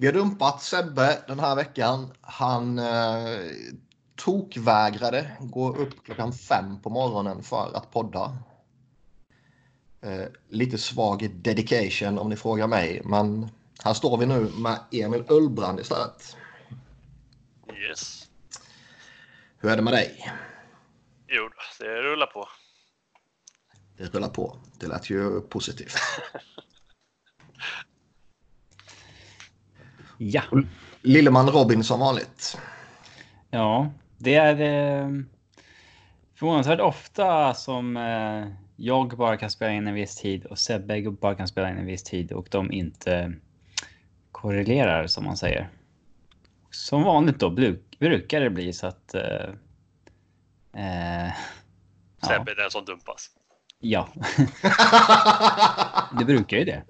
Vi har dumpat Sebbe den här veckan. Han eh, tokvägrade gå upp klockan fem på morgonen för att podda. Eh, lite svag dedication om ni frågar mig, men här står vi nu med Emil Ullbrand istället. Yes. Hur är det med dig? Jo, det rullar på. Det rullar på. Det lät ju positivt. Ja. Lilleman Robin som vanligt. Ja, det är eh, förvånansvärt ofta som eh, jag bara kan spela in en viss tid och Sebbe bara kan spela in en viss tid och de inte korrelerar som man säger. Som vanligt då bruk, brukar det bli så att. Eh, eh, Sebbe är den som dumpas. ja, det brukar ju det.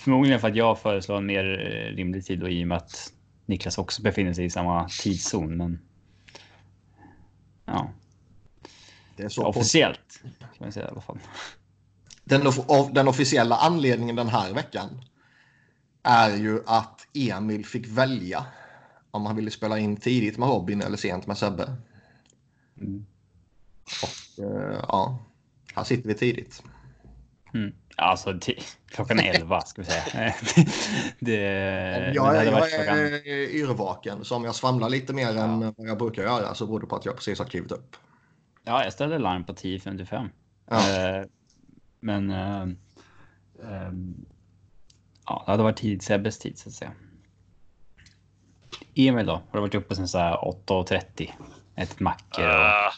Förmodligen för att jag föreslår en mer eh, rimlig tid och i och med att Niklas också befinner sig i samma tidszon. Men. Ja, Det är så officiellt kan man säga i alla fall. Den, of- den officiella anledningen den här veckan är ju att Emil fick välja om han ville spela in tidigt med Robin eller sent med Sebbe. Mm. Och eh, ja, här sitter vi tidigt. Mm. Alltså klockan 11 ska vi säga. det, det jag, är, varit jag klockan... är yrvaken, så om jag svamlar lite mer än vad jag brukar göra så beror det på att jag precis har klivit upp. Ja, jag ställde larm på 10.55. Ja. Eh, men... Eh, ehm, ja, det hade varit tid, Sebbes tid så att säga. Emil då? Har du varit uppe sen så här 8.30? Ätit mackor och... Ah,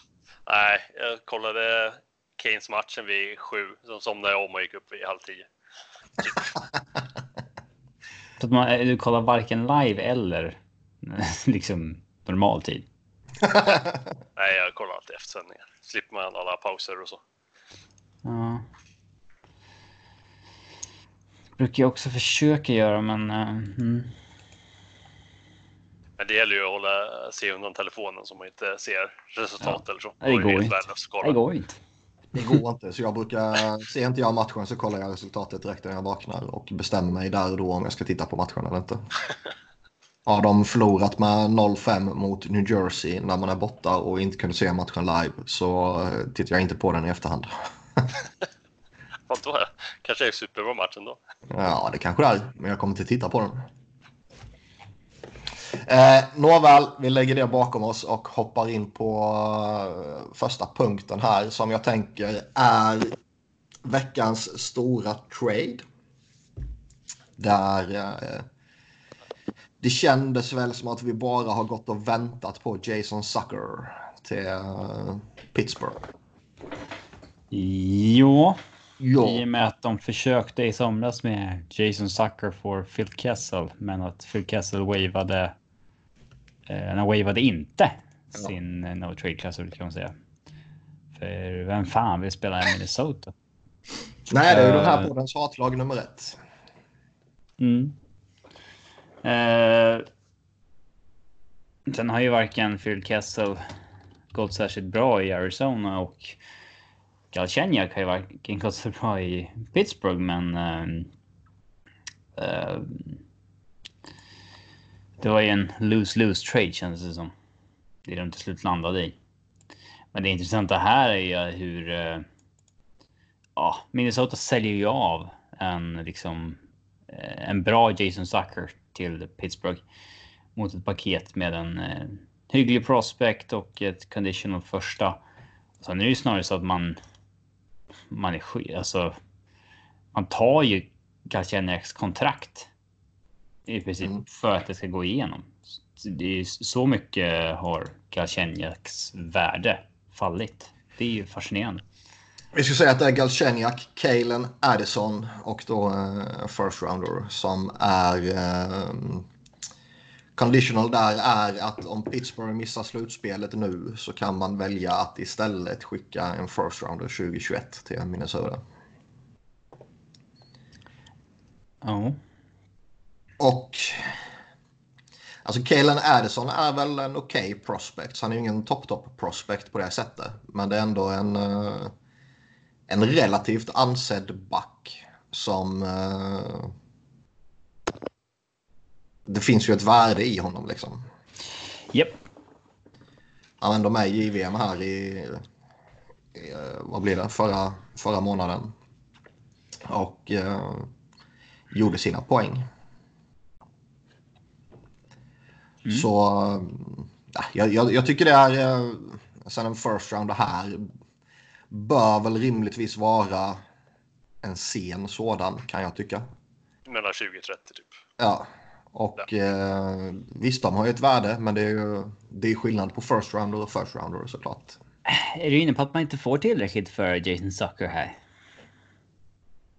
nej, jag kollade Keynes matchen vid sju. Sen somnade jag om och gick upp vid halv tio. Så att man, du kollar varken live eller liksom normal tid. Nej, jag kollar alltid efter sändningar. Slipper man alla pauser och så. Ja. Brukar jag också försöka göra, men... eh, mm. Men det gäller ju att hålla, se undan telefonen så man inte ser resultat eller så. Det går helt inte. Det går inte. Det går inte, så jag brukar, ser inte jag matchen så kollar jag resultatet direkt när jag vaknar och bestämmer mig där och då om jag ska titta på matchen eller inte. Har de förlorat med 0-5 mot New Jersey när man är borta och inte kunde se matchen live så eh, tittar jag inte på den i efterhand. Fan, då är- kanske är superbra matchen då. Ja, det kanske det är, men jag kommer inte titta på den. Eh, Nåväl, vi lägger det bakom oss och hoppar in på eh, första punkten här som jag tänker är veckans stora trade. Där eh, det kändes väl som att vi bara har gått och väntat på Jason Sucker till eh, Pittsburgh. Jo, Ja. i och med att de försökte i somras med Jason Sucker för Phil Kessel, men att Phil Kessel wavade. Eh, han wavade inte Ja. sin eh, no trade klausul kan man säga. För vem fan vill spela i Minnesota? Nej, det är ju den här Eh. poddens hatlag nummer ett. Mm. Eh, sen har ju varken Phil Kessel gått särskilt bra i Arizona och Galchenyuk har ju varken gått så bra i Pittsburgh, men ehm, ehm, det var ju en lose-lose trade kändes det som. Det de till slut landade i. Men det intressanta här är ju hur eh, ja, Minnesota säljer ju av en liksom eh, en bra Jason Zucker till Pittsburgh mot ett paket med en eh, hygglig prospect och ett conditional första. Sen är det ju snarare så att man man är sky, alltså. Man tar ju Galchenyuks kontrakt i princip Mm. för att det ska gå igenom. Det är så mycket har Galchenyuks värde fallit. Det är ju fascinerande. Vi ska säga att det är Galchenyuk, Kalen Addison och då eh, first rounder som är eh, conditional där är att om Pittsburgh missar slutspelet nu så kan man välja att istället skicka en first rounder 2021 till Minnesota. Ja. Och alltså Kalen Addison är väl en okej prospect. Så han är ju ingen top-top prospect på det sättet. Men det är ändå en, eh, en relativt ansedd back som eh, det finns ju ett värde i honom liksom. Japp. Han var ändå med i JVM här i, i eh, vad blir det, förra, förra månaden. Och eh, gjorde sina poäng. Mm. Så äh, jag, jag, jag tycker det är, eh, sen en first round här, bör väl rimligtvis vara en sen sådan kan jag tycka. Mellan 20 och 30 typ. Ja, och eh, visst de har ju ett värde men det är ju det är skillnad på first rounder och first rounder såklart. Är du inne på att man inte får tillräckligt för Jason Sucker här?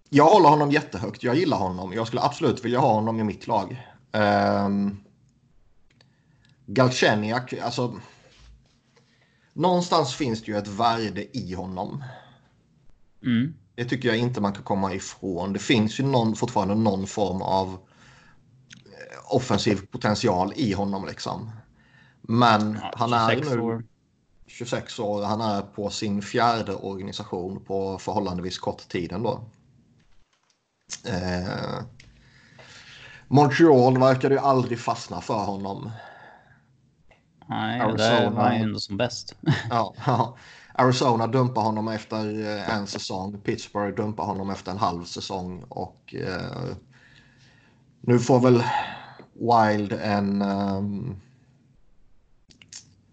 Jag håller honom jättehögt. Jag gillar honom. Jag skulle absolut vilja ha honom i mitt lag. Um, Galchenyuk, alltså. Någonstans finns det ju ett värde i honom. Mm. Det tycker jag inte man kan komma ifrån. Det finns ju någon, fortfarande någon form av eh, offensiv potential i honom liksom. Men Ja, han är 26 nu år. 26 år. Han är på sin fjärde organisation på förhållandevis kort tid ändå. Eh, Montreal verkade ju aldrig fastna för honom. Nej, Arizona. där var han ju ändå som bäst. Ja, ja. Arizona dumpar honom efter eh, en säsong. Pittsburgh dumpar honom efter en halv säsong. Och eh, nu får väl Wild en... ehm,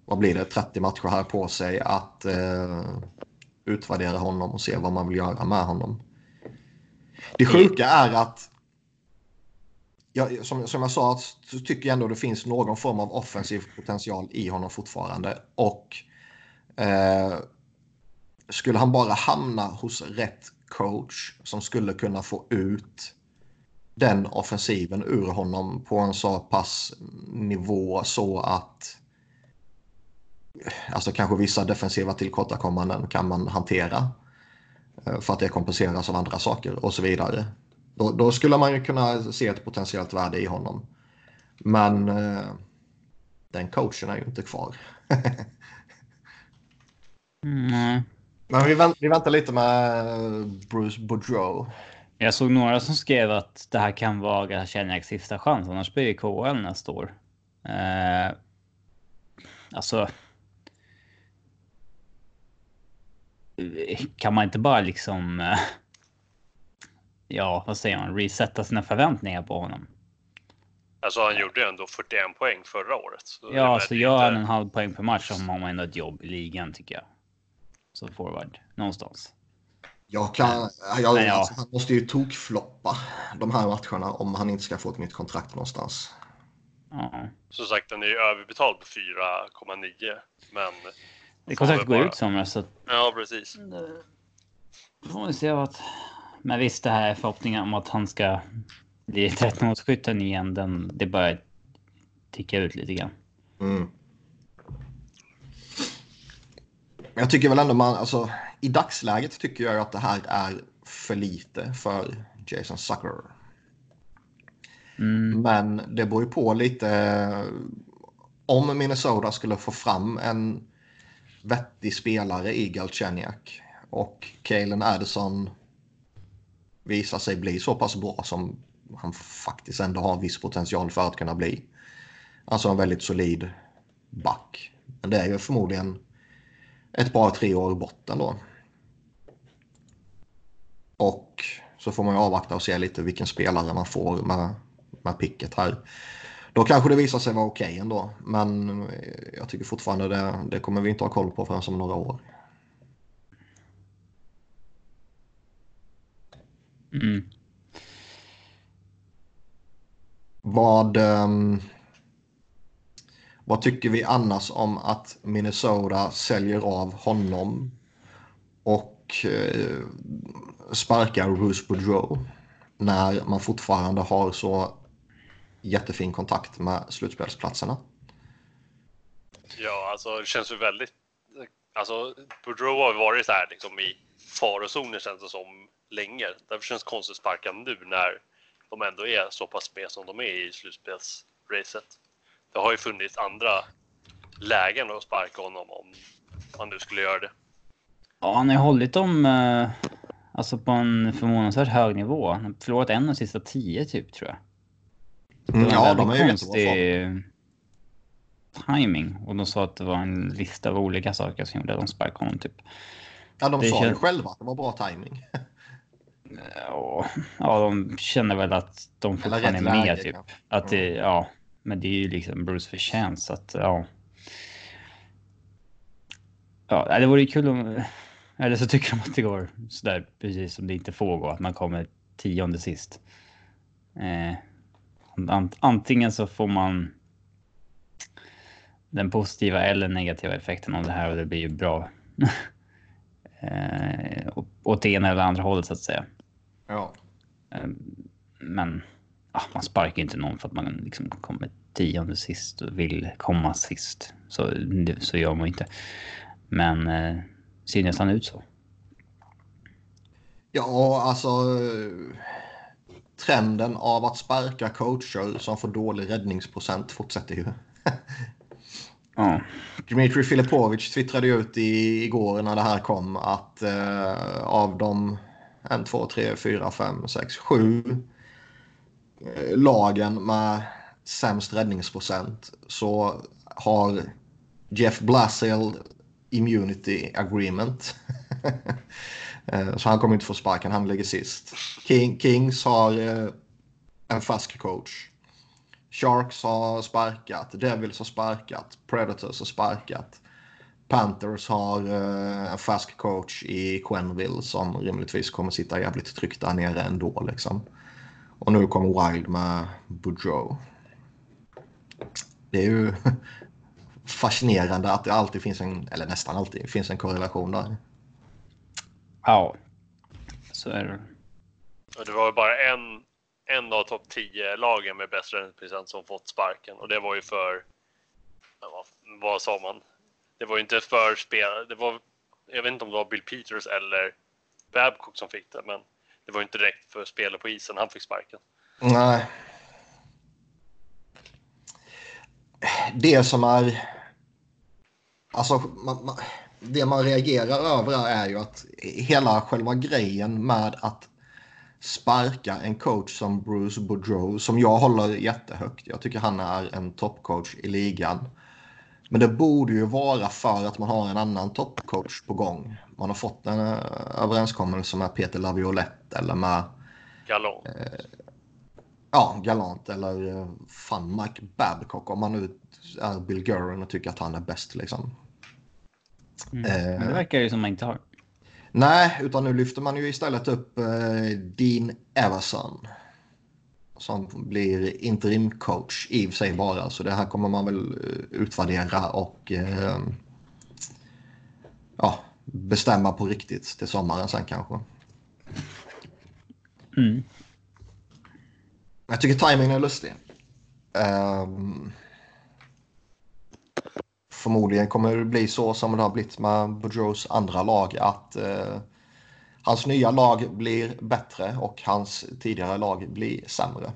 vad blir det? 30 matcher här på sig att eh, utvärdera honom och se vad man vill göra med honom. Det sjuka är att jag, som, som jag sa så tycker jag ändå det finns någon form av offensiv potential i honom fortfarande. Och eh, skulle han bara hamna hos rätt coach som skulle kunna få ut den offensiven ur honom på en så pass nivå så att alltså kanske vissa defensiva tillkortakommanden kan man hantera eh, för att det kompenseras av andra saker och så vidare. Då, då skulle man ju kunna se ett potentiellt värde i honom. Men eh, den coachen är ju inte kvar. Mm. Men vi, vänt, vi väntar lite med Bruce Boudreau. Jag såg några som skrev att det här kan vara Galchenyuks sista chans, annars blir det KHL nästa år. Eh, alltså. Kan man inte bara liksom. Eh, ja, vad säger man? Resetta sina förväntningar på honom. Alltså han gjorde ju ändå 41 poäng förra året. Så Ja, så gör inte- han en halv poäng per match så har man ändå ett jobb i ligan tycker jag. Som forward någonstans. Jag kan, jag, Men ja. alltså, han måste ju tokfloppa de här matcherna om han inte ska få ett nytt kontrakt någonstans. Ja. Som sagt, den är ju överbetald på 4,9. Men Det kontraktet går bara- ut somras så ja, precis. Då får vi se vad... Men visst, det här är förhoppningen om att han ska bli 13-årsskytten igen. Den, det börjar ticka ut lite grann. Mm. Jag tycker väl ändå man, alltså i dagsläget tycker jag att det här är för lite för Jason Sucker. Mm. Men det beror ju på lite om Minnesota skulle få fram en vettig spelare i Galchenyuk och Kalen Addison visar sig bli så pass bra som han faktiskt ändå har viss potential för att kunna bli. Alltså en väldigt solid back. Men det är ju förmodligen ett par tre år bort ändå. Och så får man ju avvakta och se lite vilken spelare man får med, med picket här. Då kanske det visar sig vara okej ändå. Men jag tycker fortfarande det, det kommer vi inte ha koll på förrän om några år. Mm. Vad, ehm, vad tycker vi annars om att Minnesota säljer av honom och eh, sparkar Bruce Boudreau när man fortfarande har så jättefin kontakt med slutspelsplatserna? Ja, alltså det känns ju väldigt... Alltså Boudreau har ju varit så här liksom i farozoner känns det som länge. Därför känns det konstigt att sparka nu när de ändå är så pass med som de är i slutspelsracet. Det har ju funnits andra lägen att sparka honom om man nu skulle göra det. Ja, han har ju hållit dem eh, alltså på en förvånansvärt hög nivå. Han har förlorat en av de sista tio typ tror jag. Mm, ja, de är ju konstig timing och de sa att det var en lista av olika saker som gjorde att de sparkade honom typ. Ja, de Det sa ju känns- själva att det var bra timing. Ja, ja, de känner väl att de fortfarande är med läge, typ. kanske. Att det, ja, men det är ju liksom Bruce förtjänst så att ja. Ja, det vore ju kul om. Eller så tycker de att det går sådär precis som det inte får gå, att man kommer tionde sist. Eh, ant- antingen så får man. Den positiva eller negativa effekten av det här och det blir ju bra. eh, åt det ena eller andra hållet så att säga. Ja. Men ja, man sparkar inte någon för att man liksom kommer tionde sist och vill komma sist. Så, så gör man inte. Men eh, ser nästan ut så. Ja, alltså trenden av att sparka coacher som får dålig räddningsprocent fortsätter ju. Ja, Dmitri Filipovic twittrade ut i, igår när det här kom att eh, av de 1, 2, 3, 4, 5, 6, 7 lagen med sämst räddningsprocent så har Jeff Blassel immunity agreement. Eh, så han kommer inte få sparken, han ligger sist. King, Kings har eh, en fast coach. Sharks har sparkat, Devils har sparkat, Predators har sparkat. Panthers har eh, en fast coach i Quenville som rimligtvis kommer sitta jävligt tryggt där nere ändå. Liksom. Och nu kommer Wild med Boudreau. Det är ju fascinerande att det alltid finns en, eller nästan alltid finns en korrelation där. ja. så är det. Och det var ju bara en, en av topp 10 lagen med bäst räddningsprocent som fått sparken och det var ju för, vad, vad sa man? Det var ju inte för spel, det var, jag vet inte om det var Bill Peters eller Babcock som fick det, men det var ju inte direkt för spelet på isen han fick sparken. Nej. Det som är... Alltså, man, man, det man reagerar över är ju att hela själva grejen med att sparka en coach som Bruce Boudreau, som jag håller jättehögt. Jag tycker han är en toppcoach i ligan. Men det borde ju vara för att man har en annan toppcoach på gång. Man har fått en eh, överenskommelse med Peter Laviolette eller med Galon. Ja, Galant eller eh, fan Mike Babcock om man nu är Bill Gurren och tycker att han är bäst liksom. Mm. Eh. Men det verkar ju som man inte har. Nej, utan nu lyfter man ju istället upp eh, Dean Everson. Som blir interimcoach i och för sig bara. Så det här kommer man väl eh, utvärdera och eh, ja, bestämma på riktigt till sommaren sen kanske. Mm. Jag tycker timingen är lustig. Ehm, förmodligen kommer det bli så som det har blivit med Boudreaux andra lag att eh, hans nya lag blir bättre och hans tidigare lag blir sämre.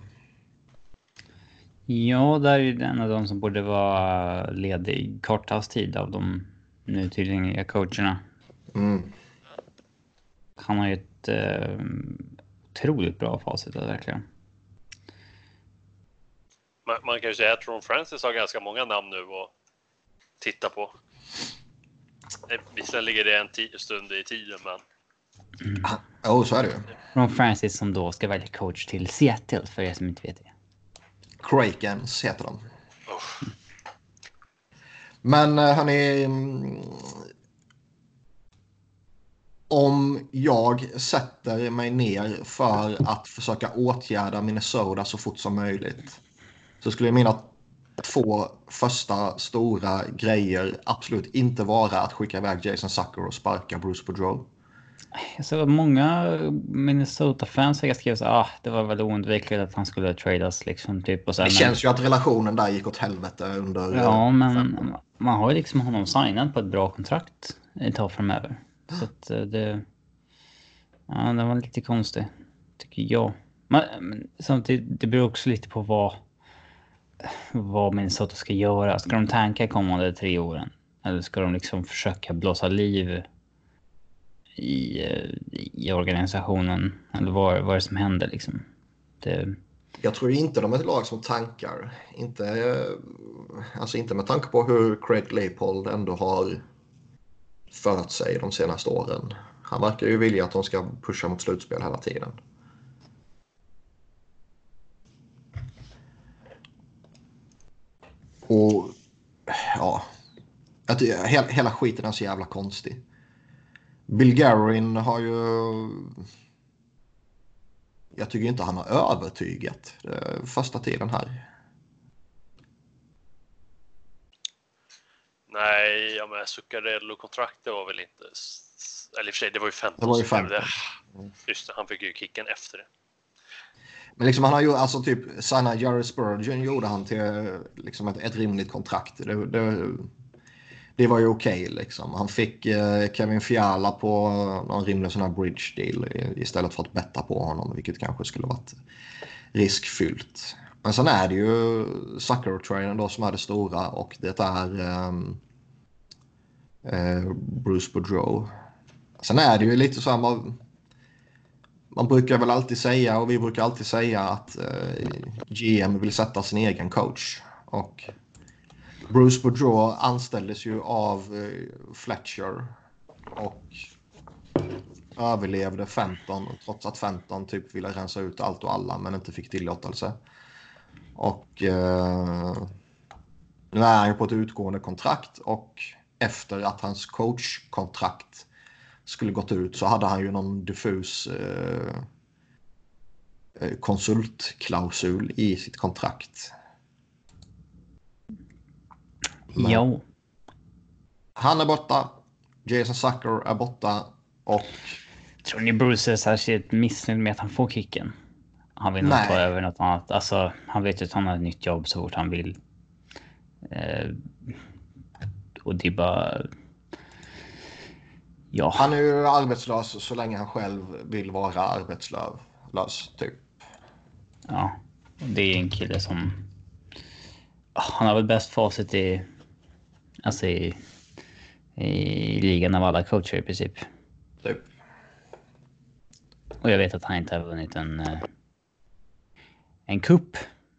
Ja, där är ju en av de som borde vara ledig kortast tid av de nu tillgängliga coacherna. Mm. Han har ju ett eh, otroligt bra facit verkligen. Man, man kan ju säga att Ron Francis har ganska många namn nu att titta på. Eh, Visserligen ligger det en stund i tiden, men Jo, så är det ju. Ron Francis som då ska välja coach till Seattle för er som inte vet det. Krakens heter de. Men eh, hörni. mm, Om jag sätter mig ner för att försöka åtgärda Minnesota så fort som möjligt. Så skulle mina två första stora grejer absolut inte vara att skicka iväg Jason Zucker och sparka Bruce Boudreau. Så många Minnesota-fans har skrivit så ah, det var väl oundvikligt att han skulle tradas liksom typ. Och sen, Det känns ju att relationen där gick åt helvete under... eh, Ja, fem men man har ju liksom honom signad på ett bra kontrakt ett tag framöver. Så att eh, det... Ja, det var lite konstigt, tycker jag. Men, men samtidigt, det beror också lite på vad, vad Minnesota ska göra. Ska de tanka kommande tre åren? Eller ska de liksom försöka blåsa liv i, eh, i organisationen? Eller vad, vad är det som händer liksom? Det, Jag tror inte de är ett lag som tankar. Inte, eh, alltså inte med tanke på hur Craig Leipold ändå har fört sig de senaste åren. Han verkar ju vilja att de ska pusha mot slutspel hela tiden. Och ja, att hela, hela skiten är så jävla konstig. Bill Garin har ju... Jag tycker inte han har övertygat eh, första tiden här. Nej, ja, men Zuccarello-kontraktet var väl inte... Eller i och för sig, det var ju 15. Det var ju 15. Just det, han fick ju kicken efter det. Men liksom han har ju alltså typ signa Jerry Spurgeon gjorde han till liksom ett, ett rimligt kontrakt. Det, det, det var ju okej okay, liksom. Han fick eh, Kevin Fiala på någon rimlig sån här bridge deal istället för att betta på honom, vilket kanske skulle varit riskfyllt. Men sen är det ju Sucker-traden då som är det stora och det är ehm, eh, Bruce Boudreau. Sen är det ju lite så här man, man brukar väl alltid säga och vi brukar alltid säga att eh, GM vill sätta sin egen coach. Och Bruce Boudreau anställdes ju av eh, Fletcher och överlevde 15 trots att 15 typ ville rensa ut allt och alla men inte fick tillåtelse. Och eh, nu är han ju på ett utgående kontrakt och efter att hans coachkontrakt skulle gått ut så hade han ju någon diffus eh, eh konsultklausul i sitt kontrakt. Men jo. Han är borta. Jason Sucker är borta och... Tror ni Bruce är särskilt missnöjd med att han får kicken? Han vill nog ta över något annat. Alltså, han vet ju att han har ett nytt jobb så fort han vill. Eh, och det är bara... Ja. Han är ju arbetslös så länge han själv vill vara arbetslös, typ. Ja, det är en kille som... Han har väl bäst facit i... Alltså i... I ligan av alla coacher i princip. Typ. Och jag vet att han inte har vunnit en eh, en kupp.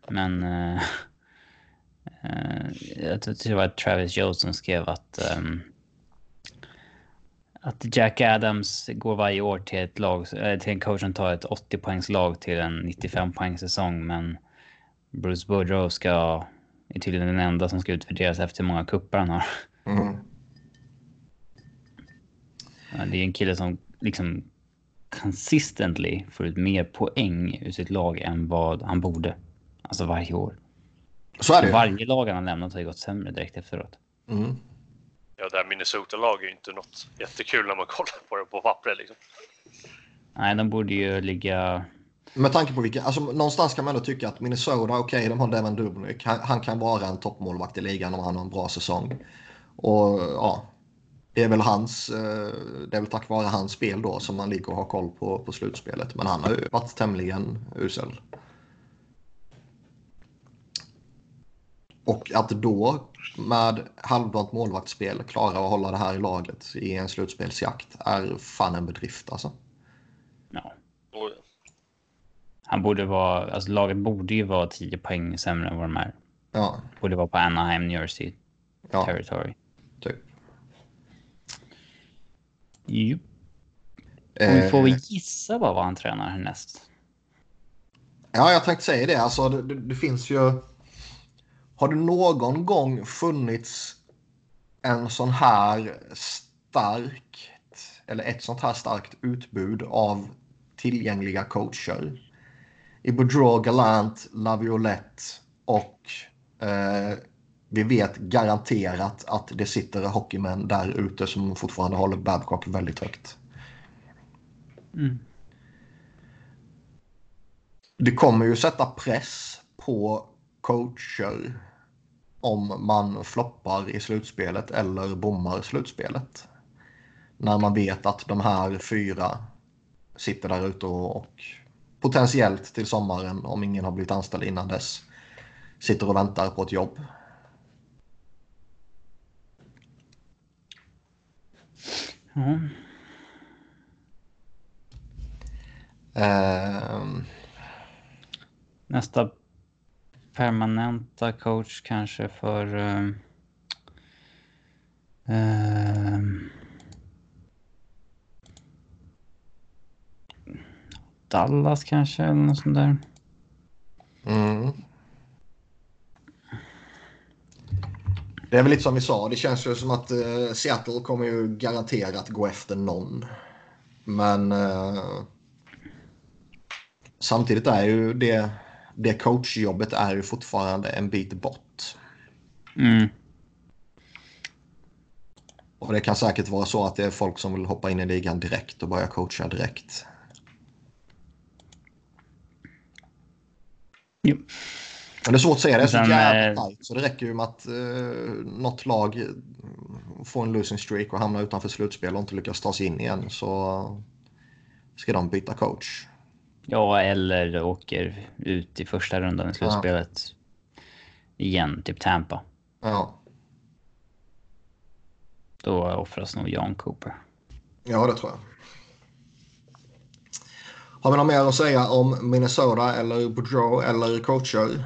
Men uh, uh, jag tror det var Travis Jones som skrev att um, att Jack Adams går varje år till ett lag, till en coach som tar ett 80 poängs lag till en 95 poängs säsong. Men Bruce Boudreau ska, är tydligen den enda som ska utvärderas efter hur många kuppar han har. Mm. Det är en kille som liksom consistently får ut mer poäng ur sitt lag än vad han borde. Alltså varje år. Så är det Varje lag han har lämnat har ju gått sämre direkt efteråt. Mm. Ja, det här Minnesota-lag är ju inte något jättekul när man kollar på det på pappret. Liksom. Nej, de borde ju ligga... Med tanke på vilka, alltså någonstans kan man ändå tycka att Minnesota, okej, okay, de har Devin Dubnyk. Han, han, kan vara en toppmålvakt i ligan om han har en bra säsong. Och ja, det är väl hans, eh, det är väl tack vare hans spel då som man ligger och har koll på, på slutspelet. Men han har ju varit tämligen usel. Och att då med halvdant målvaktsspel klara att hålla det här i laget i en slutspelsjakt är fan en bedrift alltså. Ja. Han borde vara, alltså laget borde ju vara 10 poäng sämre än vad de är. Ja. Borde vara på Anaheim, New Jersey ja. territory. Typ. Jo. Och vi får väl gissa bara vad han tränar härnäst. Ja, jag tänkte säga det. Alltså, det, det, det finns ju... Har det någon gång funnits en sån här starkt eller ett sånt här starkt utbud av tillgängliga coacher i Boudreau, Galant, Laviolette och eh, vi vet garanterat att det sitter hockeymän där ute som fortfarande håller Babcock väldigt högt. Mm. Det kommer ju sätta press på coacher om man floppar i slutspelet eller bommar slutspelet. När man vet att de här fyra sitter där ute och, och potentiellt till sommaren, om ingen har blivit anställd innan dess, sitter och väntar på ett jobb. Mm. Uh, nästa permanenta coach kanske för... Uh, uh, Dallas kanske eller något sånt där. Mm. Det är väl lite som vi sa, det känns ju som att uh, Seattle kommer ju garanterat gå efter någon. Men uh, samtidigt är ju det, det coachjobbet är ju fortfarande en bit bort. Mm. Och det kan säkert vara så att det är folk som vill hoppa in i ligan direkt och börja coacha direkt. Jo. Men det är svårt att säga, det är så eh, tajt. Så det räcker ju med att uh, något lag får en losing streak och hamnar utanför slutspel och inte lyckas ta sig in igen så ska de byta coach. Ja, eller åker ut i första rundan i slutspelet. Igen, typ Tampa. Ja, Då offras nog John Cooper. ja det tror jag. Har vi något mer att säga om Minnesota eller Boudreau eller coacher? Uh,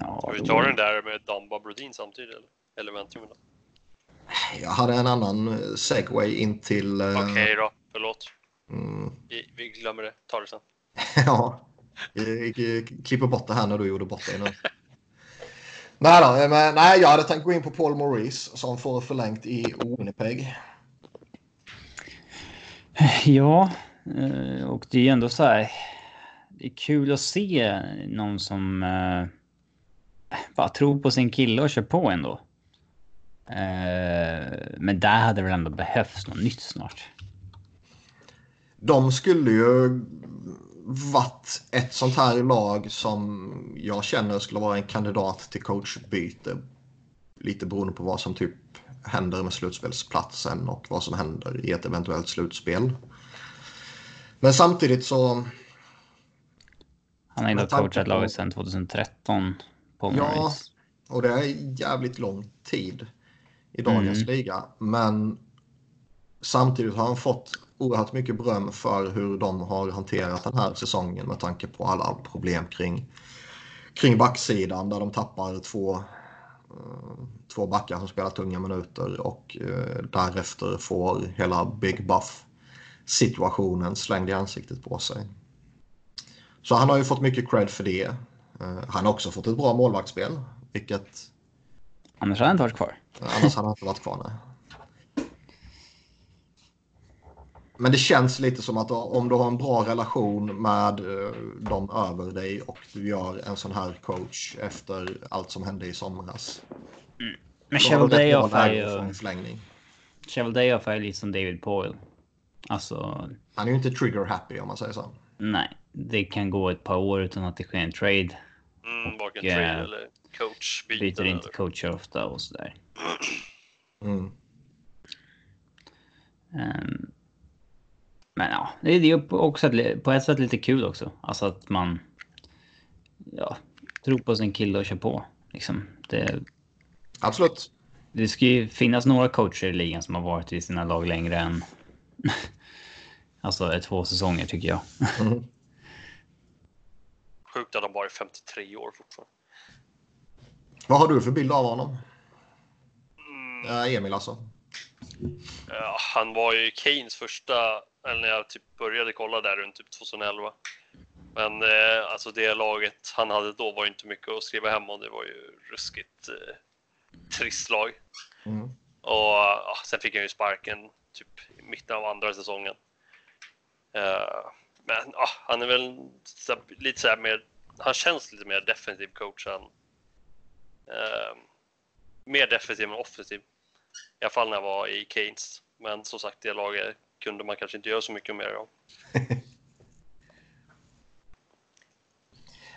ja, Ska vi ta den där med Dumba Brodin samtidigt eller? Eller väntar vi? Jag hade en annan eh, segway in till... eh, Okej då, förlåt. mm, Vi, vi glömmer det. Ta det sen. Ja, vi, klipper bort det här när du gjorde bort dig nu. nej, då, men, nej, jag hade tänkt gå in på Paul Maurice som får förlängt i Winnipeg. Ja, eh, Eh, och det är ju ändå så här. Det är kul att se någon som eh, bara tror på sin kille och kör på ändå. Eh, men där hade det väl ändå behövts något nytt snart. De skulle ju varit ett sånt här lag som jag känner skulle vara en kandidat till coachbyte. Lite beroende på vad som typ händer med slutspelsplatsen och vad som händer i ett eventuellt slutspel. Men samtidigt så Han har ändå coachat laget sedan 2013. På Ja. Och det är jävligt lång tid i dagens Mm. liga. Men samtidigt har han fått oerhört mycket beröm för hur de har hanterat den här säsongen med tanke på alla problem kring, kring backsidan där de tappar två, eh, två backar som spelar tunga minuter och eh, därefter får hela Big Buff situationen slängd i ansiktet på sig. Så han har ju fått mycket cred för det. Eh, Han har också fått ett bra målvaktsspel, vilket Annars hade han inte varit kvar. annars hade han inte varit kvar. Nej. Men det känns lite som att om du har en bra relation med eh, dem över dig och du gör en sån här coach efter allt som hände i somras. Men du rätt Cheveldayoff bra är ju... förlängning. Cheveldayoff är lite som David Poyle. Alltså, Han är ju inte trigger happy om man säger så. nej. Det kan gå ett par år utan att det sker en trade. Mm, varken Och, eh, trade eller coach byten. Byter inte eller... coacher ofta och sådär. Mm. Ehm, men ja, det är ju också på ett sätt lite kul också. Alltså att man ja, tror på sin kille och kör på. Liksom. Det, Absolut. det ska ju finnas några coacher i ligan som har varit i sina lag längre än alltså två säsonger tycker jag. Mm. Sjukt att de bara är 53 år fortfarande. Vad har du för bild av honom? Mm, Eh, Emil alltså. ja, han var ju Keynes första, eller när jag typ började kolla där runt typ 2011. Men eh, alltså det laget han hade då var ju inte mycket att skriva hem om. Det var ju ruskigt eh, trist lag. Mm. Och ja, sen fick han ju sparken typ i mitten av andra säsongen. Eh, men ja, han är väl så, lite så här mer, han känns lite mer defensiv coach än eh, mer defensiv än offensiv. I alla fall när jag var i Keynes. Men som sagt, det laget kunde man kanske inte göra så mycket mer om.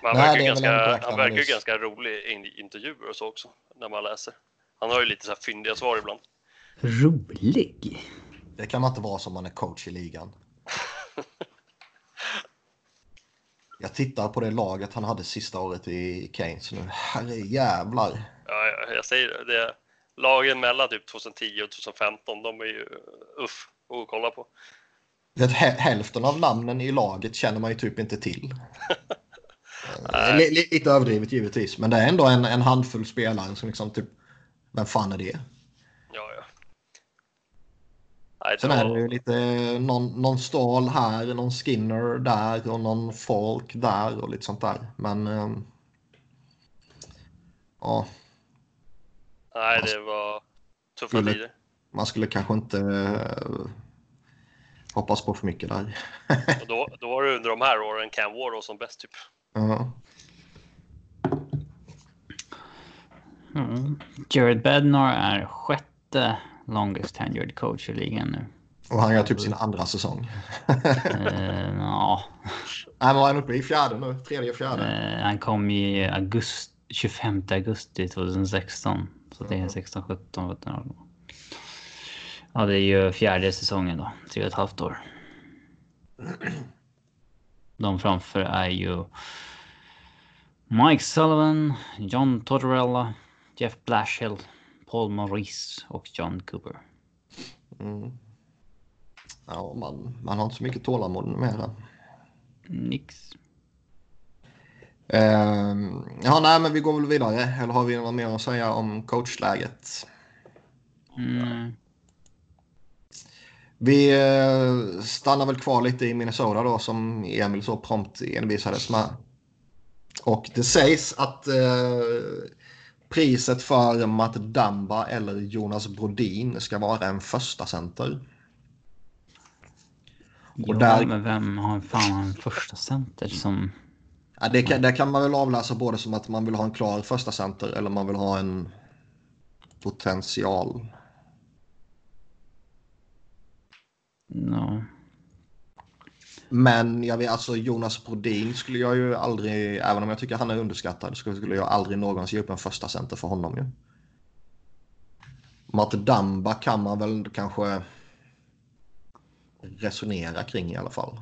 Men han Nej, verkar, ju ganska, han verkar ju ganska rolig i intervjuer och så också, när man läser. Han har ju lite så här fyndiga svar ibland. Rolig? Det kan man inte vara som man är coach i ligan. Jag tittar på det laget han hade sista året i Keynes nu. Herre jävlar. Ja, ja, jag säger det. det lagen mellan typ 2010 och 2015, de är ju uff att kolla på. Hä- hälften av namnen i laget känner man ju typ inte till. Li, lite överdrivet givetvis. Men det är ändå en, en handfull spelare som liksom typ... Vem fan är det? Nej, Sen är det ju lite någon, någon Stahl här, någon Skinner där och någon Falk där och lite sånt där. Men... ehm, ja, Nej, det var tuffa Skulle- tider. man skulle kanske inte eh, hoppas på för mycket där. Och då, då var det under de här åren Cam Ward var som bäst typ. ja. Mm. Jared Bednar är sjätte longest tenured coach i ligan nu. Och han gör typ sin andra säsong. Eh, ja, men var han uppe i fjärde nu? Tredje, fjärde? eh, han kom i august, 25 augusti 2016. Så det är 16, 17, 17 år. Ja, det är ju fjärde säsongen då. Tre och ett halvt år. De framför är ju Mike Sullivan, John Tortorella, Jeff Blashill, Paul Maurice och John Cooper. Mm. Ja, man, man har inte så mycket tålamod med det. Nix. Ehm, ja, nej, men vi går väl vidare. Eller har vi något mer att säga om coachläget? Mm. Vi eh, stannar väl kvar lite i Minnesota då som Emil så prompt envisades med. Och det sägs att eh, priset för Matt Damba eller Jonas Brodin ska vara en första center. Ja, där- men vem har fan en första center som... Ja, det, kan, det kan man väl avläsa både som att man vill ha en klar första center eller man vill ha en potential. Ja. Men jag vet, alltså Jonas Brodin skulle jag ju aldrig, även om jag tycker han är underskattad, skulle jag aldrig någonsin ge upp en första center för honom ju. Matte Damba kan man väl kanske resonera kring i alla fall.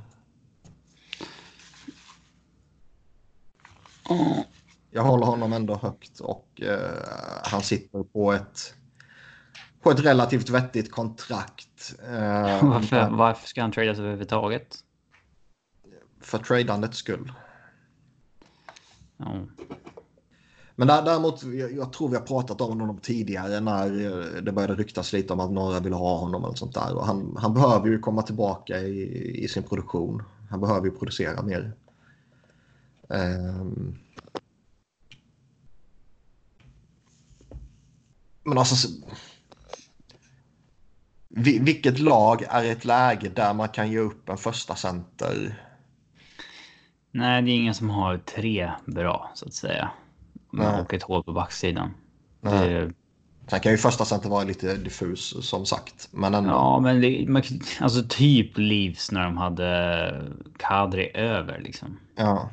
Jag håller honom ändå högt och eh, han sitter på ett på ett relativt vettigt kontrakt. Eh, Varför, varför ska han tradas överhuvudtaget? För tradandets skull. Ja. Men där, däremot, jag, jag tror vi har pratat om honom tidigare när eh, det började ryktas lite om att några ville ha honom eller sånt där. Och han, han behöver ju komma tillbaka i, i sin produktion. Han behöver ju producera mer. Ehm. Men alltså... så- Vi, vilket lag är ett läge där man kan ge upp en första center? Nej, det är ingen som har tre bra, så att säga. Nej. Och ett hål på backsidan. Nej. Det, Sen kan ju första center vara lite diffus som sagt. Men ändå. ja, men det, man, alltså typ Leafs när de hade Kadri över liksom. Ja.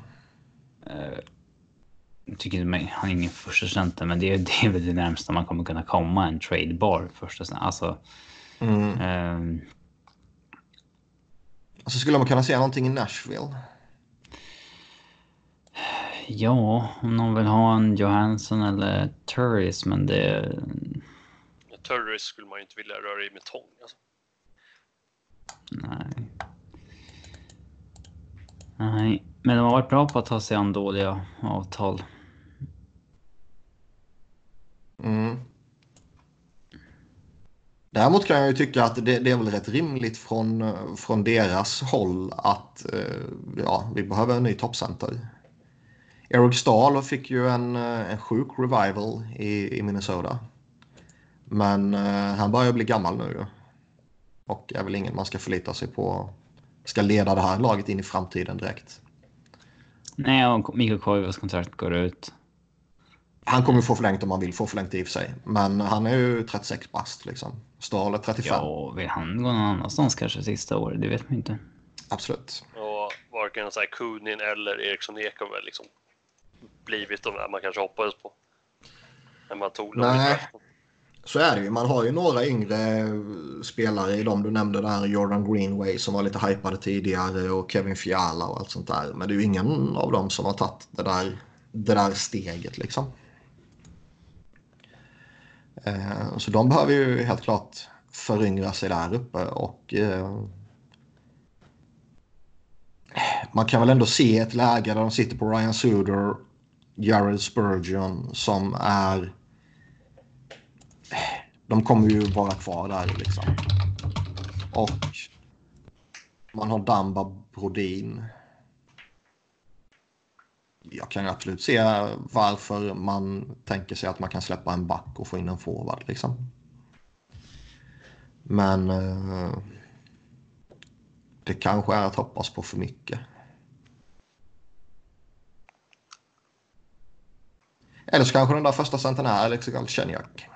Jag tycker inte, han är ingen första center, men det, är- det är väl det närmsta man kommer kunna komma en tradebar första center. Alltså, Mm. ehm, Och så skulle man kunna se någonting i Nashville. Ja, om någon vill ha en Johansson eller Turris, men det... Turris skulle man ju inte vilja röra i med tång. Alltså. Nej. Nej, men de har varit bra på att ta sig an dåliga avtal. Mm. Däremot kan jag ju tycka att det, det är väl rätt rimligt från, från deras håll att eh, ja, vi behöver en ny toppcenter. Eric Stahl fick ju en, eh, en sjuk revival i, i Minnesota. Men eh, han börjar bli gammal nu. Och är väl ingen man ska förlita sig på ska leda det här laget in i framtiden direkt. Nej, och Mikko Koivas kontrakt går ut. Han kommer få förlängt om han vill få förlängt i och för sig. Men han är ju 36 bast liksom. Stahl är 35. Ja, vill han gå någon annanstans kanske sista året? Det vet man inte. Absolut. Och varken så här Kunin eller Eriksson Ek har väl liksom blivit de där man kanske hoppades på. När man tog dem Nej. Så är det ju. Man har ju några yngre spelare i dem du nämnde där. Jordan Greenway som var lite hypade tidigare och Kevin Fiala och allt sånt där. Men det är ju ingen av dem som har tagit det där, det där steget liksom. Eh, Så de behöver ju helt klart föryngra sig där uppe och eh, man kan väl ändå se ett läge där de sitter på Ryan Suder, Jared Spurgeon som är... De kommer ju vara kvar där liksom. Och man har Damba Brodin. Jag kan absolut se varför man tänker sig att man kan släppa en back och få in en forward liksom. Men eh, det kanske är att hoppas på för mycket. Eller så kanske den där första centern är Alexej Galchenyuk.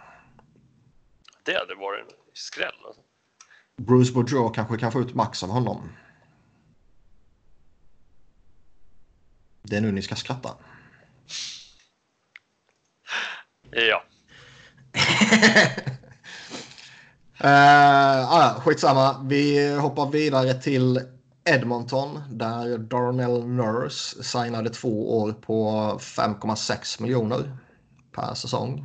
Det hade varit en skräll. Alltså. Bruce Boudreau kanske kan få ut max av honom. Det är nu ni ska skratta. Ja. Uh, ah, skitsamma. Vi hoppar vidare till Edmonton där Darnell Nurse signade två år på 5,6 miljoner per säsong.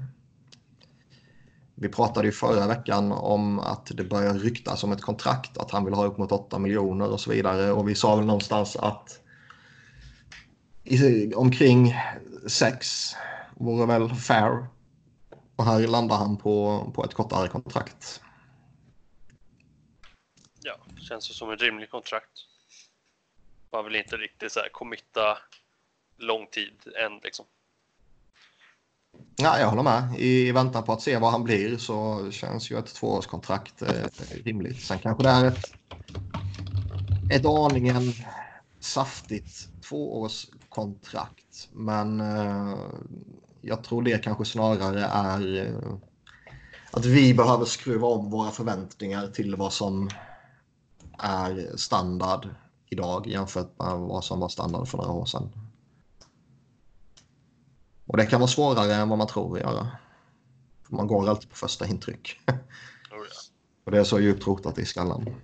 Vi pratade ju förra veckan om att det börjar ryktas om ett kontrakt, att han vill ha upp mot 8 miljoner och så vidare. Och vi sa väl någonstans att i, omkring 6 vore väl fair. Och här landar han på, på ett kortare kontrakt. Ja, känns ju som ett rimligt kontrakt. Man vill inte riktigt så här committa lång tid än liksom. Ja, jag håller med. I, väntan på att se vad han blir så känns ju ett tvåårskontrakt eh, rimligt. Sen kanske det är ett, ett aningen saftigt tvåårskontrakt. Men eh, jag tror det kanske snarare är eh, att vi behöver skruva om våra förväntningar till vad som är standard idag jämfört med vad som var standard för några år sedan. Och det kan vara svårare än vad man tror att göra. Man går alltid på första intryck. Oh, ja. Och det är så djupt rotat i skallen.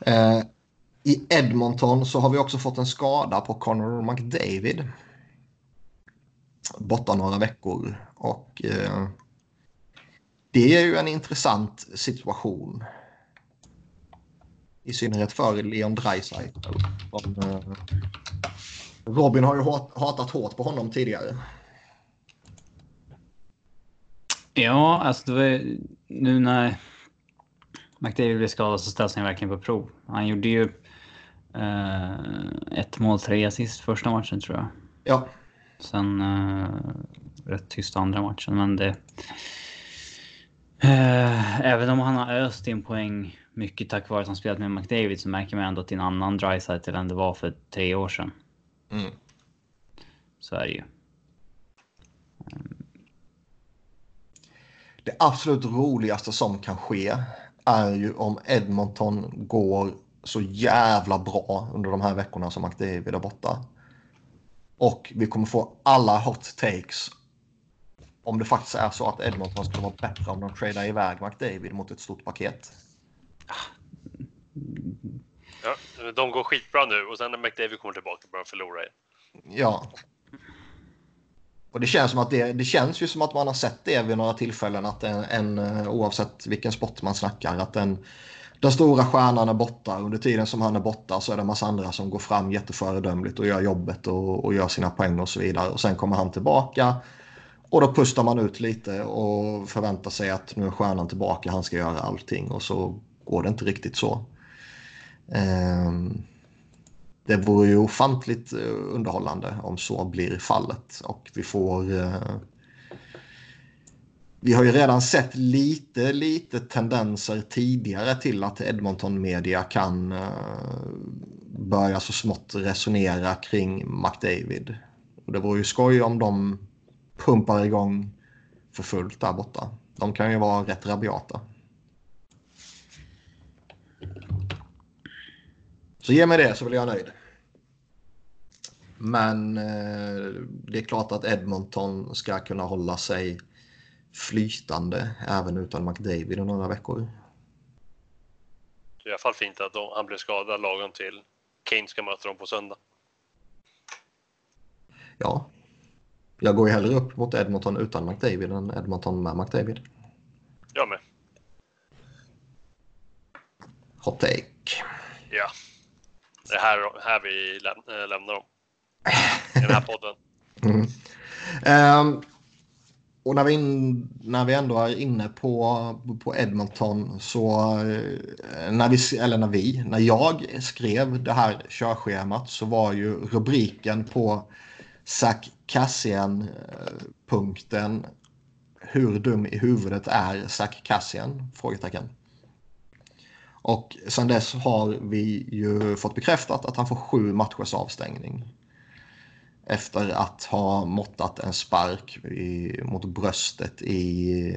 Eh, I Edmonton så har vi också fått en skada på Connor McDavid. Borta några veckor. Och eh, det är ju en intressant situation. I synnerhet för Leon Draisaitl. Eh, Robin har ju hatat hårt på honom tidigare. Ja, alltså det var nu när McDavid blev skadad så ställs han verkligen på prov. Han gjorde ju eh, ett mål, tre assist första matchen tror jag. Ja. Sen eh, rätt tyst andra matchen, men det... Eh, även om han har öst in poäng mycket tack vare att han spelat med McDavid så märker man ändå att det är en annan Dreisaitl än det var för tre år sedan. Mm. Så är det ju. Det absolut roligaste som kan ske är ju om Edmonton går så jävla bra under de här veckorna som McDavid är borta. Och vi kommer få alla hot takes om det faktiskt är så att Edmonton skulle vara bättre om de tradar iväg McDavid mot ett stort paket. Ja, de går skitbra nu och sen när McDavid kommer tillbaka börjar de förlora igen. Ja. Och det känns som att det, det känns ju som att man har sett det vid några tillfällen att en, en eh, oavsett vilken sport man snackar att en, den stora stjärnan är borta. Under tiden som han är borta så är det en massa andra som går fram jätteföredömligt och gör jobbet och, och gör sina poäng och så vidare. Och sen kommer han tillbaka och då pustar man ut lite och förväntar sig att nu är stjärnan tillbaka, han ska göra allting och så går det inte riktigt så. Ehm, det vore ju ofantligt eh, underhållande om så blir fallet och vi får eh, vi har ju redan sett lite, lite tendenser tidigare till att Edmonton Media kan eh, börja så smått resonera kring McDavid. Och det vore ju skoj om de pumpar igång för fullt där borta. De kan ju vara rätt rabiata. Så ge mig det så blir jag nöjd. Men eh, det är klart att Edmonton ska kunna hålla sig flytande även utan McDavid i några veckor. Det är i alla fall fint att de, han blev skadad lagom till Kane ska möta dem på söndag. Ja. Jag går ju hellre upp mot Edmonton utan McDavid än Edmonton med McDavid. Jag med. Hot take. Det är här, här vi läm äh, lämnar dem. I den här podden. Mm. Um, och när vi, in, när vi ändå är inne på, på Edmonton så eh, när vi, eller när vi, när jag skrev det här körschemat så var ju rubriken på Zack Cassian-punkten eh, Hur dum i huvudet är Zack Cassian? Frågetecken. Och sen dess har vi ju fått bekräftat att han får sju matchers avstängning efter att ha måttat en spark i, mot bröstet i,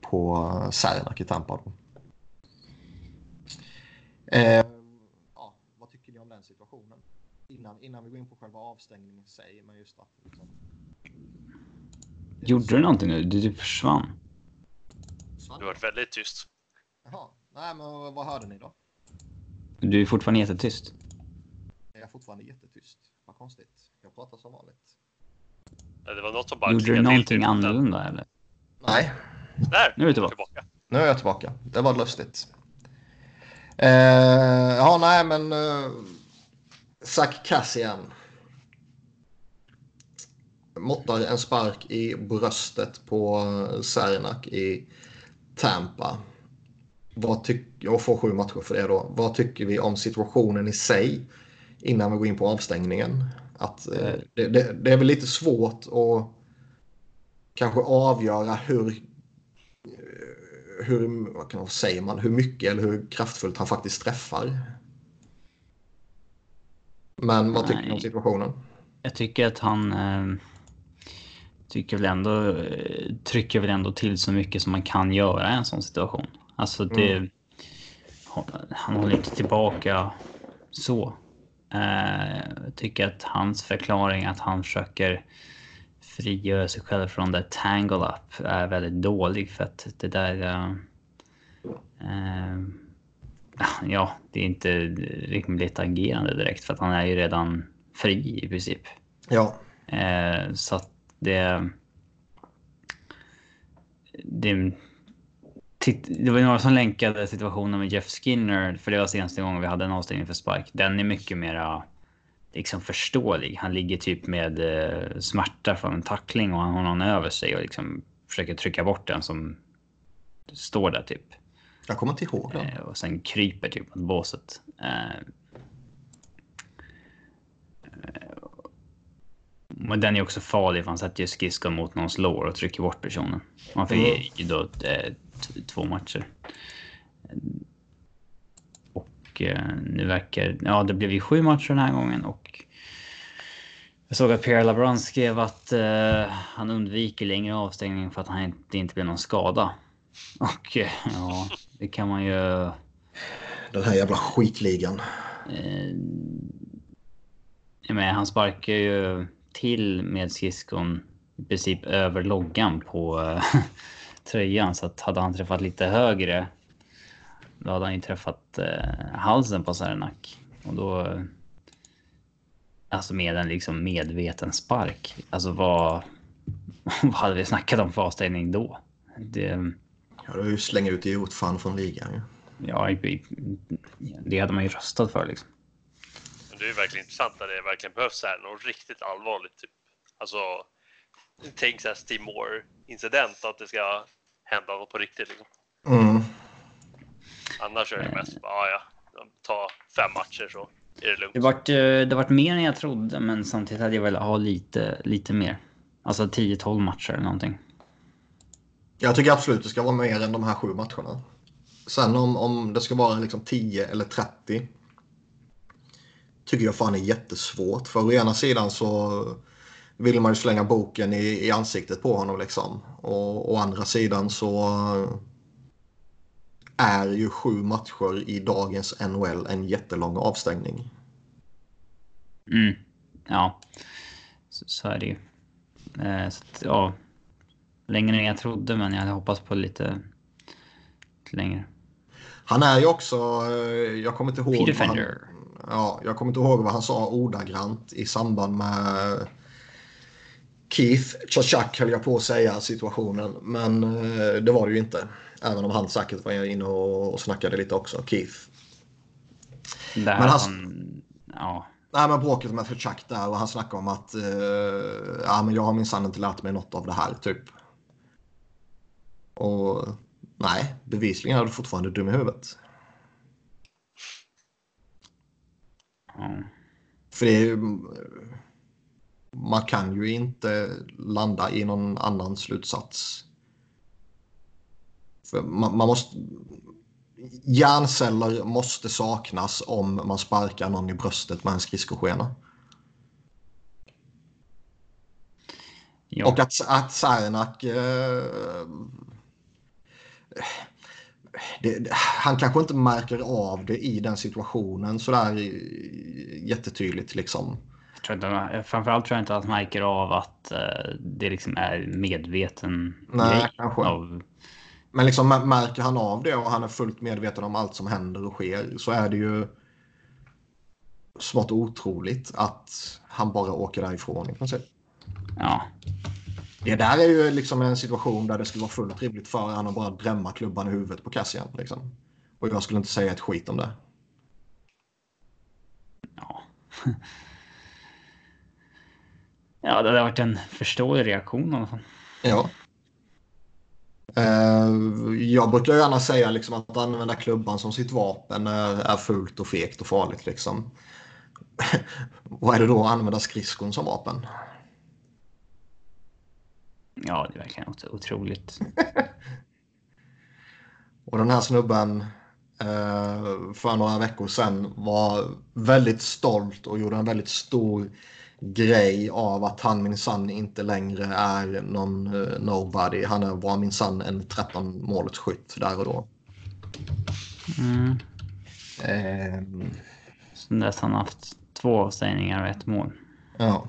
på Särnak i Tampa. Eh, ja, vad tycker ni om den situationen? Innan, innan vi går in på själva avstängningen i sig. Men just att, liksom... Gjorde du någonting nu? Du typ försvann. Du var väldigt tyst. Jaha. Nej, men vad hörde ni då? Du är fortfarande jättetyst. Jag är fortfarande jättetyst. Vad konstigt. Jag pratar som vanligt. Det var något som bara Gjorde du någonting annorlunda eller? Nej. Där! Nu är du tillbaka. tillbaka. Nu är jag tillbaka. Det var lustigt. Eh, ja, nej, men uh, Zack Cassian måttar en spark i bröstet på Sernak i Tampa. Vad tyck, och får sju matcher för det då. Vad tycker vi om situationen i sig innan vi går in på avstängningen? Att, eh, det, det, det, är väl lite svårt att kanske avgöra hur, eh, hur vad kan, säger man, hur mycket eller hur kraftfullt han faktiskt träffar. Men vad tycker du om situationen? Jag tycker att han eh, tycker väl ändå, eh, trycker väl ändå till så mycket som man kan göra i en sån situation. Alltså det... Mm. Han håller inte tillbaka så. Jag eh, tycker att hans förklaring att han försöker frigöra sig själv från det tangle up är väldigt dålig för att det där... Uh, uh, ja, det är inte rimligt agerande direkt för att han är ju redan fri i princip. Ja. Uh, så att det... Det det var några som länkade situationen med Jeff Skinner, för det var senaste gången vi hade en avstängning för spark. Den är mycket mer liksom förståelig. Han ligger typ med eh, smärta från en tackling och han har någon över sig och liksom försöker trycka bort den som står där typ. Jag kommer inte ihåg den. Eh, och sen kryper typ mot båset. Eh, men den är också farlig för han sätter ju skridskon mot någons lår och trycker bort personen. Man fick mm. då två matcher. Och eh, nu verkar... Ja, det blev ju sju matcher den här gången och jag såg att Pierre LeBrun skrev att eh, han undviker längre avstängning för att han inte, det inte blir någon skada. Och eh, ja, det kan man ju... Den här jävla skitligan. Eh, men han sparkar ju till med skridskon i princip över loggan på eh, tröjan så att hade han träffat lite högre då hade han ju träffat eh, halsen på Sarnak och då alltså med en liksom medveten spark. Alltså vad, vad hade vi snackat om för avstängning då? Det, ja, du slänger ut idiotfan från ligan. Ja, det hade man ju röstat för liksom. Det är verkligen intressant när det verkligen behövs här något riktigt allvarligt. Typ. Alltså, tänk såhär Steve Moore incident att det ska hända något på riktigt. Liksom. Mm. Annars är det mest bara, ja, ta fem matcher så är det lugnt. Det vart, eh, det vart mer än jag trodde, men samtidigt hade jag velat ha lite, lite mer. Alltså 10-12 matcher eller någonting. Jag tycker absolut det ska vara mer än de här sju matcherna. Sen om, om det ska vara liksom 10 eller 30 tycker jag fan är jättesvårt. För å ena sidan så vill man ju slänga boken i, i ansiktet på honom liksom. Och å andra sidan så är ju sju matcher i dagens NHL en jättelång avstängning. Mm. Ja, så, så, är det ju. Eh, att, ja, längre än jag trodde, men jag hade hoppats på lite, lite längre. Han är ju också, eh, jag kommer inte ihåg. Vad han, ja, jag kommer inte ihåg vad han sa ordagrant i samband med Keith Chachak höll jag på att säga situationen. Men eh, det var det ju inte. Även om han säkert var inne och, snackade lite också. Keith. Där men han... Ja. Nej, men bråket med Chuck där och han snackar om att eh, ja, men jag har minsann inte lärt mig något av det här typ. Och nej, bevisligen är du fortfarande dum i huvudet. ja. För det är ju, man kan ju inte landa i någon annan slutsats. För man, man måste... Hjärnceller måste saknas om man sparkar någon i bröstet med en skridskoskena. ja. Och att, att Sarnak... Eh, det, det- han kanske inte märker av det i den situationen sådär jättetydligt liksom. Tror inte, framförallt tror jag inte att man märker av att eh, det liksom är medveten Nej, grej kanske. Av, Men liksom mä- märker han av det och han är fullt medveten om allt som händer och sker så är det ju smått otroligt att han bara åker därifrån i princip. ja, Det där är ju liksom en situation där det skulle vara fullt rimligt för honom att bara drämma klubban i huvudet på Cassian. Liksom. Och jag skulle inte säga ett skit om det. ja. ja, det hade varit en förståelig reaktion i alla fall. Ja. Eh, jag brukar gärna säga liksom att använda klubban som sitt vapen är, är fult och fegt och farligt. Liksom. Vad är det då att använda skridskon som vapen? Ja, det verkar ot- otroligt. Och den här snubben eh, för några veckor sedan var väldigt stolt och gjorde en väldigt stor grej av att han minsann inte längre är någon eh, nobody. Han var minsann en 13 målets skytt där och då. Mm. Eh, Sen dess har han haft två avstängningar och ett mål. ja.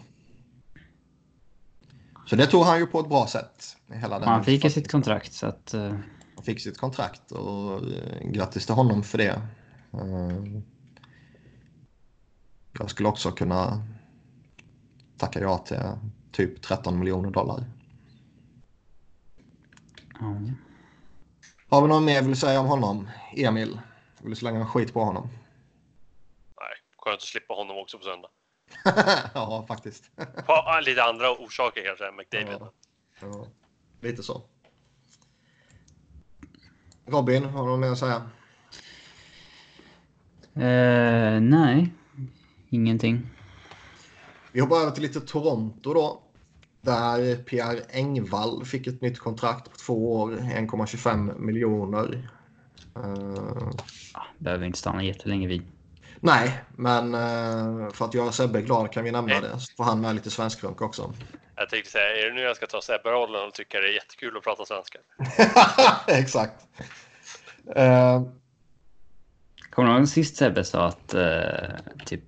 Så det tog han ju på ett bra sätt. Hela den Han fick ju sitt kontrakt så att... eh, Han fick sitt kontrakt och eh, grattis till honom för det. Eh, Jag skulle också kunna tacka ja till typ 13 miljoner dollar. ja. Har vi något mer vill säga om honom? Emil? Vill du slänga en skit på honom? Nej, skönt att slippa honom också på söndag. ja, faktiskt. På lite andra orsaker kanske än McDavid. Ja. Ja, lite så. Robin, har du något mer att säga? Eh, nej, ingenting. Vi hoppar över till lite Toronto då. Där Pierre Engvall fick ett nytt kontrakt på två år, 1,25 miljoner. Ja, behöver inte stanna jättelänge vid. nej, men eh, för att göra Sebbe glad kan vi nämna Nej. det. Så får han med lite svenskrunk också. Jag tänkte säga, är det nu jag ska ta Sebbe-rollen och tycka det är jättekul att prata svenska? Exakt. Eh, Kommer du ihåg sist Sebbe sa att eh, typ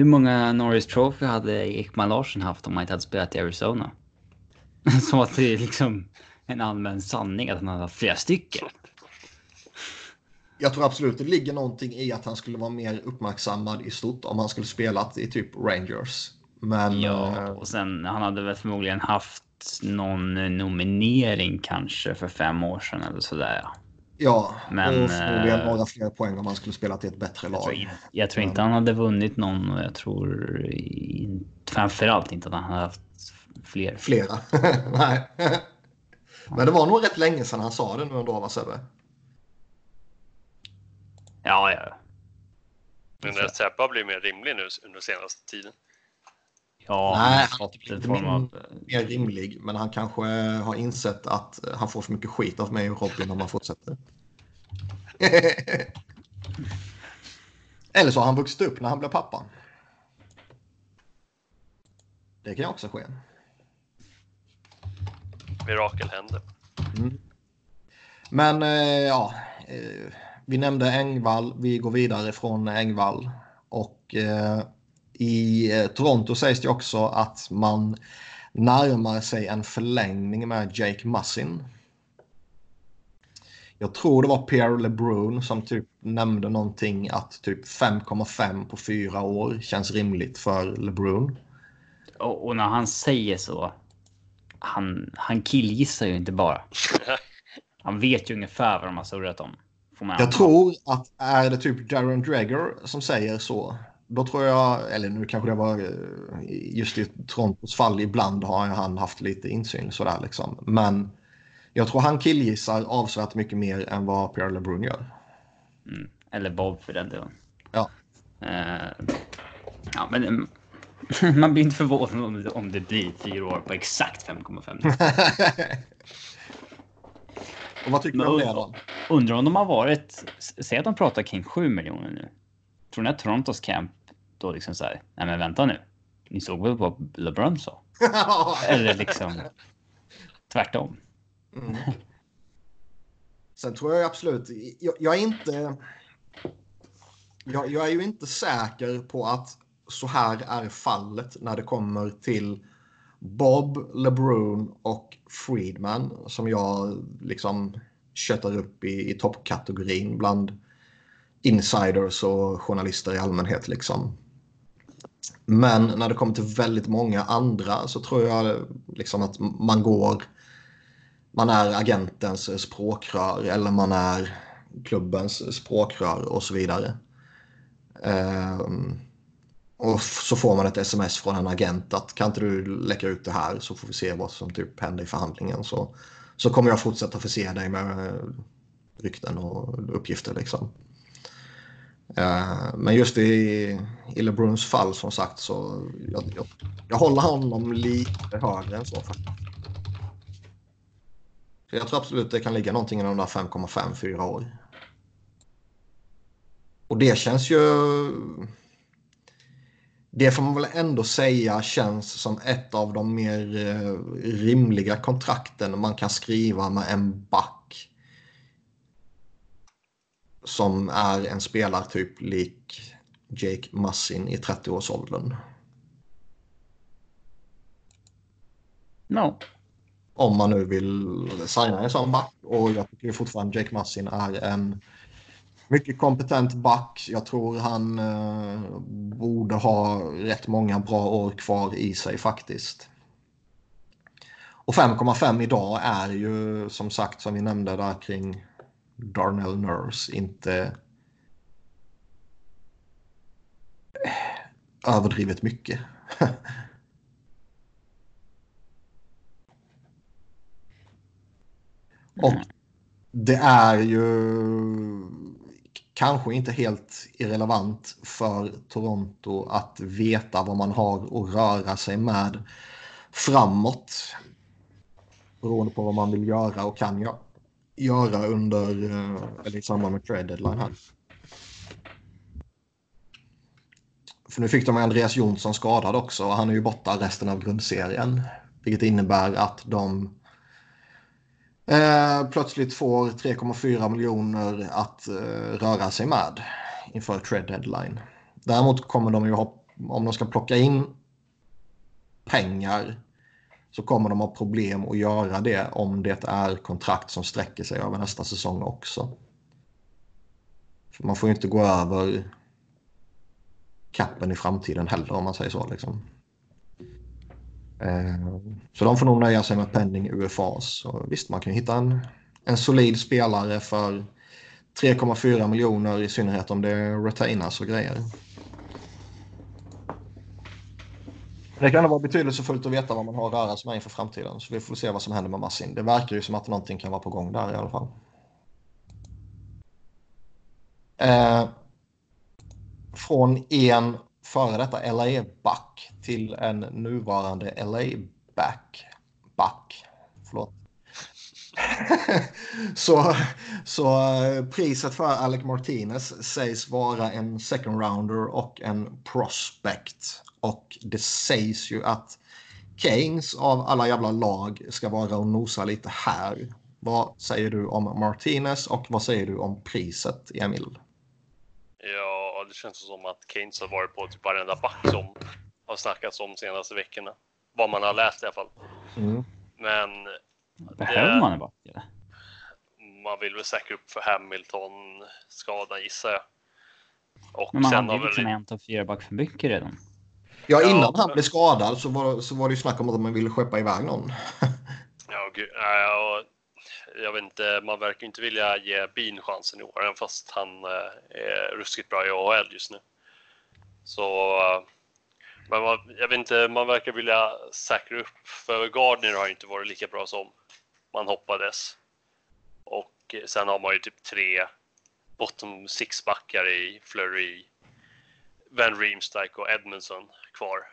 hur många Norris Trophy hade Ekman Larsson haft om han inte hade spelat i Arizona? Som att det är liksom en allmän sanning att han hade haft flera stycken. jag tror absolut det ligger någonting i att han skulle vara mer uppmärksammad i stort om han skulle spelat i typ Rangers. Men Ja, eh, och sen han hade väl förmodligen haft någon nominering kanske för fem år sedan eller sådär. Ja. Ja, Men, och förmodligen några fler poäng om han skulle spelat i ett bättre Jag tror, lag. in, jag tror inte han hade vunnit någon och jag tror in, framförallt inte att han hade haft fler. Flera. Nej. Men det var nog rätt länge sedan han sa det nu ändå, va Sebbe? Ja, ja. Men har blivit mer rimlig nu under senaste tiden. Ja, Nej, han har inte form min- av... Mer rimlig, men han kanske har insett att han får för mycket skit av mig och Robin om han fortsätter. Eller så har han vuxit upp när han blev pappa. Det kan också ske. Mirakel händer. Men eh, ja, eh, vi nämnde Engvall. Vi går vidare från Engvall. Och eh, i eh, Toronto sägs det också att man närmar sig en förlängning med Jake Mussin. Jag tror det var Pierre LeBrun som typ nämnde någonting att typ 5,5 på fyra år känns rimligt för LeBrun. Och, och när han säger så. Han, han killgissar ju inte bara. Han vet ju ungefär vad de har surrat om. Får man Jag tror att är det typ Darren Dreger som säger så, då tror jag, eller nu kanske det var eh, just i Torontos fall, ibland har han haft lite insyn sådär liksom. Men jag tror han killgissar avsevärt mycket mer än vad Pierre LeBrun gör. Mm. Eller Bob för den delen. Ja. Uh, ja, men mm, man blir inte förvånad om det, om det blir fyra år på exakt 5,5. Och vad tycker du om det då? Undrar om de har varit, säg att de pratar kring 7 miljoner nu. Tror ni att Torontos camp då liksom så här, nej men vänta nu. Ni såg väl vad LeBron sa? Eller liksom tvärtom. Mm. Sen tror jag absolut, jag, jag är inte... Jag, jag, är ju inte säker på att så här är fallet när det kommer till Bob, LeBron och Friedman som jag liksom köttar upp i, i toppkategorin bland insiders och journalister i allmänhet. Liksom. Men när det kommer till väldigt många andra så tror jag liksom att man går man är agentens språkrör eller man är klubbens språkrör och så vidare. Um, och så får man ett sms från en agent att kan inte du läcka ut det här så får vi se vad som typ händer i förhandlingen. Så, så kommer jag fortsätta förse dig med rykten och uppgifter. Liksom. Uh, men just i, i LeBruns fall som sagt så jag, jag, jag håller honom lite högre än så faktiskt. Så jag tror absolut det kan ligga någonting i de där 5,5-4 år. Och det känns ju det får man väl ändå säga känns som ett av de mer eh, rimliga kontrakten man kan skriva med en back. Som är en spelartyp lik Jake Massin i 30-årsåldern. No. Om man nu vill signa en sån back. Och jag tycker fortfarande Jake Massin är en mycket kompetent back. Jag tror han eh, borde ha rätt många bra år kvar i sig faktiskt. Och 5,5 idag är ju som sagt som vi nämnde där kring Darnell Nurse inte överdrivet mycket. Och det är ju kanske inte helt irrelevant för Toronto att veta vad man har att röra sig med framåt. Beroende på vad man vill göra och kan göra göra under eh, eller i samband med trade deadline här. För nu fick de Andreas Jonsson skadad också och han är ju borta resten av grundserien. Vilket innebär att de eh, plötsligt får 3,4 miljoner att eh, röra sig med inför trade deadline. Däremot kommer de ju ha, om de ska plocka in pengar så kommer de ha problem att göra det om det är kontrakt som sträcker sig över nästa säsong också. För man får ju inte gå över kappen i framtiden heller om man säger så. Liksom. Eh, så de får nog nöja sig med penning UFA. Så visst, man kan hitta en, en solid spelare för 3,4 miljoner i synnerhet om det retainas och grejer. Det kan vara betydelsefullt att veta vad man har att röra sig med inför framtiden. Så vi får se vad som händer med Massin. Det verkar ju som att någonting kan vara på gång där i alla fall. Eh, från en före detta LA-back till en nuvarande LA-back. Back. Förlåt. så, så eh, priset för Alec Martinez sägs vara en second rounder och en prospect. Och det sägs ju att Keynes av alla jävla lag ska vara och nosa lite här. Vad säger du om Martinez och vad säger du om priset, Emil? Ja, det känns som att Keynes har varit på typ varenda back som har snackats om de senaste veckorna. Vad man har läst i alla fall. Mm. Men... Behöver det, man en back? Eller? Man vill väl säkra upp för Hamilton-skadan gissar jag. Och Men man hade ju liksom väl... en av fyra back för mycket redan. Ja, innan ja, han blev skadad så var, så var det ju snack om att man ville skeppa iväg någon. ja, gud, ja, jag vet inte, man verkar inte vilja ge Bean chansen i år, även fast han eh, är ruskigt bra i AHL just nu. Så eh, men man, jag vet inte, man verkar vilja säkra upp för Gardner har inte varit lika bra som man hoppades. Och sen har man ju typ tre bottom six backar i Flurry, Van Riemsdyk och Edmondson kvar.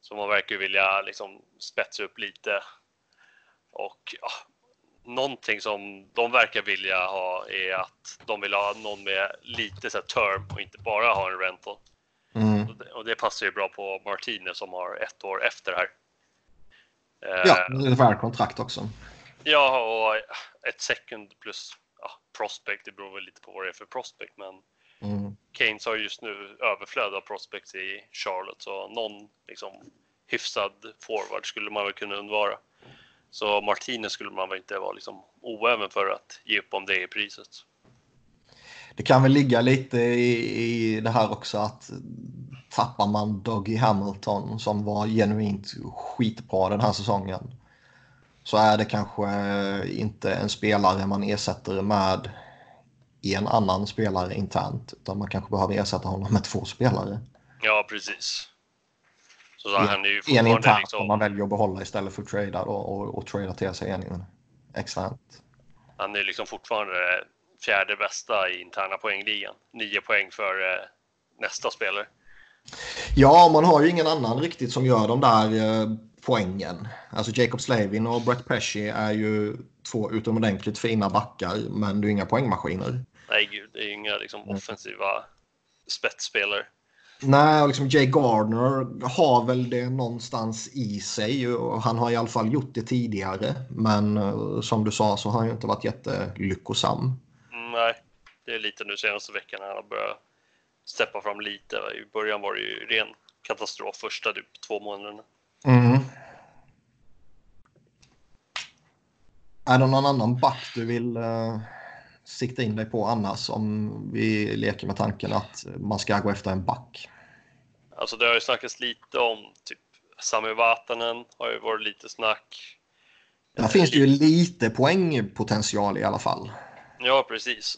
Så man verkar vilja liksom spetsa upp lite. Och ja, någonting som de verkar vilja ha är att de vill ha någon med lite så term och inte bara ha en rental. Mm. Och det passar ju bra på Martinez som har ett år efter här. Ja, det är värt kontrakt också. Ja, och ett second plus ja, prospect. Det beror väl lite på vad det är för prospect, men. Keynes har just nu överflöd av prospects i Charlotte, så någon liksom hyfsad forward skulle man väl kunna undvara. Så Martinez skulle man väl inte vara liksom oäven för att ge upp om det är priset. Det kan väl ligga lite i, i det här också att tappar man Dougie Hamilton som var genuint skitbra den här säsongen så är det kanske inte en spelare man ersätter med en annan spelare internt utan man kanske behöver ersätta honom med två spelare. Ja, precis. Så en, han är ju en internt liksom... som man väljer att behålla istället för att trada och, och, och trada till sig en externt. Han är liksom fortfarande fjärde bästa i interna poängligan. Nio poäng för eh, nästa spelare. Ja, man har ju ingen annan riktigt som gör de där eh, poängen. Alltså Jacob Slavin och Brett Pesci är ju två utomordentligt fina backar, men det är inga poängmaskiner. Nej, gud, det är inga liksom, offensiva spetsspelare. Nej, och liksom Jay Gardner har väl det någonstans i sig och han har i alla fall gjort det tidigare. Men eh, som du sa så har han ju inte varit jättelyckosam. Mm, nej, det är lite nu senaste veckan han har börjat steppa fram lite. I början var det ju ren katastrof första typ två månaderna. Mm. Är det någon annan back du vill uh, sikta in dig på annars om vi leker med tanken att man ska gå efter en back? Alltså det har ju snackats lite om typ Sami Vatanen har ju varit lite snack. Där finns det ju lite poängpotential i alla fall. Ja, precis.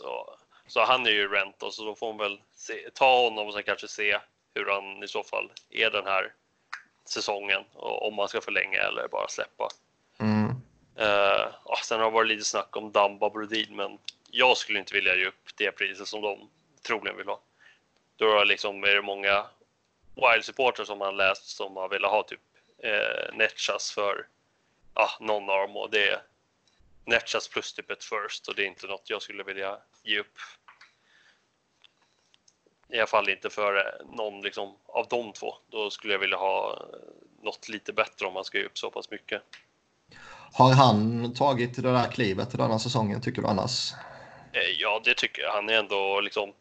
Så han är ju rent och så då får man väl se, ta honom och sen kanske se hur han i så fall är den här säsongen och om man ska förlänga eller bara släppa. Mm. Uh, sen har det varit lite snack om Damba Brodin, men jag skulle inte vilja ge upp det priset som de troligen vill ha. Då är, liksom, är det många Wild-supportrar som man läst som har velat ha typ eh, Netchas för ah, någon av dem och det är Netchas plus typ ett first och det är inte något jag skulle vilja ge upp. I alla fall inte för eh, någon liksom, av de två. Då skulle jag vilja ha eh, något lite bättre om man ska ge upp så pass mycket. Har han tagit det där klivet den här säsongen tycker du annars? Eh, ja, det tycker jag. Han är ändå liksom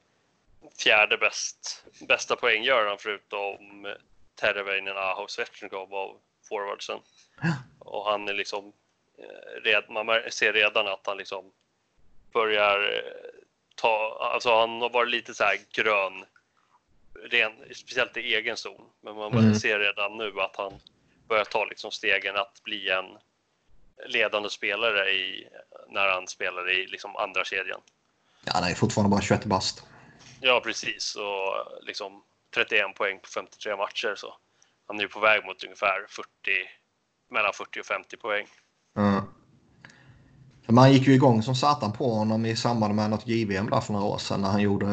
fjärde bäst, bästa poänggöraren förutom Terveinen, Aho, Svetjnikov av forwardsen. Och han är liksom, man ser redan att han liksom börjar ta, alltså han har varit lite så här grön, ren, speciellt i egen zon. Men man mm. ser redan nu att han börjar ta liksom stegen att bli en ledande spelare i, när han spelar i liksom andra kedjan. Ja, han är fortfarande bara 21 bast. Ja, precis. Och liksom 31 poäng på 53 matcher. Så han är ju på väg mot ungefär 40, mellan 40 och 50 poäng. Mm. Man gick ju igång som satan på honom i samband med något JVM där för några år sedan när han gjorde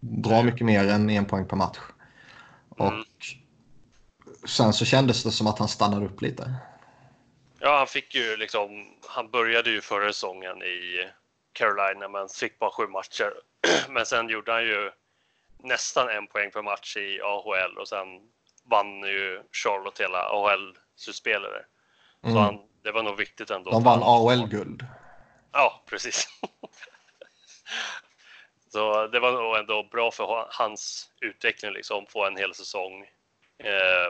bra mycket mer än en poäng per match. Och mm. sen så kändes det som att han stannade upp lite. Ja, han fick ju liksom, han började ju förra säsongen i Carolina men fick bara sju matcher. men sen gjorde han ju nästan en poäng per match i AHL och sen vann ju Charlotte hela AHL-slutspelare. Mm. Så han det var nog viktigt ändå. De vann AHL-guld. Ja, precis. Så det var nog ändå bra för hans utveckling, liksom få en hel säsong eh,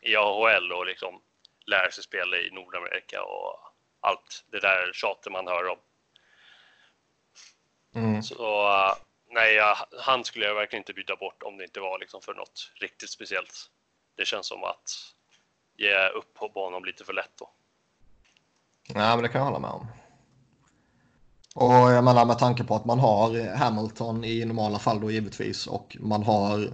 i AHL och liksom lära sig spela i Nordamerika och allt det där tjatet man hör om. Mm. Så nej, han skulle jag verkligen inte byta bort om det inte var liksom för något riktigt speciellt. Det känns som att ge upp på honom lite för lätt då. Nej, men det kan jag hålla med om. Och jag menar med tanke på att man har Hamilton i normala fall då givetvis och man har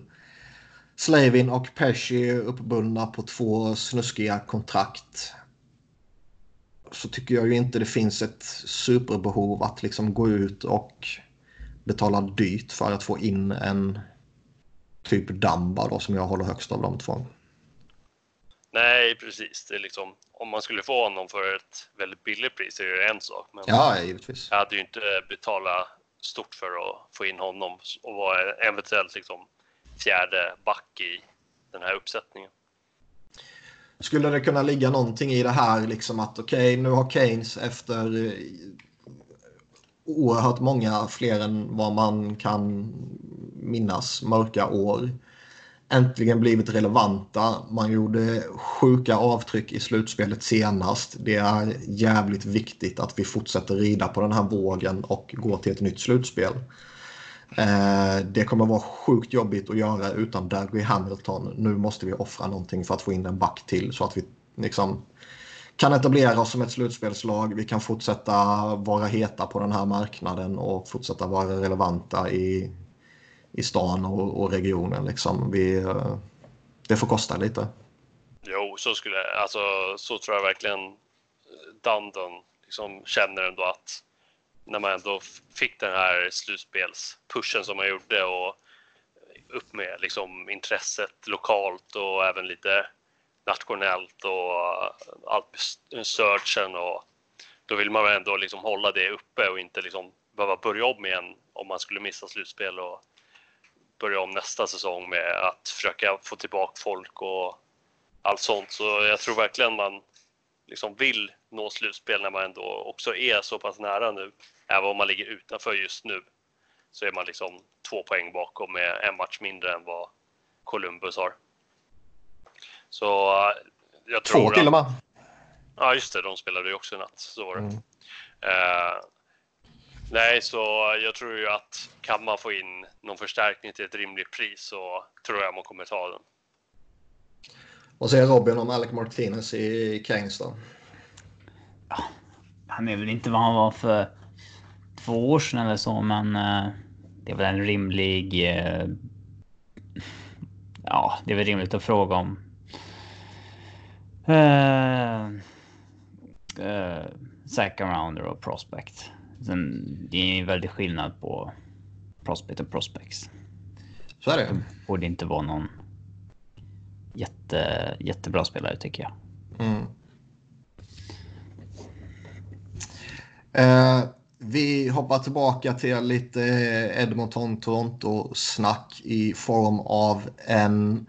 Slavin och Pesci uppbundna på två snuskiga kontrakt. Så tycker jag ju inte det finns ett superbehov att liksom gå ut och betala dyrt för att få in en typ Damba då som jag håller högst av de två. Nej, precis. Det är liksom, om man skulle få honom för ett väldigt billigt pris är det en sak. Men Ja, givetvis. jag hade ju inte betalat stort för att få in honom och vara eventuellt liksom fjärde back i den här uppsättningen. Skulle det kunna ligga någonting i det här liksom att okej, nu har Keynes efter eh, oerhört många fler än vad man kan minnas mörka år äntligen blivit relevanta. Man gjorde sjuka avtryck i slutspelet senast. Det är jävligt viktigt att vi fortsätter rida på den här vågen och gå till ett nytt slutspel. Eh, det kommer vara sjukt jobbigt att göra utan Dougie Hamilton. Nu måste vi offra någonting för att få in en back till så att vi liksom kan etablera oss som ett slutspelslag. Vi kan fortsätta vara heta på den här marknaden och fortsätta vara relevanta i, i stan och, och regionen. Liksom. Vi, eh, det får kosta lite. Jo, så skulle alltså så tror jag verkligen Dundon liksom känner ändå att när man ändå fick den här slutspelspushen som man gjorde och upp med liksom intresset lokalt och även lite nationellt och eh, allt med eh, searchen och då vill man ändå liksom hålla det uppe och inte liksom behöva börja om igen om man skulle missa slutspel och börja om nästa säsong med att försöka få tillbaka folk och allt sånt. Så jag tror verkligen man liksom vill nå slutspel när man ändå också är så pass nära nu. Även om man ligger utanför just nu så är man liksom två poäng bakom med en match mindre än vad Columbus har. Så eh, jag tror Två till och med. Ja, just det, de spelade ju också i natt. Så var det. Mm. Eh, nej, så jag tror ju att kan man få in någon förstärkning till ett rimligt pris så tror jag man kommer ta den. Vad säger Robin om Alec Martinez i Keynes då? Han är väl inte vad han var för två år sedan eller så, men eh, det är väl en rimlig. eh, Ja, det är väl rimligt att fråga om. Uh, uh, second rounder och prospect. Sen, det är en väldig skillnad på prospect och prospects. Så är det. Borde inte vara någon jätte, jättebra spelare tycker jag. Mm. Eh, vi hoppar tillbaka till lite Edmonton-Toronto-snack i form av en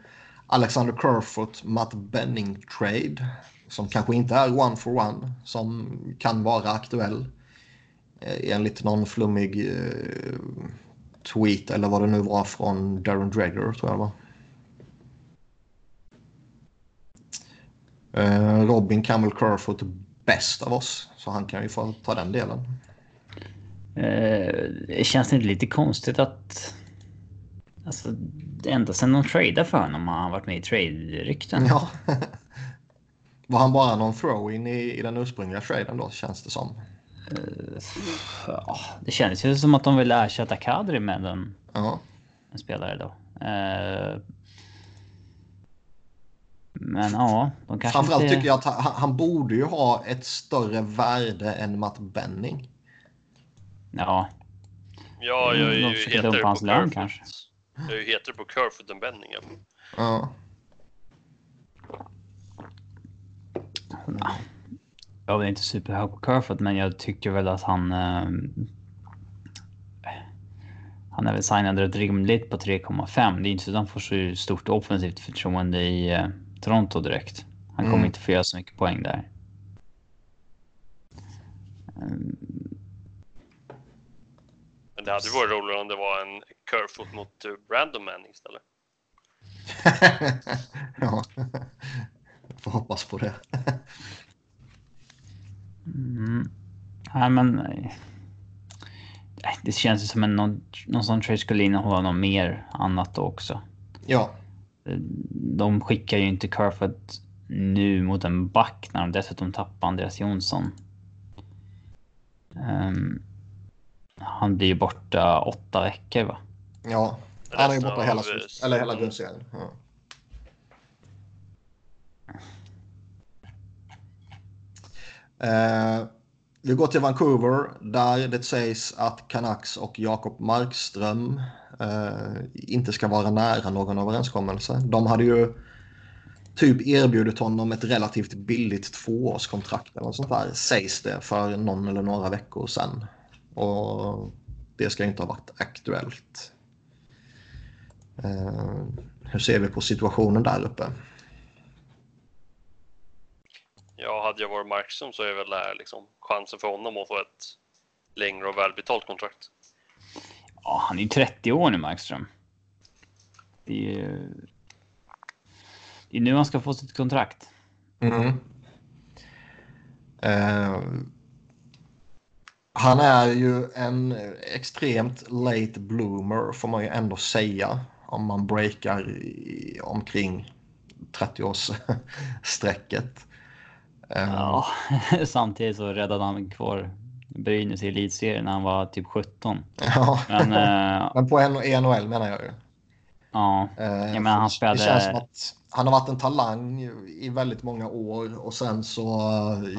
Alexander Kerfoot Matt Benning-trade som kanske inte är one for one som kan vara aktuell eh, enligt någon flummig eh, tweet eller vad det nu var från Darren Dreger tror jag det var. Robin kan väl Kerfoot bäst av oss så han kan ju få ta den delen. Eh, det känns inte lite konstigt att... Alltså, ända sedan de tradade för honom har han varit med i trade-rykten. Ja. Var han bara någon throw-in i, i den ursprungliga traden då känns det som. Ja, det kändes ju som att de ville ersätta Kadri med en, Ja. en spelare då. Eh, men ja, de kanske Framförallt inte... tycker jag att han, han borde ju ha ett större värde än Matt Benning. Ja, Ja, jag är ju hetare på hans lön kanske. Jag är ju hetare på Kerfoot än Benning. ja. Ja. jag är inte superhög på Kerfoot, men jag tycker väl att han... Eh, han är väl signad rätt rimligt på 3,5. Det är inte så att han får så stort offensivt förtroende i eh, Toronto direkt. Han kommer Mm. inte få göra så mycket poäng där. Men det hade varit roligare om det var en Kerfoot mot eh, Brandon Manning istället. ja. Får hoppas på det. Mm. Nej, men... nej. Nej, Det känns ju som en någon, någon sån trade skulle innehålla något mer annat också. ja. De skickar ju inte Kerfoot nu mot en back när de dessutom tappar Andreas Jonsson. Ehm, han blir borta åtta veckor va? Ja, han är ju borta hela, eller hela grundserien. Ja. Eh, vi går till Vancouver där det sägs att Canucks och Jakob Markström eh, inte ska vara nära någon överenskommelse. De hade ju typ erbjudit honom ett relativt billigt tvåårskontrakt eller något sånt där sägs det för någon eller några veckor sedan. Och det ska inte ha varit aktuellt. Eh, hur ser vi på situationen där uppe? Ja, hade jag varit Markström så är väl det här liksom chansen för honom att få ett längre och välbetalt kontrakt. Ja, han är ju 30 år nu, Markström. Det är ju... Det är nu han ska få sitt kontrakt. Mm. Eh, han är ju en extremt late bloomer får man ju ändå säga om man breakar i, omkring 30-årsstrecket. Eh, Ja, samtidigt så räddade han kvar Brynäs i elitserien när han var typ 17. ja. Men eh, Men på NHL menar jag ju. ja, Eh, Ja, men han Det spelade- känns som att han har varit en talang i väldigt många år och sen så...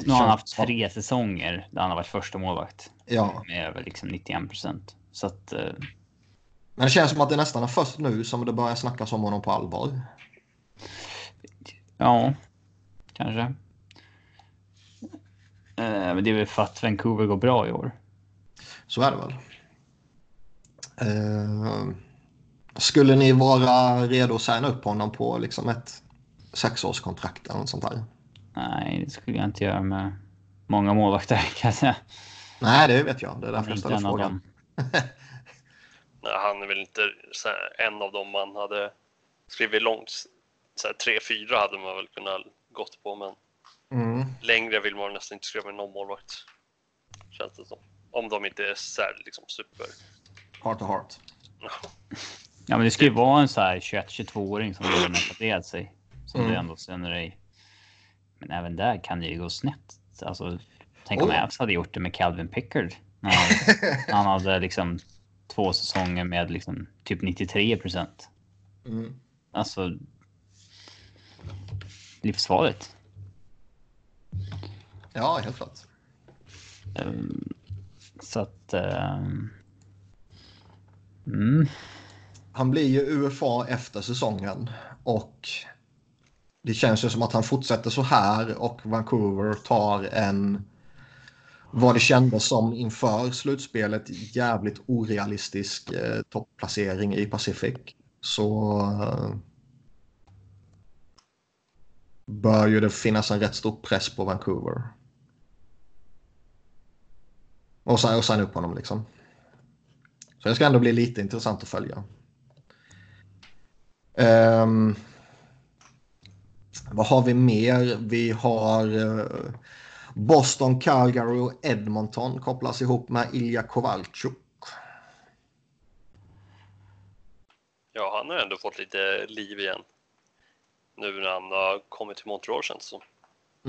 nu har han haft tre säsonger där han har varit första målvakt Ja, med över liksom 91 procent. Så att eh, men det känns som att det nästan är först nu som det börjar snackas om honom på allvar. ja, kanske. Eh, Men det är väl för att Vancouver går bra i år. Så är det väl. Eh, skulle ni vara redo att signa upp honom på liksom ett sexårskontrakt eller något sånt där? Nej, det skulle jag inte göra med många målvakter kan jag säga. Nej, det vet jag. Det är därför jag ställer frågan. han är väl inte så här, en av dem man hade skrivit långt. Så här, tre, fyra hade man väl kunnat gått på, men Mm. längre vill man nästan inte skriva med någon målvakt. Känns det som. Om de inte är så här, liksom super. Heart to heart. Ja, men det ska ju vara en så här 21-22-åring som redan har etablerat sig. Som Mm. du ändå känner dig. Men även där kan det ju gå snett. Alltså, tänk om Oh. Avs hade gjort det med Calvin Pickard. Han, han hade liksom två säsonger med liksom typ 93 procent. Mm. Alltså. Livsfarligt. Ja, helt klart. Ehm, så att. ehm, mm. Han blir ju UFA efter säsongen och det känns ju som att han fortsätter så här och Vancouver tar en vad det kändes som inför slutspelet jävligt orealistisk eh, topplacering i Pacific. Så eh, bör ju det finnas en rätt stor press på Vancouver. Och och sen upp honom liksom. Så det ska ändå bli lite intressant att följa. Ehm, vad har vi mer? Vi har eh, Boston, Calgary och Edmonton kopplas ihop med Ilja Kovalchuk. Ja, han har ändå fått lite liv igen. Nu när han har kommit till Montreal känns det som.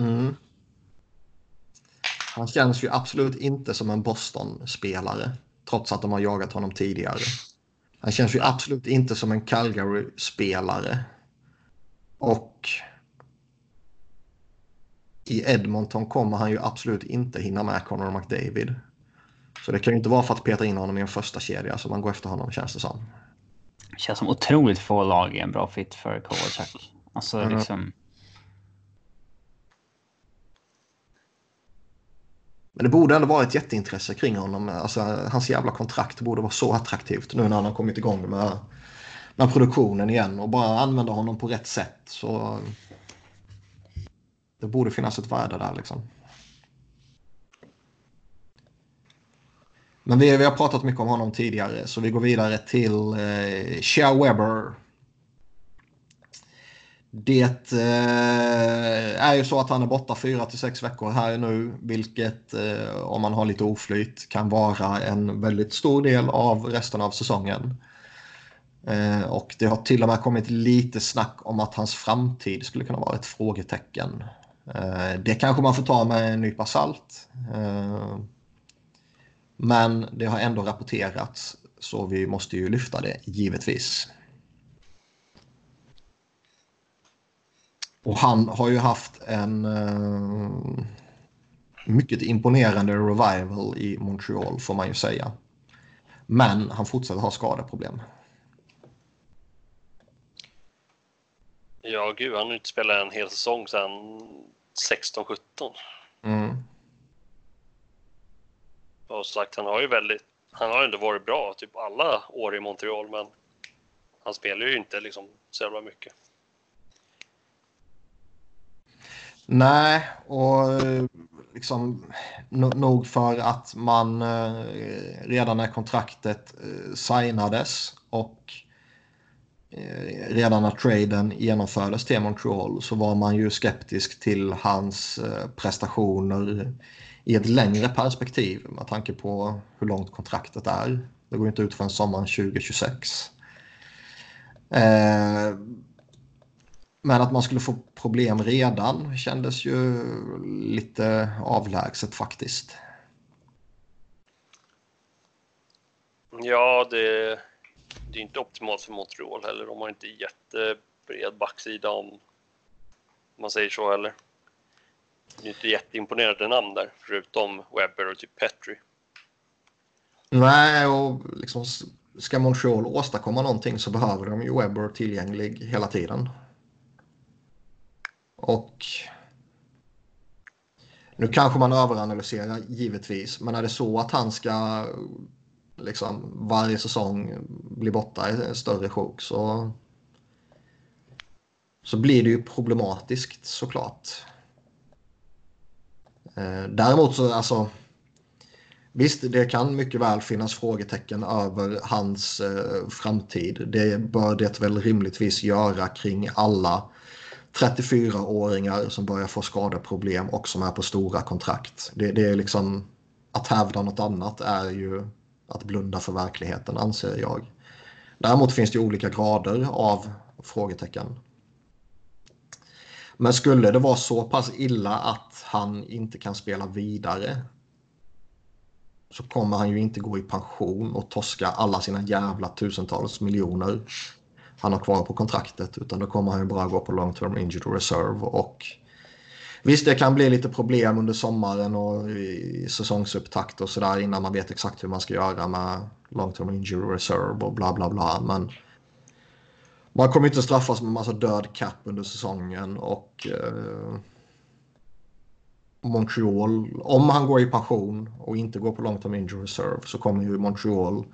Mm. Han känns ju absolut inte som en Boston-spelare trots att de har jagat honom tidigare. Han känns ju absolut inte som en Calgary-spelare. Och i Edmonton kommer han ju absolut inte hinna med Connor McDavid. Så det kan ju inte vara för att peta in honom i en första kedja som man går efter honom känns det som. Känns som otroligt få lag är en bra fit för Kovalchuk. Alltså Mm. liksom. Men det borde ändå vara ett jätteintresse kring honom. Alltså, hans jävla kontrakt borde vara så attraktivt nu när han har kommit igång med, med produktionen igen och bara använda honom på rätt sätt. Så det borde finnas ett värde där liksom. Men vi, vi har pratat mycket om honom tidigare så vi går vidare till eh, Shia Weber. Det eh, är ju så att han är borta fyra till sex veckor här nu, vilket eh, om man har lite oflyt kan vara en väldigt stor del av resten av säsongen. Eh, och det har till och med kommit lite snack om att hans framtid skulle kunna vara ett frågetecken. Eh, det kanske man får ta med en nypa salt. Eh, Men det har ändå rapporterats så vi måste ju lyfta det givetvis. Och han har ju haft en uh, mycket imponerande revival i Montreal får man ju säga. Men han fortsätter ha skadeproblem. Ja, gud, han spelat en hel säsong sedan 16-17. Mm. Och sagt, han har ju väldigt, han har ändå varit bra typ alla år i Montreal, men han spelar ju inte liksom så jävla mycket. Nej, och eh, liksom nog för att man eh, redan när kontraktet eh, signades och redan när traden genomfördes till Montreal så var man ju skeptisk till hans prestationer i ett längre perspektiv med tanke på hur långt kontraktet är. Det går inte ut förrän sommaren 2026. Men att man skulle få problem redan kändes ju lite avlägset faktiskt. Ja, det, det är inte optimalt för Montreal heller. De har inte jättebred backsida om man säger så heller. Det är inte jätteimponerande namn där, förutom Webber och typ Petri. Nej, och liksom ska Montreal åstadkomma någonting så behöver de ju Webber tillgänglig hela tiden. Och nu kanske man överanalyserar givetvis, men är det så att han ska liksom varje säsong bli borta i större sjok så, så blir det ju problematiskt såklart. Eh, däremot så alltså Visst, det kan mycket väl finnas frågetecken över hans eh, framtid. Det bör det väl rimligtvis göra kring alla 34-åringar som börjar få skadeproblem och som är på stora kontrakt. Det, det, är liksom att hävda något annat är ju att blunda för verkligheten anser jag. Däremot finns det olika grader av frågetecken. Men skulle det vara så pass illa att han inte kan spela vidare så kommer han ju inte gå i pension och torska alla sina jävla tusentals miljoner han har kvar på kontraktet utan då kommer han ju bara gå på long term injured reserve och Visst, det kan bli lite problem under sommaren och i säsongsupptakt och sådär innan man vet exakt hur man ska göra med long term injured reserve och bla bla bla. Men man kommer inte straffas med massa död cap under säsongen och eh, Montreal, om han går i pension och inte går på long term injury reserve så kommer ju Montreal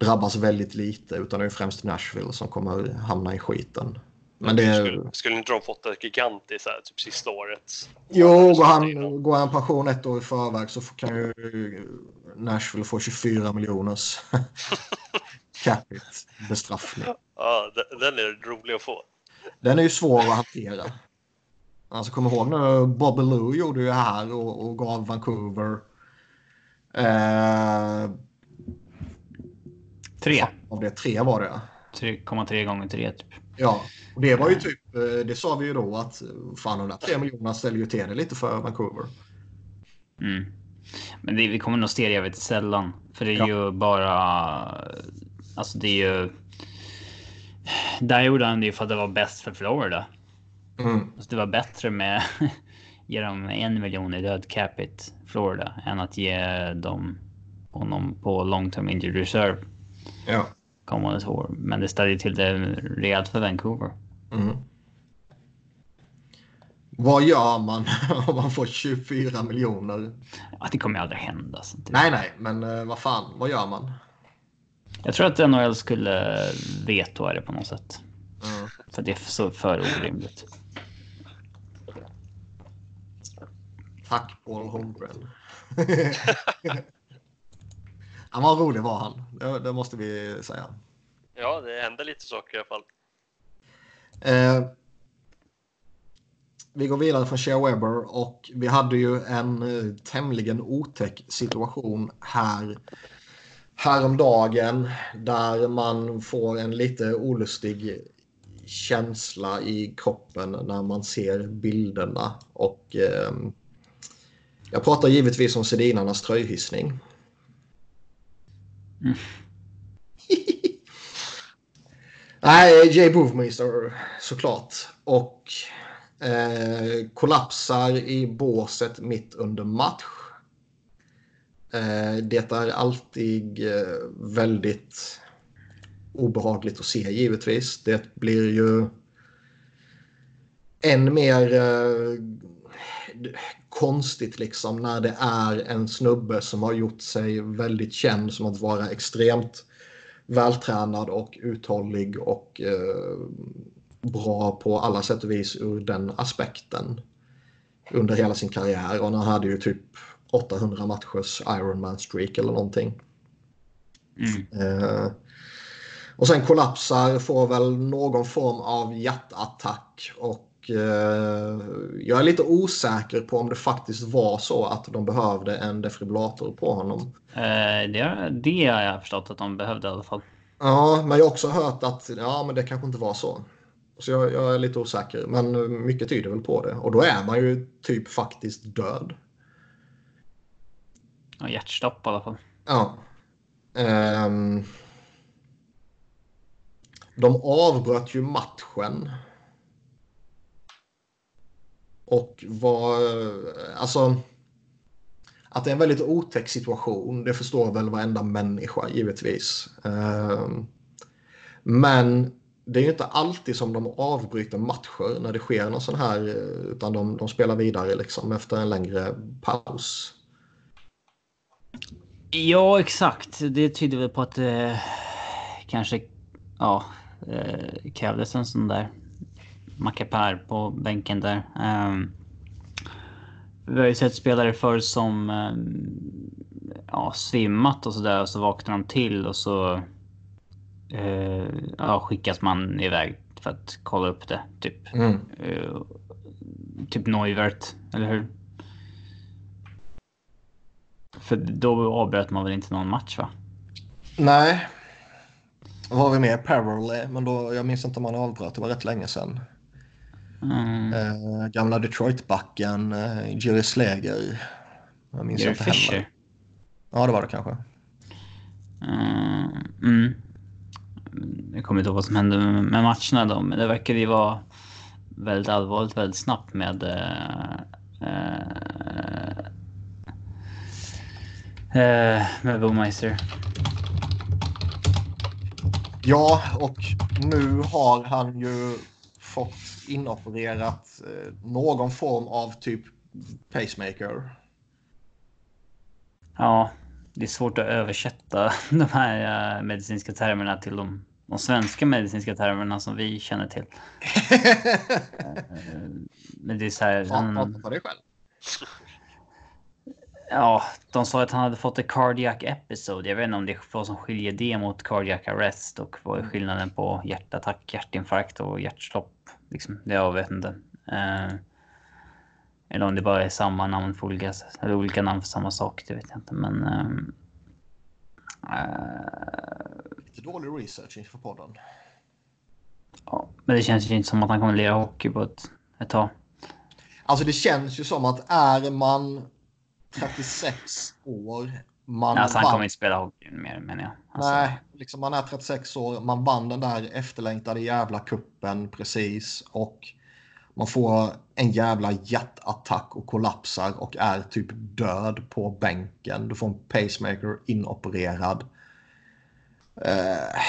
drabbas väldigt lite utan det är främst Nashville som kommer hamna i skiten. Men det... skulle, skulle inte de fått ett gigantiskt här, typ sista året? Jo, går han, går han pension ett år i förväg så kan ju Nashville få 24 miljoners capita bestraffning. Ja, den är rolig att få. Den är ju svår att hantera. Alltså kommer ihåg nu Bobby Lou gjorde ju här och, och gav Vancouver eh, Tre. Av det tre var det. 3,3 gånger 3 typ. Ja, och det var ju typ, eh, det sa vi ju då att fan de där 3 miljonerna ställer ju till det lite för Vancouver. Mm. Men det, vi kommer nog se det jävligt sällan. För det är ja. ju bara, alltså det är ju. Där gjorde han det för att det var bäst för Florida. Mm. Alltså det var bättre med ge dem en miljon i död capita Florida än att ge dem honom på long term injured reserve. Ja. Kommande år. Men det ställer till det rejält för Vancouver. Mm. Vad gör man om man får 24 miljoner? Ja, det kommer aldrig hända. Så nej, nej, men uh, vad fan, vad gör man? Jag tror att NHL skulle vetoa det på något sätt. Mm. För det är så för orimligt. Tack Paul Holmgren. Han var rolig var han. Det, det, måste vi säga. Ja, det hände lite saker i alla fall. Eh, vi går vidare från Shea Weber och vi hade ju en eh, tämligen otäck situation här häromdagen där man får en lite olustig känsla i kroppen när man ser bilderna. Och eh, jag pratar givetvis om Sedinarnas tröjhissning. Mm. Nej, Jay Bovmeister såklart. Och eh, kollapsar i båset mitt under match. Eh, det är alltid eh, väldigt obehagligt att se givetvis. Det blir ju än mer eh, konstigt liksom när det är en snubbe som har gjort sig väldigt känd som att vara extremt vältränad och uthållig och eh, bra på alla sätt och vis ur den aspekten under hela sin karriär. Och han hade ju typ 800 matchers Ironman streak eller någonting. Mm. Eh, och sen kollapsar, får väl någon form av hjärtattack och jag är lite osäker på om det faktiskt var så att de behövde en defibrillator på honom. Eh, det, det har jag förstått att de behövde i alla fall. Ja, men jag har också hört att ja, men det kanske inte var så. Så jag, jag är lite osäker, men mycket tyder väl på det. Och då är man ju typ faktiskt död. Ja, hjärtstopp i alla fall. Ja. Ehm. de avbröt ju matchen. Och vad eh, Alltså... Att det är en väldigt otäck situation, det förstår väl varenda människa givetvis. Ehm, men det är ju inte alltid som de avbryter matcher när det sker någon sån här, eh, utan de, de spelar vidare liksom efter en längre paus. Ja, exakt. Det tyder väl på att det eh, kanske ja, eh, krävdes en sån där mackapär på bänken där. Um, vi har ju sett spelare förr som um, ja, svimmat och sådär och så vaknar de till och så uh, ja, skickas man iväg för att kolla upp det. Typ, Mm. uh, typ Neuvert, eller hur? För då avbröt man väl inte någon match va? Nej. Vad har vi med? Parallel, men då, jag minns inte om han avbröt. Det var rätt länge sedan. Mm. Eh, gamla Detroit-backen, eh, Jerry Sleger. Jag minns Jerry inte heller. Fisher. Ja, det var det kanske. Mm. Mm. Jag kommer inte ihåg vad som hände med matcherna då, men det verkar ju vara väldigt allvarligt väldigt snabbt med eh, eh, eh, med Bomeister. Ja, och nu har han ju fått inopererat eh, någon form av typ pacemaker. Ja, det är svårt att översätta de här eh, medicinska termerna till de, de svenska medicinska termerna som vi känner till. Eh, Men det är så här. Prata han- för dig själv. Ja, de sa att han hade fått ett cardiac episode. Jag vet inte om det är vad som skiljer det mot cardiac arrest och vad är skillnaden på hjärtattack, hjärtinfarkt och hjärtstopp. Liksom, det jag vet inte. Eh, eller om det bara är samma namn för olika, eller olika namn för samma sak, det vet jag inte. Men ehm, eh, Lite dålig research inför podden. ja, men det känns ju inte som att han kommer lira hockey på ett, ett tag. Alltså det känns ju som att är man 36 år, man Alltså, han vann- kommer inte spela hockey mer menar jag. Alltså, Nej, liksom man är 36 år, man vann den där efterlängtade jävla kuppen precis och man får en jävla hjärtattack och kollapsar och är typ död på bänken. Du får en pacemaker inopererad. Eh,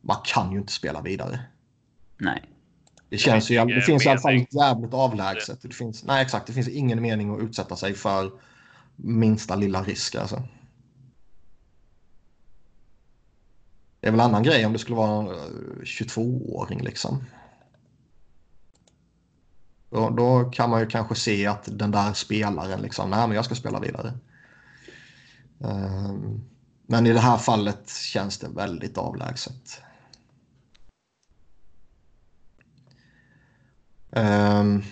man kan ju inte spela vidare. Nej. Det känns ju, det finns i alla fall jävligt avlägset. Det finns, nej exakt, det finns ingen mening att utsätta sig för minsta lilla risk alltså. Det är väl en annan grej om det skulle vara en eh, 22-åring liksom. Då, då kan man ju kanske se att den där spelaren liksom, nej men jag ska spela vidare. Ehm, men i det här fallet känns det väldigt avlägset. Um,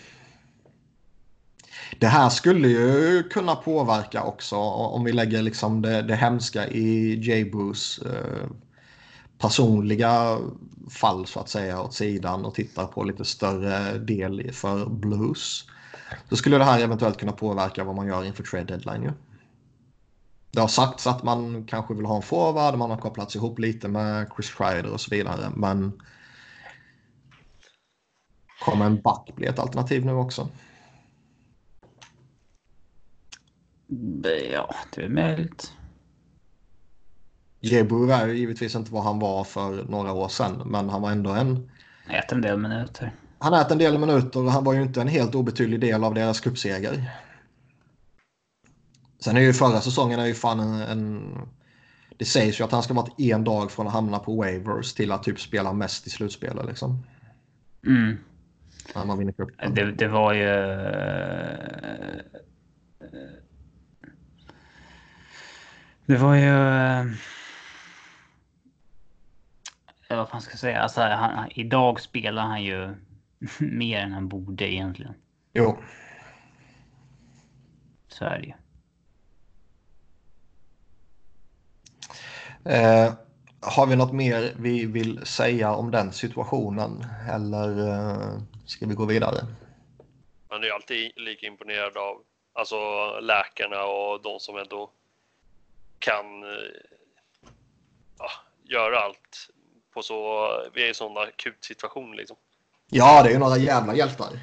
det här skulle ju kunna påverka också om vi lägger liksom det, det hemska i J-Boos eh, personliga fall så att säga åt sidan och tittar på lite större del för Blues. Så skulle det här eventuellt kunna påverka vad man gör inför trade deadline ju. det har sagts att man kanske vill ha en forward, man har kopplats ihop lite med Chris Kreider och så vidare. Men kommer en back bli ett alternativ nu också? Ja, det är möjligt. Jebur är givetvis inte vad han var för några år sedan, men han var ändå en... Han äter en del minuter. Han äter en del minuter och han var ju inte en helt obetydlig del av deras cupseger. Sen är ju förra säsongen är ju fan en, en... Det sägs ju att han ska varit en dag från att hamna på waivers till att typ spela mest i slutspelet liksom. Mm. När man vinner cupen. Det, det var ju... Det var ju... Ja, vad fan ska jag säga? Alltså, han, idag spelar han ju mer än han borde egentligen. Jo. Så är det ju. Eh, har vi något mer vi vill säga om den situationen eller eh, ska vi gå vidare? Man är alltid lika imponerad av alltså läkarna och de som ändå kan eh, ja, göra allt på så. Vi är i en sån akut situation liksom. Ja, det är ju några jävla hjältar.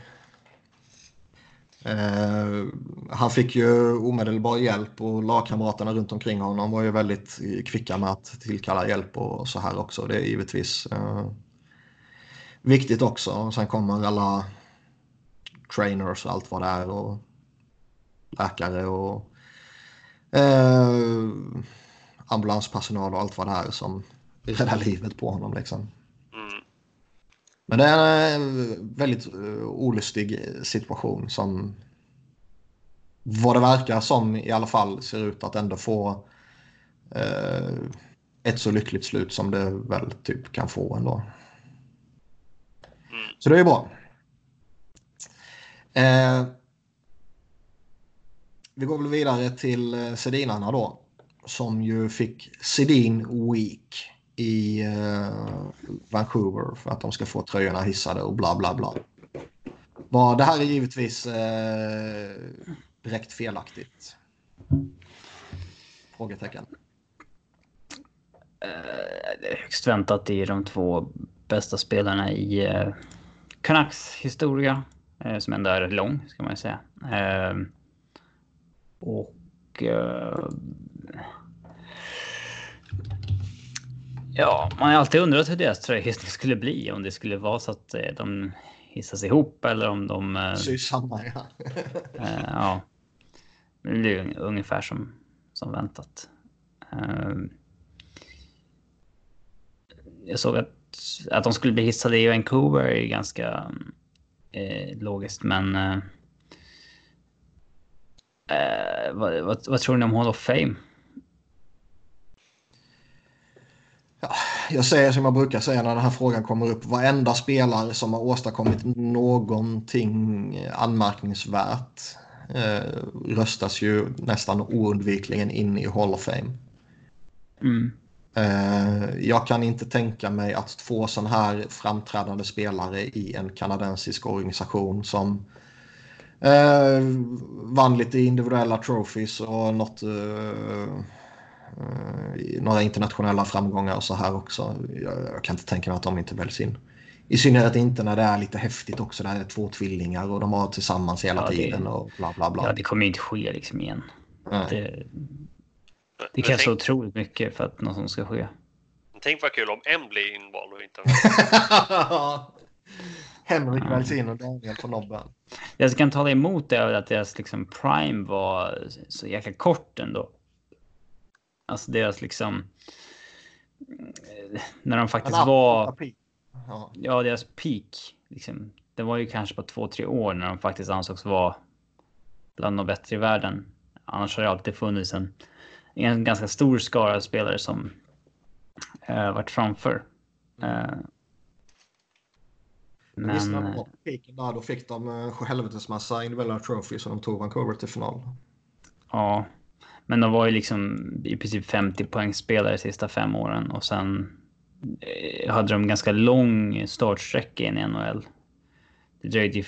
Eh, han fick ju omedelbar hjälp och lagkamraterna runt omkring honom var ju väldigt kvicka med att tillkalla hjälp och så här också. Det är givetvis eh, viktigt också. Sen kommer alla trainers och allt vad det är och läkare och eh, ambulanspersonal och allt vad det är som räddar livet på honom liksom. Mm. Men det är en väldigt uh, olustig situation som vad det verkar som i alla fall ser ut att ändå få uh, ett så lyckligt slut som det väl typ kan få ändå. Mm. Så det är bra. Uh, vi går väl vidare till eh, Sedinarna då. Som ju fick Sedin Week i uh, Vancouver för att de ska få tröjorna hissade och bla bla bla. Var, det här är givetvis uh, direkt felaktigt. Frågetecken. Uh, det är högst väntat. i de två bästa spelarna i uh, Canucks historia. Uh, som ändå är lång, ska man ju säga och Ja, man har alltid undrat hur deras tröjhissning skulle bli. Om det skulle vara så att eh, de hissas ihop eller om de... Eh, Syns samma, ja. eh, ja. Det blir ungefär som, som väntat. Eh, jag såg att, att de skulle bli hissade i Vancouver är ganska eh, logiskt, men... Eh, vad, vad, vad tror ni om Hall of Fame? Ja, jag säger som jag brukar säga när den här frågan kommer upp. Varenda spelare som har åstadkommit någonting anmärkningsvärt eh, röstas ju nästan oundvikligen in i Hall of Fame. Mm. Eh, jag kan inte tänka mig att två sådana här framträdande spelare i en kanadensisk organisation som eh, vann lite individuella trophies och något eh, Uh, några internationella framgångar och så här också. Jag, jag, kan inte tänka mig att de inte väljs in. I synnerhet inte när det är lite häftigt också. Där det är två tvillingar och de har tillsammans hela Ja, det- tiden och bla bla bla. Ja, det kommer ju inte ske liksom igen. Nej. Det, det krävs så tänk, otroligt mycket för att något sånt ska ske. tänk vad kul om en blir invald och inte Henrik väljs in och Daniel på nobben. Det som kan tala emot det är att deras liksom prime var så jäkla kort ändå. Alltså deras liksom... eh, När de faktiskt Men var... absoluta peak. Ja. Ja, deras peak. Liksom, det var ju kanske på två, tre år när de faktiskt ansågs vara bland de bättre i världen. Annars har det alltid funnits en, en ganska stor skara spelare som eh, varit framför. Eh, Men visst, när men de var på peaken där, då fick de en helvetesmassa individuella trophies och de tog Vancouver till final. ja, men de var ju liksom i princip 50 poängspelare de sista fem åren och sen eh, hade de ganska lång startsträcka in i NHL. Det dröjde ju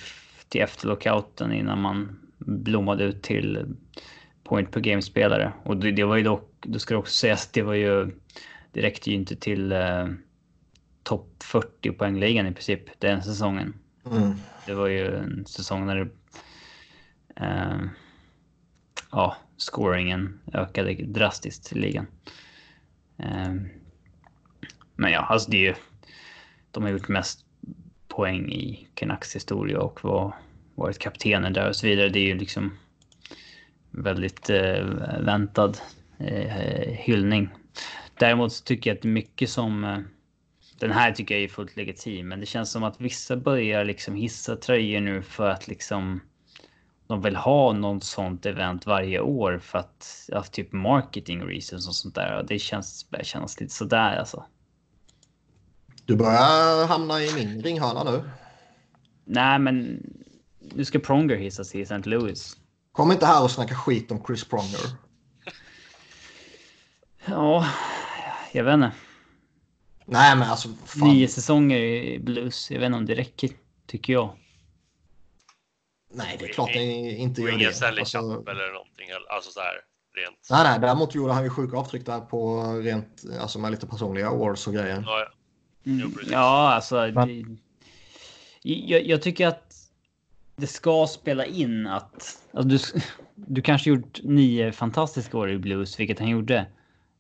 till efter lockouten innan man blommade ut till point per game-spelare. Och det, det, var ju dock, då ska det också sägas att det var ju, det räckte ju inte till eh, topp 40 poängligan i princip den säsongen. Mm. Det var ju en säsong när det, eh, ja, scoringen ökade drastiskt i ligan. Eh, men ja, alltså det är ju, de har gjort mest poäng i Canucks historia och var, varit kaptener där och så vidare. Det är ju liksom väldigt eh, väntad eh, hyllning. Däremot så tycker jag att mycket som eh, den här tycker jag är fullt legitim, men det känns som att vissa börjar liksom hissa tröjor nu för att liksom de vill ha något sånt event varje år för att ja, typ marketing reasons och sånt där. Det känns, börjar kännas lite sådär alltså. Du börjar hamna i min ringhörna nu. Nej, men nu ska Pronger hissas i St. Louis. Kom inte här och snacka skit om Chris Pronger. Ja, jag vet inte. Nej, men alltså. Fan. Nio säsonger i Blues. Jag vet inte om det räcker, tycker jag. Nej, det är klart det inte gör ingen det. Stanley Alltså, Cup eller någonting. Alltså så här rent. nej, nej, däremot gjorde han ju sjuka avtryck där på rent, alltså med lite personliga awards och grejer. Ja, ja. Mm, Jo, precis. ja, alltså. Det, jag, jag tycker att det ska spela in att... Alltså du, du kanske gjort nio fantastiska år i Blues, vilket han gjorde.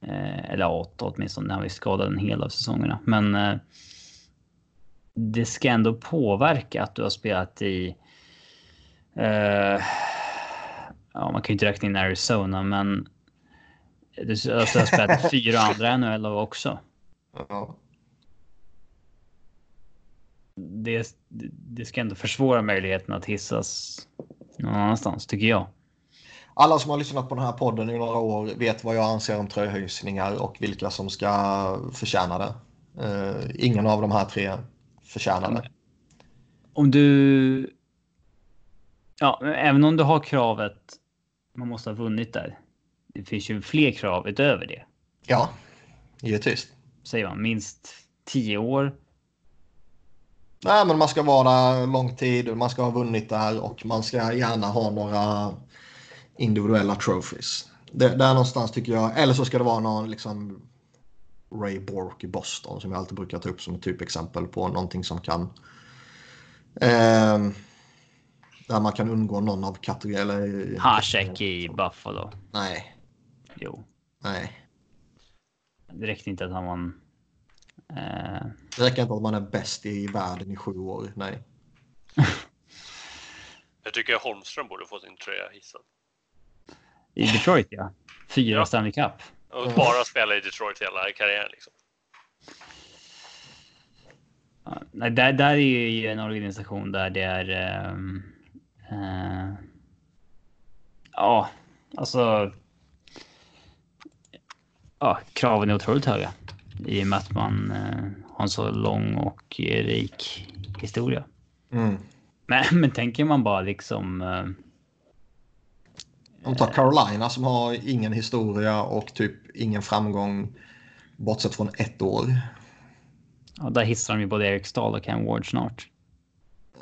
Eh, eller åtta åtminstone, han var skadad en hel av säsongerna. Men eh, det ska ändå påverka att du har spelat i... Eh, ja, man kan ju inte räkna in Arizona, men... Du alltså, har spelat fyra andra NHL också. Ja. det, det ska ändå försvåra möjligheten att hissas någon annanstans, tycker jag. Alla som har lyssnat på den här podden i några år vet vad jag anser om tröjhöjsningar och vilka som ska förtjäna det. Eh, ingen av de här tre förtjänar det. Om du... Ja, även om du har kravet man måste ha vunnit där. Det finns ju fler krav utöver det. Ja, givetvis. Säger man minst 10 år. Nej, men man ska vara där lång tid, man ska ha vunnit där och man ska gärna ha några individuella trophies. Det, där någonstans tycker jag, eller så ska det vara någon liksom Ray Bork i Boston som jag alltid brukar ta upp som ett typexempel på någonting som kan eh, där man kan undgå någon av kategorierna. Hasek i Buffalo. Nej, Jo, nej. det räckte inte att han var en... Eh, Det räcker inte att man är bäst i världen i sju år. Nej. Jag tycker Holmström borde få sin tröja hissad. I Detroit, ja. Fyra Ja. Stanley Cup. Och bara spela i Detroit hela karriären liksom. Nej, där, där är ju en organisation där det är... ehm, eh, ja, alltså... Ja, kraven är otroligt höga. I och med att man eh, har en så lång och rik historia. Mm. Men, men tänker man bara liksom... Eh, Om vi tar Carolina som har ingen historia och typ ingen framgång bortsett från ett år. ja, där hissar de ju både Eric Stahl och Ken Ward snart.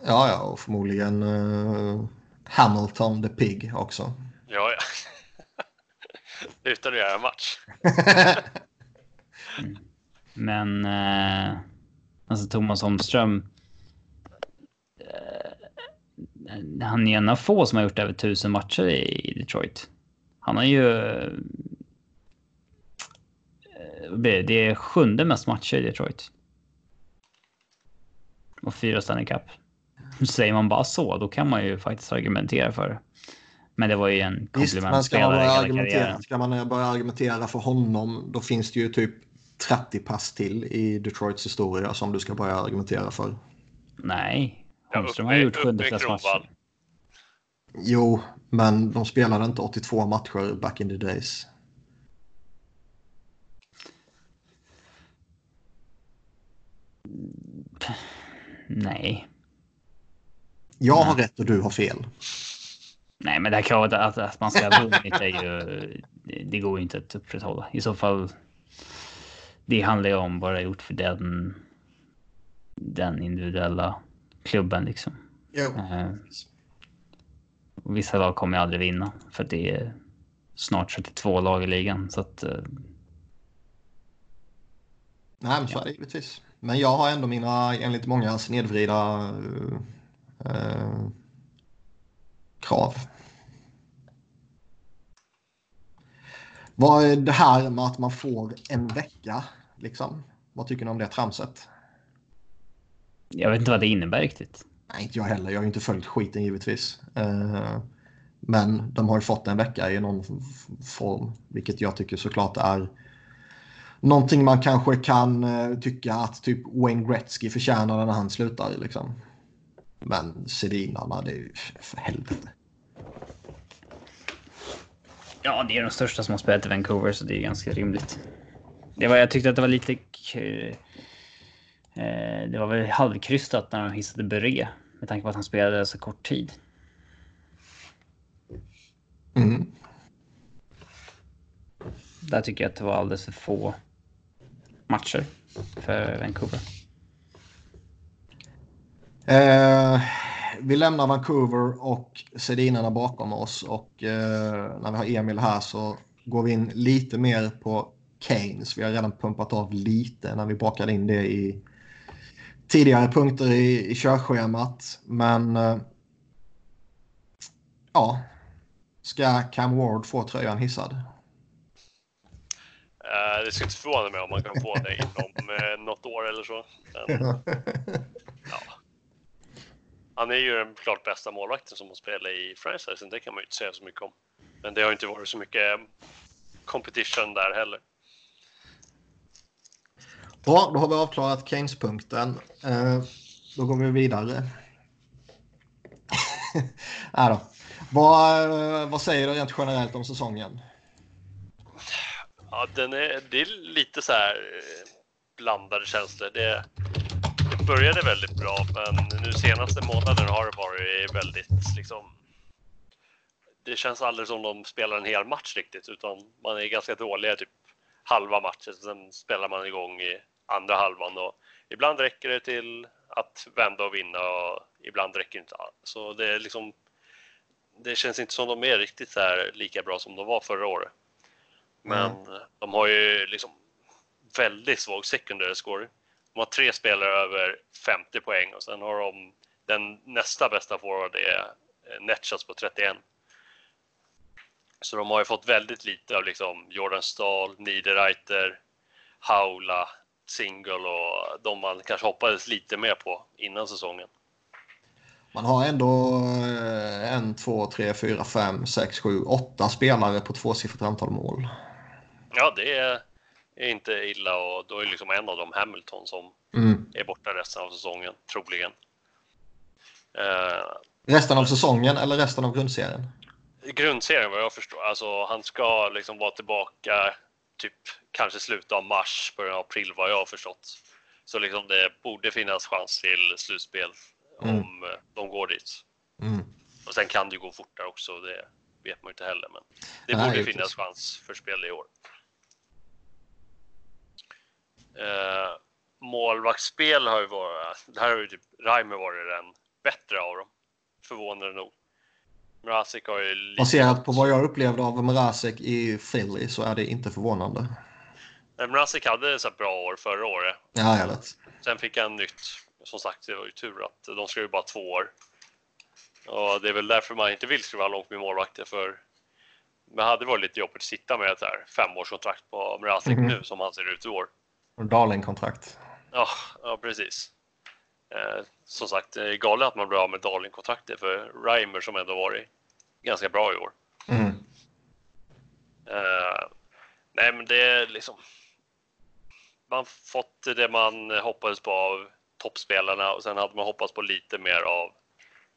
Ja, ja, och förmodligen eh, Hamilton the Pig också. Ja, ja. Utan att göra en match. Men eh, alltså Thomas Holmström. Han är en av få som har gjort över tusen matcher i Detroit. Han har ju. Eh, det? är sjunde mest matcher i Detroit. Och fyra Stanley Cup. Säger man bara så, då kan man ju faktiskt argumentera för det. Men det var ju en komplementspelare hela argumentera, ska man börja argumentera för honom då finns det ju typ 30 pass till i Detroits historia som du ska börja argumentera för. Nej, Holmström har gjort sjunde flest matcher. Jo, men de spelade inte 82 matcher back in the days. Nej. Jag har rätt och du har fel. Nej, men det här kravet att, att man ska ha vunnit är ju... Det, går ju inte att upprätthålla. I så fall... Det handlar ju om vad det har gjort för den... Den individuella klubben liksom. Eh, vissa lag kommer ju aldrig vinna för det är snart 32 lag i ligan. Så att, eh, Nej, men så är det givetvis. Men jag har ändå mina, enligt många, snedvrida eh, krav. Vad är det här med att man får en vecka? Liksom? Vad tycker ni om det tramset? Jag vet inte vad det innebär riktigt. Nej, inte jag heller. Jag har ju inte följt skiten givetvis. Eh, men de har ju fått en vecka i någon form, vilket jag tycker såklart är någonting man kanske kan eh, tycka att typ Wayne Gretzky förtjänar när han slutar. Liksom. Men Sedinarna, det är ju för helvete. Ja, det är de största som har spelat i Vancouver, så det är ganska rimligt. Det var, jag tyckte att det var lite... Eh, det var väl halvkrystat när de hissade Bure med tanke på att han spelade så kort tid. Mm. Där tycker jag att det var alldeles för få matcher för Vancouver. Eh, vi lämnar Vancouver och Sedinarna bakom oss och eh, när vi har Emil här så går vi in lite mer på Keynes. Vi har redan pumpat av lite när vi bakade in det i tidigare punkter i, i körschemat. Men eh, ja, ska Cam Ward få tröjan hissad? Eh, det skulle inte förvåna mig om man kan få det inom eh, något år eller så. Men, ja. Han är ju den klart bästa målvakten som har spelat i franchisen, det kan man ju inte säga så mycket om. Men det har inte varit så mycket competition där heller. Bra, då har vi avklarat Keynes-punkten. Eh, då går vi vidare. äh då. Vad, eh, vad säger du rent generellt om säsongen? Ja, den är, det är lite så här eh, blandade känslor. Det, det började väldigt bra, men nu senaste månaden har det varit väldigt liksom. Det känns aldrig som de spelar en hel match riktigt, utan man är ganska dåliga typ halva matchen. Sen spelar man igång i andra halvan och ibland räcker det till att vända och vinna och ibland räcker det inte alls. Så det är liksom. Det känns inte som de är riktigt så här lika bra som de var förra året. Men de har ju liksom väldigt svag secondary score. De har tre spelare över 50 poäng och sen har de den nästa bästa forward är eh, Netchas på 31. Så de har ju fått väldigt lite av liksom Jordan Stahl, Niederreiter, Haula, Single och de man kanske hoppades lite mer på innan säsongen. Man har ändå eh, en, två, tre, fyra, fem, sex, sju, åtta spelare på tvåsiffrigt antal mål. Ja, det är, inte illa och då är liksom en av dem Hamilton som Mm. är borta resten av säsongen, troligen. Eh, Resten av säsongen eller resten av grundserien? grundserien vad jag förstår, alltså han ska liksom vara tillbaka typ kanske slutet av mars, början av april vad jag har förstått. Så liksom det borde finnas chans till slutspel Mm. om eh, de går dit. Mm. Och sen kan det gå fortare också, det vet man inte heller. Men det Nej, borde finnas chans för spel i år. Eh, målvaktsspel har ju varit, det här har ju typ Reimer varit den bättre av dem. Förvånande nog. Mrazek har ju lite... Baserat på vad jag upplevde av Mrazek i Philly så är det inte förvånande. Mrazek hade så bra år förra året. Ja, jag vet. Sen fick han nytt. Som sagt, det var ju tur att de skrev bara två år. Och det är väl därför man inte vill skriva långt med målvakter för det hade varit lite jobbigt att sitta med ett här femårskontrakt på Mrazek Mhm. nu som han ser ut i år. Darling-kontrakt. Ja, ja precis. Eh, som sagt, det är galet att man blir av med Darling-kontraktet för Reimer som ändå varit ganska bra i år. Mm. Eh, nej, men det är liksom. Man fått det man hoppades på av toppspelarna och sen hade man hoppats på lite mer av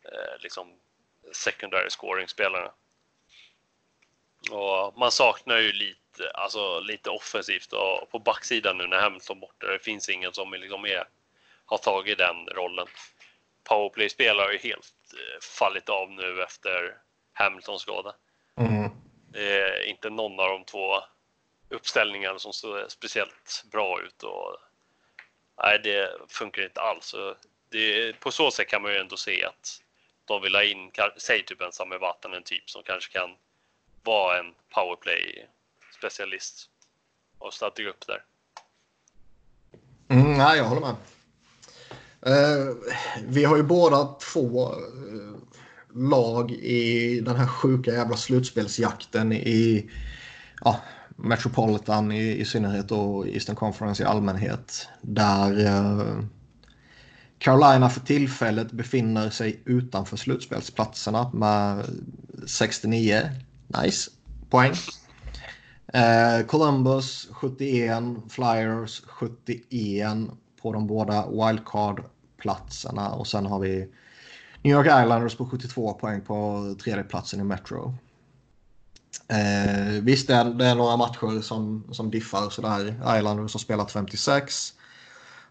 eh, liksom secondary scoring-spelarna. Och man saknar ju lite, alltså lite offensivt och på backsidan nu när Hamilton borta. Det finns ingen som liksom är, har tagit den rollen. Powerplay-spelare har ju helt eh, fallit av nu efter Hamiltons skada. Mm. Det är inte någon av de två uppställningarna som ser speciellt bra ut. Och, nej, det funkar inte alls. Det, på så sätt kan man ju ändå se att de vill ha in, säg typ en Sami Vatanen typ som kanske kan vara en powerplay-specialist och stiga upp där. Mm, nej, jag håller med. Eh, vi har ju båda två eh, lag i den här sjuka jävla slutspelsjakten i ja, Metropolitan i, i synnerhet och Eastern Conference i allmänhet. Där eh, Carolina för tillfället befinner sig utanför slutspelsplatserna med 69 nice poäng. Eh, Columbus 71, Flyers 71 på de båda wildcard-platserna och sen har vi New York Islanders på 72 poäng på tredjeplatsen i Metro. Eh, visst, det är, det är några matcher som, som diffar sådär. Islanders har spelat 56.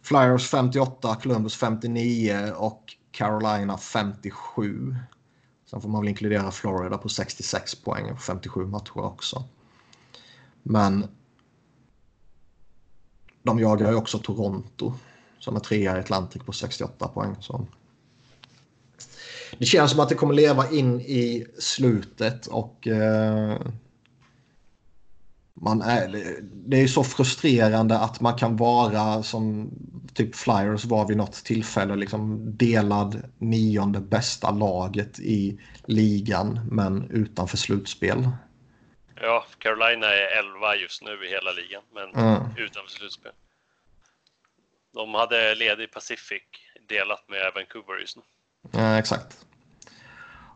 Flyers 58, Columbus 59 och Carolina 57. Sen får man väl inkludera Florida på 66 poäng och 57 matcher också. Men de jagar ju också Toronto som är trea i Atlantic på 68 poäng. Så. Det känns som att det kommer leva in i slutet och eh, man är, det är så frustrerande att man kan vara som typ Flyers var vid något tillfälle liksom delad nionde bästa laget i ligan men utanför slutspel. Ja, Carolina är 11 just nu i hela ligan men mm. utanför slutspel. De hade ledig Pacific delat med Vancouver just nu. Ja, exakt.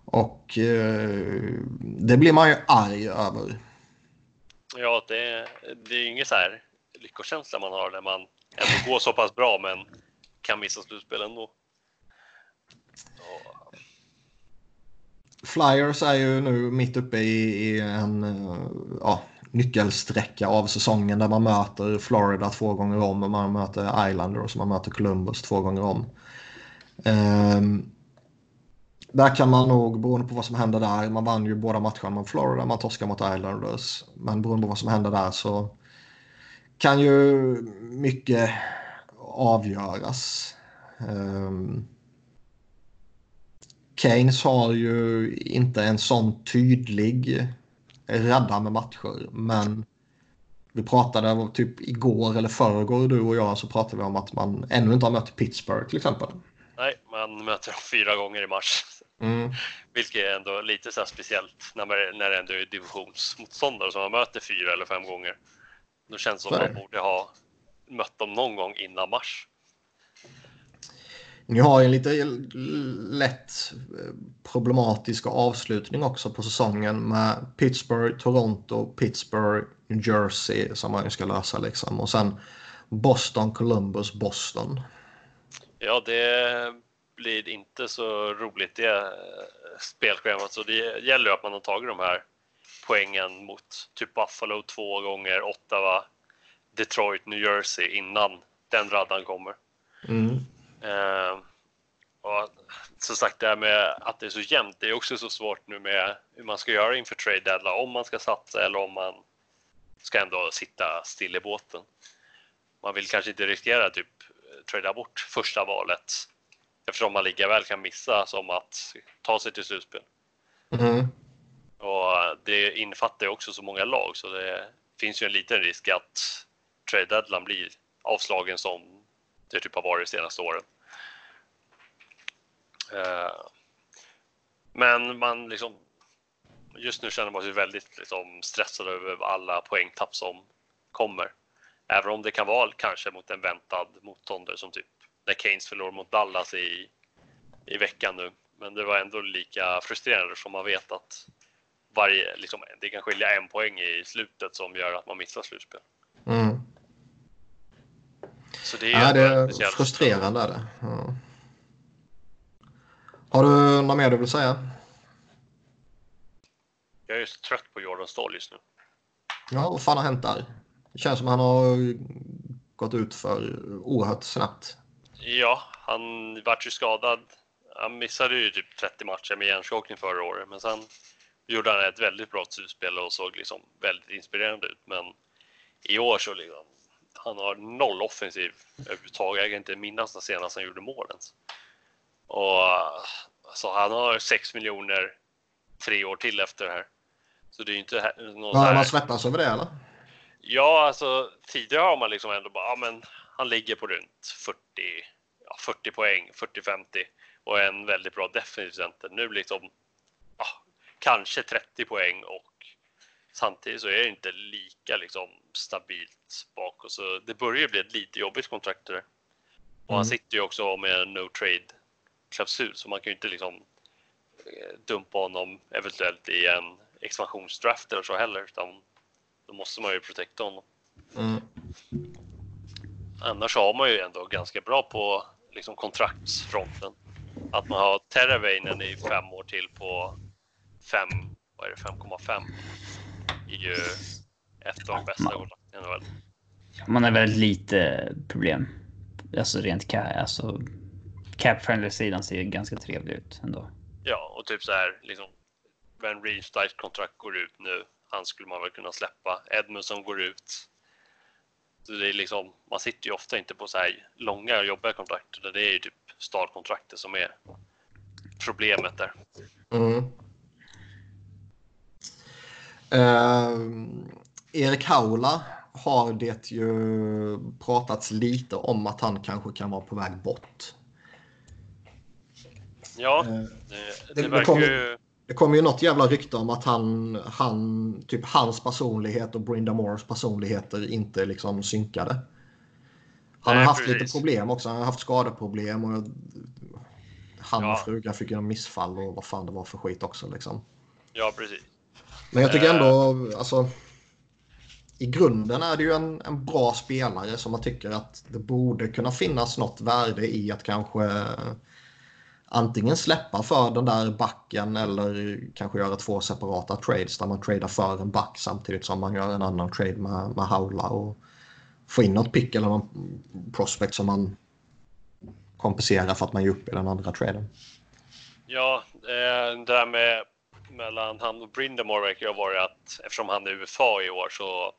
Och eh, det blir man ju arg över. Ja, det, det är inget så här lyckokänsla man har när man ändå går så pass bra men kan missa slutspel ändå. Flyers är ju nu mitt uppe i, i en ja, nyckelsträcka av säsongen där man möter Florida två gånger om och man möter Islanders och man möter Columbus två gånger om. Um, där kan man nog, beroende på vad som händer där, man vann ju båda matcherna mot Florida, man torskade mot Islanders. Men beroende på vad som händer där så kan ju mycket avgöras. Ehm, um, Keynes har ju inte en sån tydlig rädda med matcher, men vi pratade typ igår eller förrgår du och jag så pratade vi om att man ännu inte har mött Pittsburgh till exempel. Nej, man möter dem fyra gånger i mars. Mm. Vilket är ändå lite så speciellt när, man, när det ändå är divisionsmotståndare som man möter fyra eller fem gånger. Då känns det som att man borde ha mött dem någon gång innan mars. Ni har ju en lite lätt eh, problematisk avslutning också på säsongen med Pittsburgh, Toronto, Pittsburgh, New Jersey som man ska lösa liksom. Och sen Boston, Columbus, Boston. Ja, det blir inte så roligt det eh, spelschemat. Så det gäller att man har tagit de här poängen mot typ Buffalo två gånger, Ottawa, Detroit, New Jersey innan den raddan kommer. Mm. Uh, och som sagt, det här med att det är så jämnt, det är också så svårt nu med hur man ska göra inför trade deadline, om man ska satsa eller om man ska ändå sitta still i båten. Man vill kanske inte riskera typ trada bort första valet eftersom man lika väl kan missa som att ta sig till slutspel. Mm. Och det innefattar ju också så många lag så det finns ju en liten risk att trade deadline blir avslagen som det typ har varit de senaste åren. Eh, men man liksom just nu känner man sig väldigt liksom, stressad över alla poängtapp som kommer. Även om det kan vara kanske mot en väntad motståndare som typ när Keynes förlorade mot Dallas i, i veckan nu. Men det var ändå lika frustrerande som man vet att varje, liksom, det kan skilja en poäng i slutet som gör att man missar slutspel. Mm. Så det är, ja, det är frustrerande. Är det. Ja. Har du något mer du vill säga? Jag är så trött på Jordan Stall just nu. Ja, vad fan har hänt där? Det känns som att han har gått ut för oerhört snabbt. Ja, han vart ju skadad. Han missade ju typ 30 matcher med hjärnskakning förra året, men sen gjorde han ett väldigt bra slutspel och såg liksom väldigt inspirerande ut. Men i år så liksom, han har noll offensiv överhuvudtaget. Jag kan inte minnas när senast han gjorde mål ens. Och alltså, han har 6 miljoner tre år till efter det här. Så det är ju inte här- någon Ja, så här... man svettas över det eller? Ja, alltså tidigare har man liksom ändå bara, ja men han ligger på runt 40, ja, 40 poäng, 40-50 och är en väldigt bra defensiv center. Nu liksom, ja, kanske 30 poäng och samtidigt så är det inte lika liksom stabilt bakåt. Så det börjar bli ett lite jobbigt kontrakt där. Och han Mm. sitter ju också med en no trade klausul så man kan ju inte liksom eh, dumpa honom eventuellt i en expansionsdraft eller så heller utan då måste man ju protecta honom. Mm. Annars har man ju ändå ganska bra på liksom kontraktsfronten. Att man har Terraveinen i fem år till på 5, vad är det, 5,5 är ju ett av de bästa kontrakten i NHL. Man har väldigt lite problem. Alltså rent ca- alltså, cap-friendly-sidan ser ju ganska trevlig ut ändå. Ja, och typ så här liksom. Ben Reeves kontrakt går ut nu. Han skulle man väl kunna släppa. Edmundson går ut. Det är liksom, man sitter ju ofta inte på så här långa jobbiga kontrakt. utan Det är ju typ startkontraktet som är problemet där. Mm. Eh, Erik Haula har det ju pratats lite om att han kanske kan vara på väg bort. Ja, Eh, det, det det verkar ju... Det kom ju något jävla rykte om att han, han, typ hans personlighet och Brinda Moores personligheter inte liksom synkade. Han Nej, har haft precis. lite problem också. Han har haft skadeproblem och han Ja. och frugan fick ju missfall och vad fan det var för skit också liksom. Ja, precis. Men jag tycker Eh. ändå, alltså. I grunden är det ju en, en bra spelare som man tycker att det borde kunna finnas något värde i att kanske antingen släppa för den där backen eller kanske göra två separata trades där man tradar för en back samtidigt som man gör en annan trade med, med Haula och få in något pick eller någon prospect som man kompenserar för att man ger upp i den andra traden. Ja, eh, det där med mellan han och Brindamore verkar ju ha varit att eftersom han är UFA i år så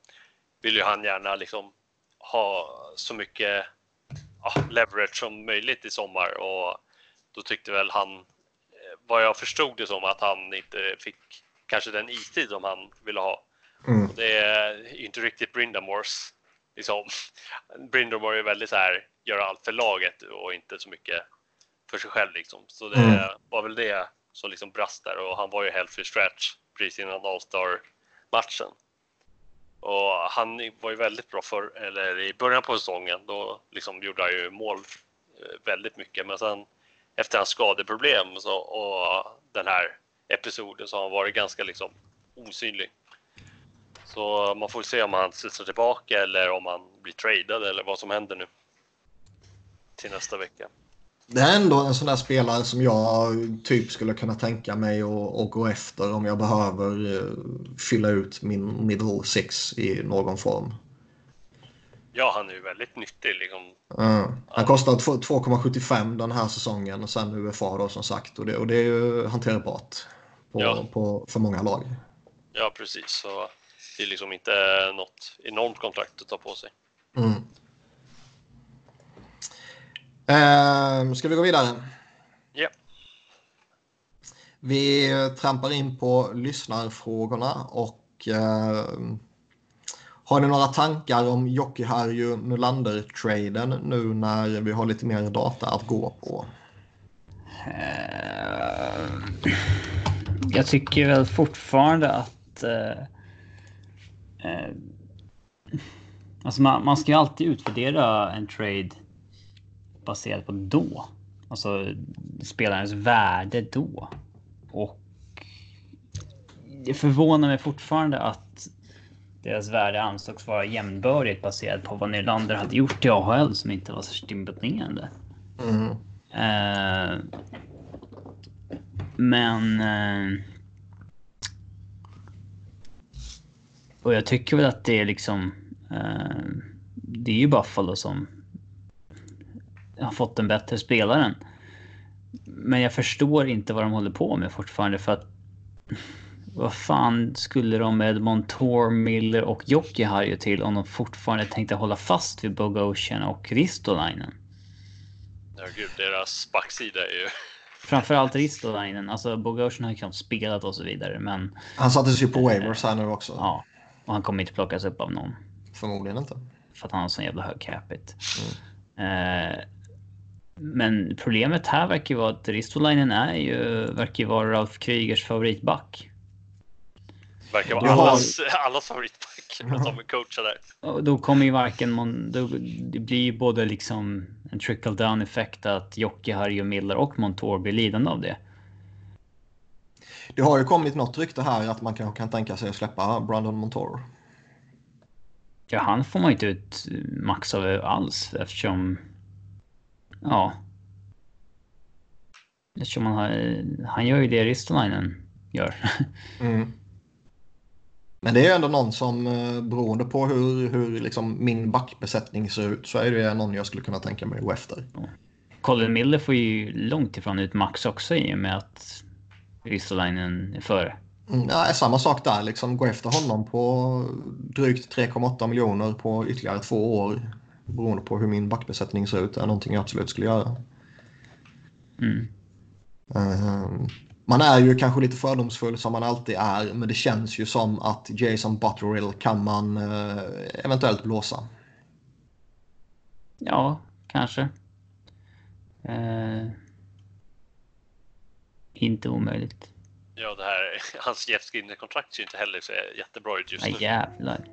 vill ju han gärna liksom ha så mycket ja, leverage som möjligt i sommar och då tyckte väl han, eh, vad jag förstod det som, att han inte fick kanske den istid som han ville ha. Mm. Och det är inte riktigt Brindamores. Liksom, Brindamore är väldigt så här, gör allt för laget och inte så mycket för sig själv liksom. Så det Mm. var väl det som liksom brast där och han var ju healthy stretch precis innan All-Star matchen. Och han var ju väldigt bra för, eller i början på säsongen, då liksom gjorde han ju mål eh, väldigt mycket. Men sen efter hans skadeproblem så, och den här episoden så har han varit ganska liksom osynlig. Så man får se om han studsar tillbaka eller om han blir tradad eller vad som händer nu. Till nästa vecka. Det är ändå en sån där spelare som jag typ skulle kunna tänka mig att, gå efter om jag behöver eh, fylla ut min middle six i någon form. Ja, han är ju väldigt nyttig liksom. Eh, han kostar två- 2,75 den här säsongen och sen UFA då som sagt och det, och det är ju hanterbart på, Ja. på, för många lag. Ja, precis. Så det är liksom inte något enormt kontrakt att ta på sig. Mm. Eh, ska vi gå vidare? Ja. Vi trampar in på lyssnarfrågorna och eh, har ni några tankar om Jocke-Harju Nylander-traden nu när vi har lite mer data att gå på? Eh, jag tycker väl fortfarande att... Eh, eh, alltså man, man ska ju alltid utvärdera en trade baserat på då. Alltså spelarens värde då. Och det förvånar mig fortfarande att deras värde ansågs vara jämnbördigt baserat på vad Nylander hade gjort i AHL som inte var särskilt imponerande. Mm. Eh, men... Eh, och jag tycker väl att det är liksom... Eh, det är ju Buffalo som har fått den bättre spelaren. Men jag förstår inte vad de håller på med fortfarande för att... Vad fan skulle de med Montour, Miller och Jokiharju till om de fortfarande tänkte hålla fast vid Bogosian och Ristolainen? Ja, gud, deras backsida är ju Framförallt Ristolainen. Alltså Bogosian har knappt spelat och så vidare. Men Han sattes ju på waivers här nu också. ja, och han kommer inte plockas upp av någon. Förmodligen inte. För att han har sån jävla hög capita. Eh, men problemet här verkar ju vara att Ristolainen är ju, verkar ju vara Ralf Krygers favoritback. Verkar vara har- allas, allas favoritback som coachar där. Och då kommer ju varken Mon- då, Det blir ju både liksom en trickle down effekt att Jocke, Harry och Miller och Montour blir lidande av det. Det har ju kommit något rykte här att man kanske kan tänka sig att släppa Brandon Montour. Ja, han får man ju inte ut max av alls eftersom... Ja. Eftersom han har... Han gör ju det Ristolainen gör. Mm. Men det är ändå någon som eh, beroende på hur, hur liksom min backbesättning ser ut så är det någon jag skulle kunna tänka mig att gå efter. Colin Miller får ju långt ifrån ut max också i och med att Ristolainen är före. Mm, ja, samma sak där, liksom gå efter honom på drygt 3,8 miljoner på ytterligare två år. Beroende på hur min backbesättning ser ut är någonting jag absolut skulle göra. Mm. Eh, Man är ju kanske lite fördomsfull som man alltid är, men det känns ju som att Jason Butterill kan man eh, eventuellt blåsa. Ja, kanske. Eh, inte omöjligt. Ja, det här, hans Jeff Skinner-kontrakt ser inte heller så jättebra ut just Ja, nu. jävlar.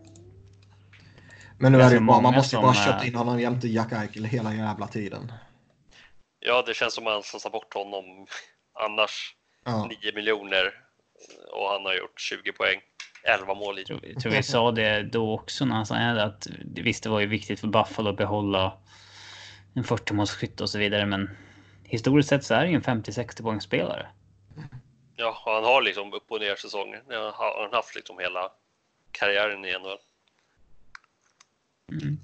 Men nu Det är är det bara, man måste ju bara köpa eh, in honom jämte Jack Eichel hela jävla tiden. Ja, det känns som att han satsar bort honom annars. Ja. 9 miljoner och han har gjort 20 poäng. 11 mål i. tror, jag tror vi sa det då också när han sa att det- visst, det var ju viktigt för Buffalo att behålla en 40 målsskytt och så vidare, men historiskt sett så är det ju en 50-60 poängspelare. Ja, och han har liksom upp och ner säsonger. Det har han haft liksom hela karriären i NHL. Mm.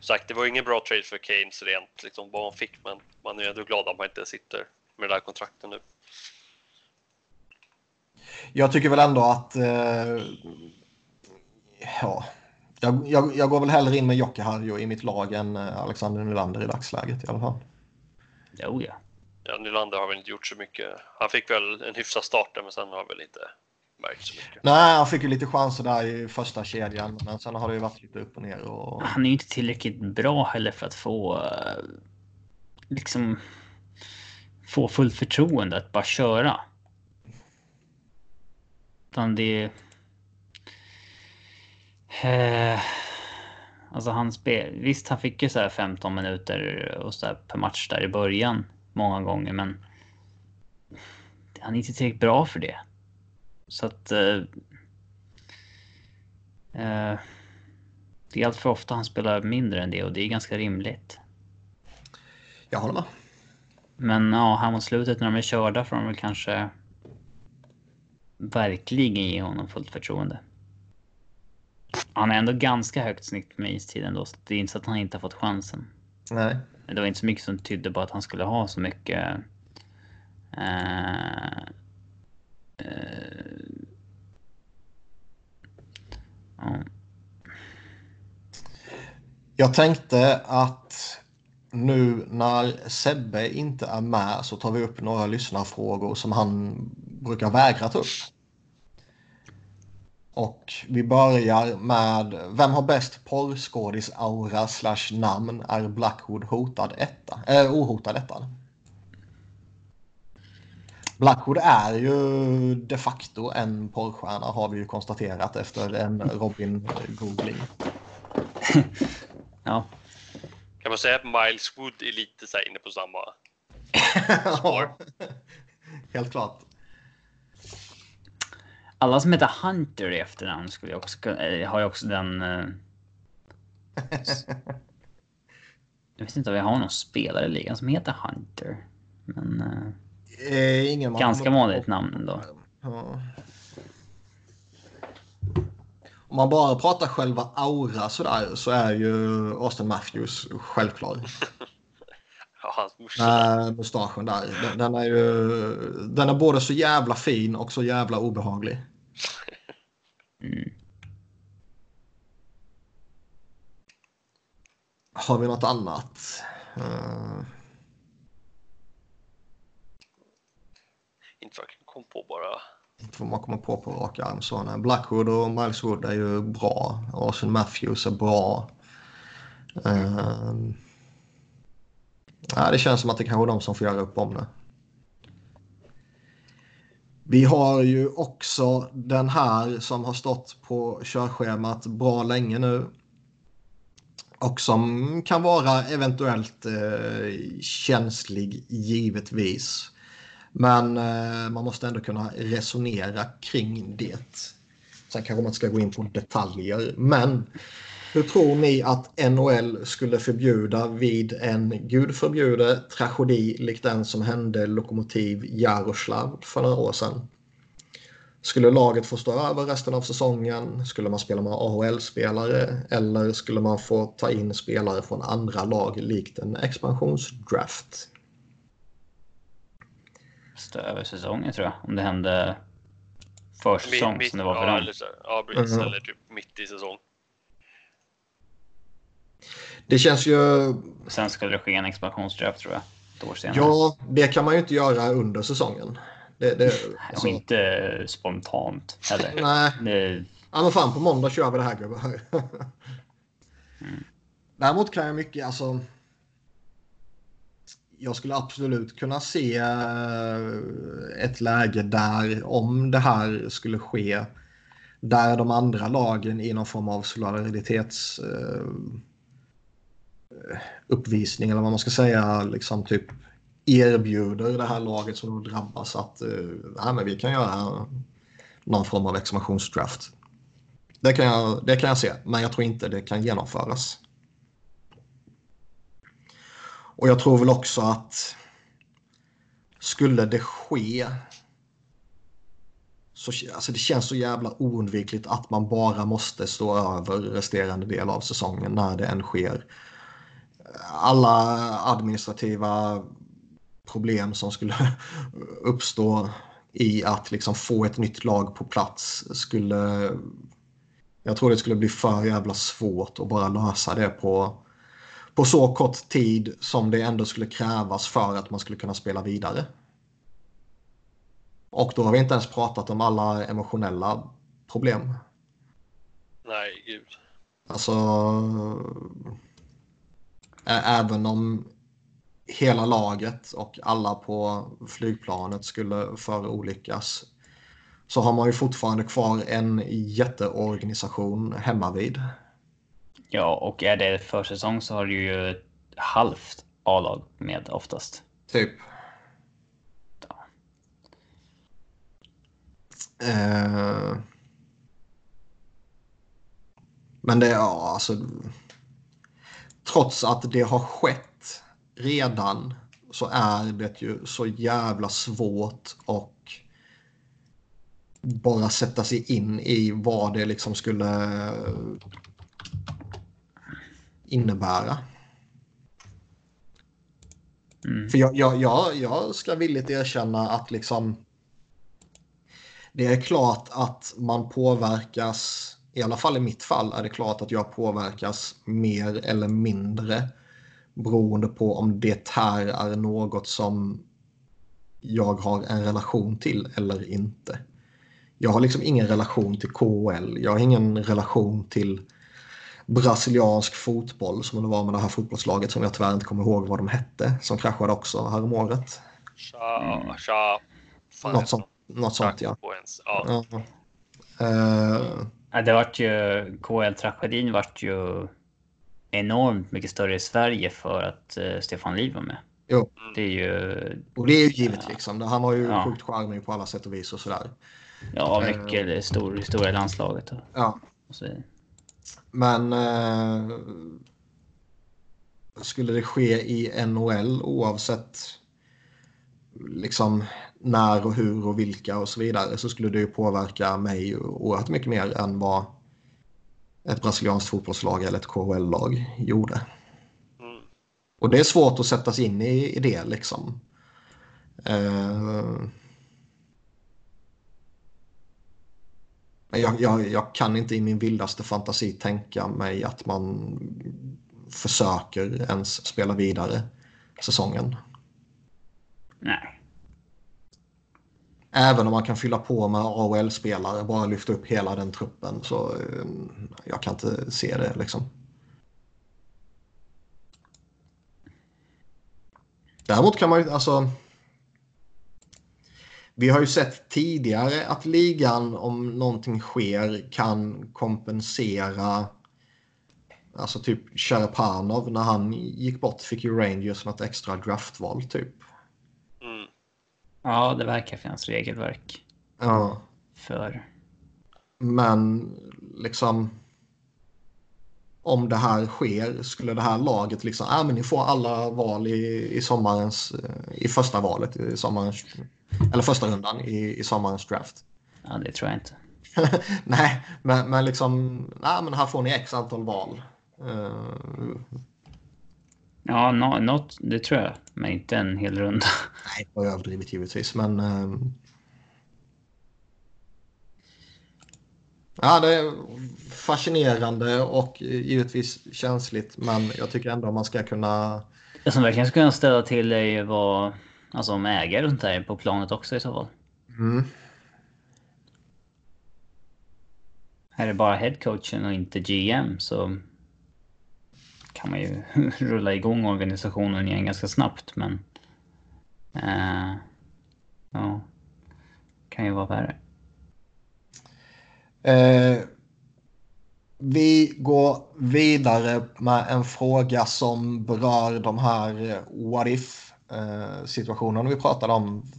Sagt, det var ingen bra trade för Keynes rent liksom vad han fick, men man är ändå glad att man inte sitter med det där kontraktet nu. Jag tycker väl ändå att... Eh, ja, jag, jag, jag går väl hellre in med Jocke Harjo i mitt lag än eh, Alexander Nylander i dagsläget i alla fall. Jo, ja. Ja, Nylander har väl inte gjort så mycket. Han fick väl en hyfsad start där, men sen har väl inte märkt så mycket. Nej, han fick ju lite chanser där i första kedjan, men sen har det ju varit lite upp och ner. Och... Han är ju inte tillräckligt bra heller för att få eh, liksom få fullt förtroende att bara köra. Utan det... Eh, alltså han spel... Visst, han fick ju så här 15 minuter och så per match där i början många gånger, men han är inte tillräckligt bra för det. Så att... Eh, eh, det är allt för ofta han spelar mindre än det och det är ganska rimligt. Jag håller med. Men ja, här mot slutet när de är körda får de väl kanske verkligen ge honom fullt förtroende. Han har ändå ganska högt snitt med istiden då, så det är inte så att han inte har fått chansen. Nej. Det var inte så mycket som tydde på att han skulle ha så mycket... Eh, eh, ja. Jag tänkte att nu när Sebbe inte är med så tar vi upp några lyssnarfrågor som han brukar vägra ta upp. Och vi börjar med vem har bäst porrskådis-aura slash namn? Är Blackwood hotad etta? Äh, ohotad etta? Blackwood är ju de facto en porrstjärna har vi ju konstaterat efter en Robin-googling. ja, Kan man säga att Miles Wood är lite så här inne på samma? Ja, Helt klart. Alla som heter Hunter i efternamn skulle jag också kunna, eh, har ju också den... Eh, jag vet inte om vi har någon spelare i ligan som heter Hunter. Men eh, Eh, ingen man ganska vanligt namn ändå. Ja. Om man bara pratar själva aura sådär så är ju Austin Matthews självklar. Ja, hans morsa. Äh, mustaschen där. Den, den är ju den är både så jävla fin och så jävla obehaglig. Mm. Har vi något annat? Eh, Inte vad jag komma på bara. Inte vad man kommer på på rak arm. Så, Blackwood och Miles Wood är ju bra. Austin Matthews är bra. Uh, ja, det känns som att det kanske är de som får göra upp om det. Vi har ju också den här som har stått på körschemat bra länge nu. Och som kan vara eventuellt eh, känslig givetvis. Men eh, man måste ändå kunna resonera kring det. Sen kanske man inte ska gå in på detaljer. Men hur tror ni att NHL skulle förbjuda vid en gud förbjude tragedi lik den som hände Lokomotiv Jaroslav för några år sedan? Skulle laget få stå över resten av säsongen? Skulle man spela med AHL-spelare? Eller skulle man få ta in spelare från andra lag likt en expansionsdraft? Stå över säsongen tror jag. Om det hände försäsong som det var för ja, dem. eller, ja, precis. Mhm. Eller typ mitt i säsong. Det känns ju... Sen skulle det ske en expansionsdraft tror jag. Ett år senare. Ja, det kan man ju inte göra under säsongen. Det, det, Och alltså, inte spontant heller. nej, ja, men fan på måndag kör vi det här gubbar. Mm. Däremot kan jag mycket, alltså. Jag skulle absolut kunna se eh, ett läge där om det här skulle ske. Där de andra lagen i någon form av solidaritets eh, uppvisning eller vad man ska säga liksom typ erbjuder det här laget som då drabbas att eh, nej, men vi kan göra någon form av examinationsdraft. Det kan, jag, det kan jag se, men jag tror inte det kan genomföras. Och jag tror väl också att skulle det ske så alltså det känns så jävla oundvikligt att man bara måste stå över resterande del av säsongen när det än sker. Alla administrativa problem som skulle uppstå i att liksom få ett nytt lag på plats skulle... Jag tror det skulle bli för jävla svårt att bara lösa det på, på så kort tid som det ändå skulle krävas för att man skulle kunna spela vidare. Och då har vi inte ens pratat om alla emotionella problem. Nej, gud. Alltså... Även om hela laget och alla på flygplanet skulle förolyckas så har man ju fortfarande kvar en jätteorganisation hemma vid. ja, och är det försäsong så har du ju ett halvt A-lag med oftast. Typ. Eh, Men det är ja, alltså. Trots att det har skett redan så är det ju så jävla svårt och bara sätta sig in i vad det liksom skulle innebära. Mm. För jag, jag, jag, jag ska villigt erkänna att liksom det är klart att man påverkas, i alla fall i mitt fall är det klart att jag påverkas mer eller mindre beroende på om det här är något som jag har en relation till eller inte. Jag har liksom ingen relation till KHL. Jag har ingen relation till brasiliansk fotboll som det var med det här fotbollslaget som jag tyvärr inte kommer ihåg vad de hette som kraschade också häromåret. Tja, tja. Något sånt, något sånt ja. Ja. ja. Ja, det vart ju, KL-tragedin vart ju enormt mycket större i Sverige för att eh, Stefan Liv var med. Jo. Det är ju, och det är ju givet liksom. Han har ju Ja. sjukt charmig på alla sätt och vis och sådär. ja, mycket stor historia i landslaget. Och, Ja. och så. Men eh, skulle det ske i NHL oavsett liksom när och hur och vilka och så vidare så skulle det ju påverka mig oerhört mycket mer än vad ett brasilianskt fotbollslag eller ett KHL-lag gjorde. Mm. Och det är svårt att sätta sig in i, i det liksom. Uh, jag, jag, jag kan inte i min vildaste fantasi tänka mig att man försöker ens spela vidare säsongen. Nej även om man kan fylla på med AHL-spelare, bara lyfta upp hela den truppen så eh, jag kan inte se det liksom. Däremot kan man ju, alltså. Vi har ju sett tidigare att ligan om någonting sker kan kompensera. Alltså typ Sharapanov när han gick bort fick ju Rangers något extra draftval typ. Ja, det verkar finnas regelverk Ja, för. men liksom. Om det här sker skulle det här laget liksom, ja ah, men ni får alla val i, i sommarens, i första valet i sommarens, eller första rundan i, i sommarens draft. Ja, det tror jag inte. nej, men, men liksom, nej men här får ni x antal val. Uh, Ja, nå- något, det tror jag. Men inte en hel runda. nej, det var överdrivet givetvis, men. Uh, ja, det är fascinerande och givetvis känsligt, men jag tycker ändå man ska kunna. Det som verkligen skulle kunna ställa till är ju vad, alltså om ägare sånt där på planet också i så fall. Mm, Är det bara headcoachen och inte GM så kan man ju rulla igång organisationen igen ganska snabbt. Men eh, ja, kan ju vara värre. Eh, vi går vidare med en fråga som berör de här eh, what-if-situationerna eh, vi pratade om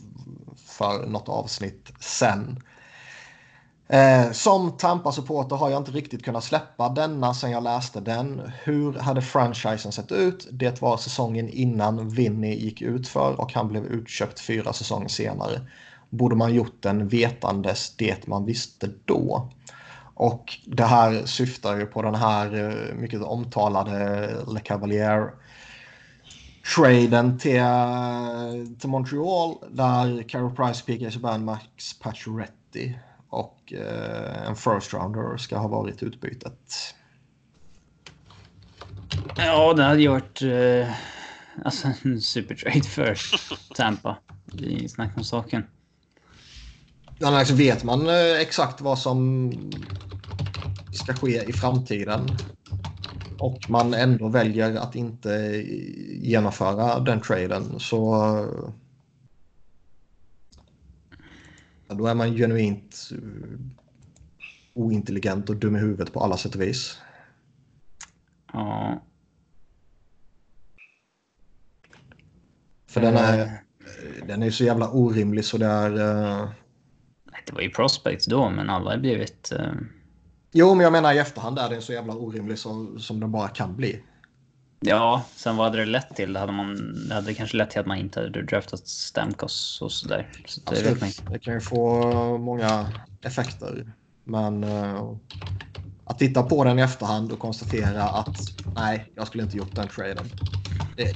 för något avsnitt sen. Eh, som Tampa-supporter har jag inte riktigt kunnat släppa denna sen jag läste den. Hur hade franchisen sett ut? Det var säsongen innan Vinny gick ut för och han blev utköpt fyra säsonger senare. Borde man gjort den vetandes det man visste då? Och det här syftar ju på den här eh, mycket omtalade Le Cavalier traden till, eh, till Montreal där Carol Price, P.K. Subban, Max Pacioretty och eh, en first rounder ska ha varit utbytet. Ja, det hade ju varit eh, alltså en supertrade för Tampa. Det är inget snack om saken. Ja, men alltså vet man eh, exakt vad som ska ske i framtiden och man ändå väljer att inte genomföra den traden så ja, då är man genuint eh, ointelligent och dum i huvudet på alla sätt och vis. Ja, För den är, Eh. den är så jävla orimlig så det är... eh, det var ju prospects då, men alla har blivit... eh, Jo, men jag menar i efterhand är den så jävla orimlig som, som den bara kan bli. Ja, sen vad hade det lett till? Det hade, man, det hade kanske lett till att man inte hade draftat Stamkos och sådär. Så det vet Absolut. inte. Det kan ju få många effekter. Men eh, att titta på den i efterhand och konstatera att nej, jag skulle inte gjort den traden. Det,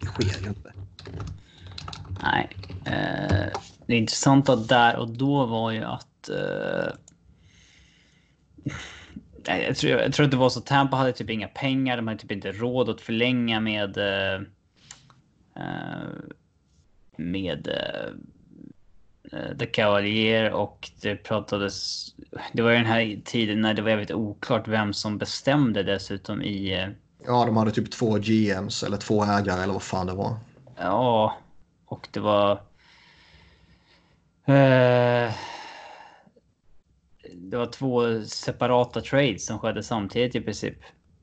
det sker ju inte. Nej. Eh, det intressanta där och då var ju att... Nej, jag, tror, jag tror att det var så Tampa hade typ inga pengar. De hade typ inte råd att förlänga med... Eh, eh, med eh, The Cavalier och det pratades... Det var ju den här tiden när det var väldigt oklart vem som bestämde dessutom i... Ja, de hade typ två GMs eller två ägare eller vad fan det var. Ja, och det var... Eh, det var två separata trades som skedde samtidigt i princip.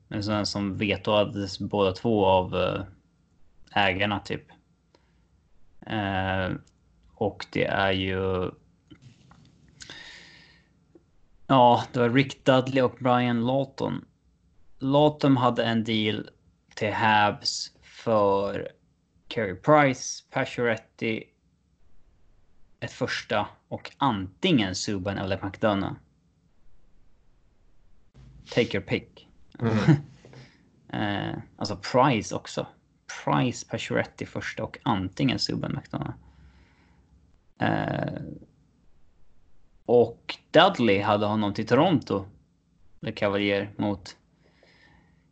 Men sen som vetoades båda två av eh, ägarna typ. Eh, och det är ju... Ja, det var Rick Dudley och Brian Lawton. Lawton hade en deal till Habs för Carey Price, Pacioretty, ett första och antingen Subban eller McDonough. Take your pick. Mm. Eh, alltså Price också. Price, Pacioretty första och antingen Subban McDonough. Eh, och Dudley hade honom till Toronto. Le Cavalier mot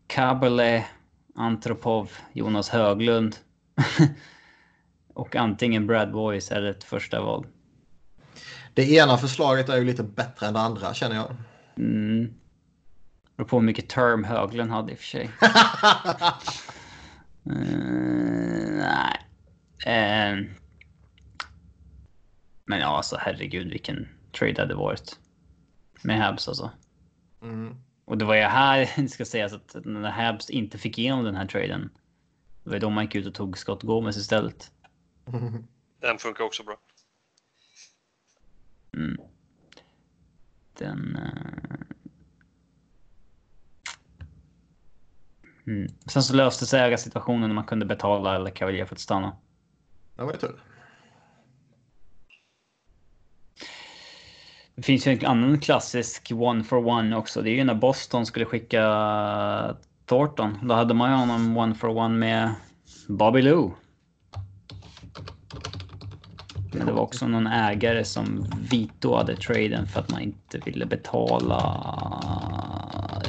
Kabele, Antropov, Jonas Höglund. och antingen Brad Boyce eller ett första val. Det ena förslaget är ju lite bättre än det andra känner jag. Mm. Beror på hur mycket term Höglund hade i och för sig. uh, nej. Uh, men ja, alltså herregud vilken trade det hade varit. Med Habs alltså. Mm. Och det var ju här, det ska sägas att när Habs inte fick igenom den här traden. Det var då man gick ut och tog Scott Gomez istället. Den funkar också bra. Mm. Den... Uh... Mm. Sen så löste sig ägarsituationen när man kunde betala eller Cavalier för att stanna. Det var ju tur. Det finns ju en annan klassisk one for one också. Det är ju när Boston skulle skicka Thornton. Då hade man ju honom one for one med Bobby Lou. Men det var också någon ägare som vitoade traden för att man inte ville betala.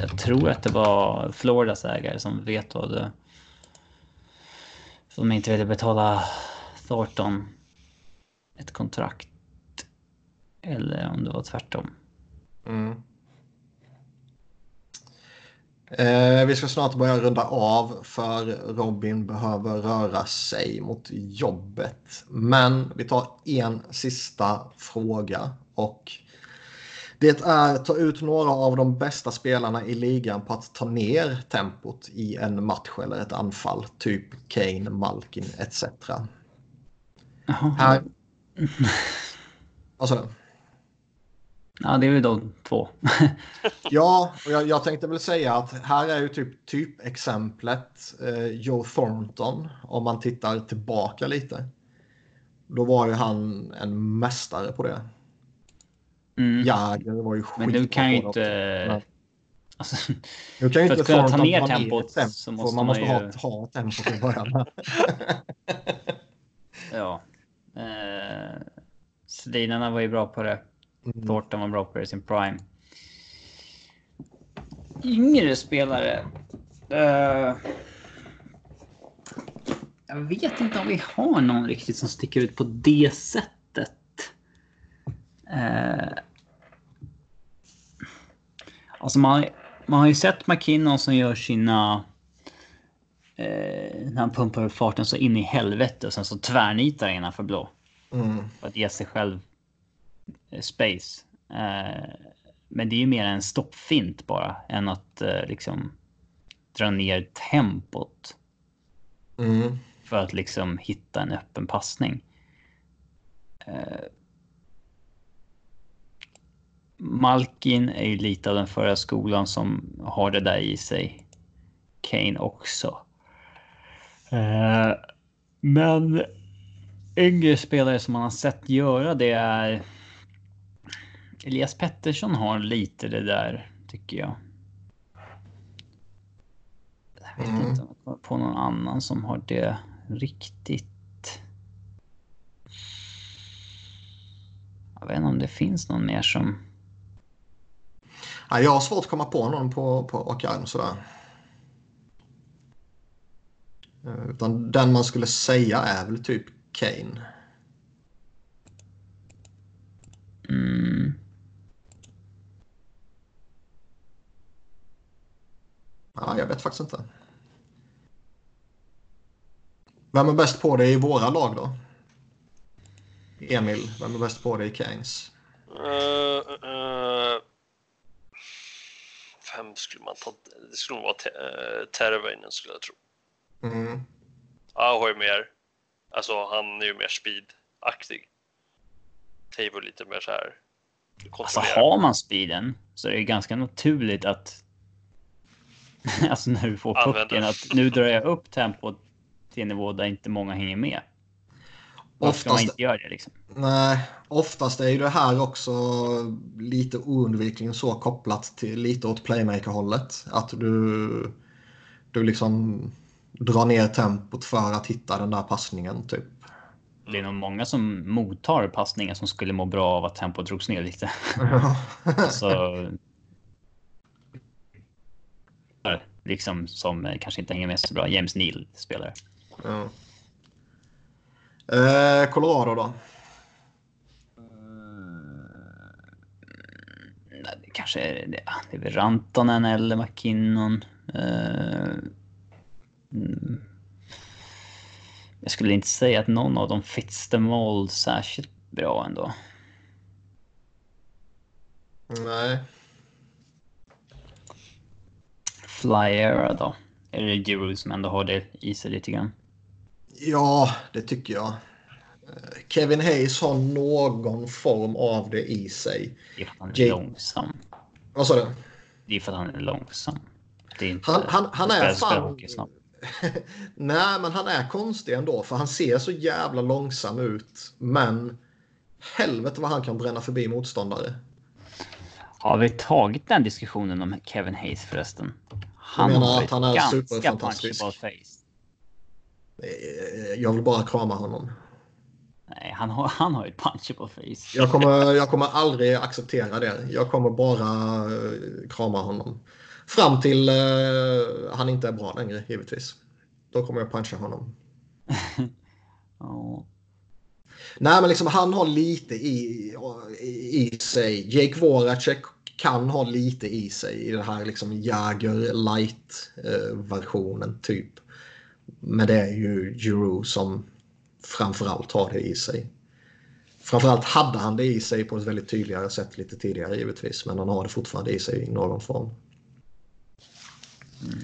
Jag tror att det var Floridas ägare som vetoade. Som inte ville betala Thornton ett kontrakt. Eller om det var tvärtom. Mm. Eh, vi ska snart börja runda av för Robin behöver röra sig mot jobbet. Men vi tar en sista fråga och det är ta ut några av de bästa spelarna i ligan på att ta ner tempot i en match eller ett anfall. Typ Kane, Malkin etc. Jaha. Här... Alltså, Ja, det är ju de två. Ja, och jag, jag, tänkte väl säga att här är ju typ typexemplet eh, Joe Thornton om man tittar tillbaka lite. Då var ju han en mästare på det. Mm. Jäger var ju Men du kan ju inte... det. Alltså, Nu kan ju inte kunna ta ner tempot tempo, så måste man måste man ha, ju- ha tempo till början. ja. Eh, Sedinarna var ju bra på det. Mm. Thornton var bra på det i sin prime. Yngre spelare. Eh, jag vet inte om vi har någon riktigt som sticker ut på det sättet. Eh, alltså man, man har ju sett McKinnon som gör sina... Eh, när han pumpar upp farten så in i helvete och sen så tvärnitar innanför blå. Mm. För att ge sig själv space. Eh, men det är ju mer en stoppfint bara än att eh, liksom dra ner tempot Mm. för att liksom hitta en öppen passning. Eh, Malkin är ju lite av den förra skolan som har det där i sig. Kane också. Eh, men yngre spelare som man har sett göra det är Elias Pettersson har lite det där tycker jag. Jag vet Mm. inte om jag kommer på någon annan som har det riktigt. Jag vet inte om det finns någon mer som... Ja, jag har svårt att komma på någon på, på rak arm sådär. Eh, Utan den man skulle säga är väl typ Kane. Mm, Ja, jag vet faktiskt inte. Vem är bäst på det i våra lag då? Emil, vem är bäst på det i Keynes? Uh, uh, vem skulle man ta? Det skulle nog vara te, uh, Tervainen skulle jag tro. Mm. Aho är mer, alltså han är ju mer speed-aktig. Är lite mer så här. alltså har man speeden så är det ganska naturligt att... alltså när du får Använder. pucken att nu drar jag upp tempot till en nivå där inte många hänger med. Varför ska man Oftast, inte göra det liksom? nej, oftast är ju det här också lite oundvikligen så kopplat till lite åt playmaker-hållet. Att du, du liksom drar ner tempot för att hitta den där passningen typ. Det är nog många som mottar passningar som skulle må bra av att tempot drogs ner lite. Så... Liksom som eh, kanske inte hänger med så bra. James Neal spelare. Ja. Eh, Colorado då? kanske är det, det är väl Rantanen eller McKinnon. Uh, mm. Jag skulle inte säga att någon av dem fits the mold särskilt bra ändå. Nej. Flyera då? Det Giroud som ändå har det i sig lite grann? Ja, det tycker jag. Kevin Hayes har någon form av det i sig. Det är för att han är Jake... långsam. Vad sa du? Det är för att han är långsam. Är inte han, han, han är fan... Nej, men han är konstig ändå. För han ser så jävla långsam ut. Men helvete vad han kan bränna förbi motståndare. Har vi tagit den diskussionen om Kevin Hayes förresten? Han jag menar att han är superfantastisk. Eh, jag vill bara krama honom. Nej, han har, han har ett punchable face. Jag kommer, jag kommer aldrig acceptera det. Jag kommer bara uh, krama honom. Fram till uh, han inte är bra längre, givetvis. Då kommer jag puncha honom. oh. Nej, men liksom han har lite i, i sig. Jake Voracek kan ha lite i sig i den här liksom Jagger light-versionen uh, typ. Men det är ju Giroud som framförallt har det i sig. Framförallt hade han det i sig på ett väldigt tydligare sätt lite tidigare givetvis. Men han har det fortfarande i sig i någon form. Mm.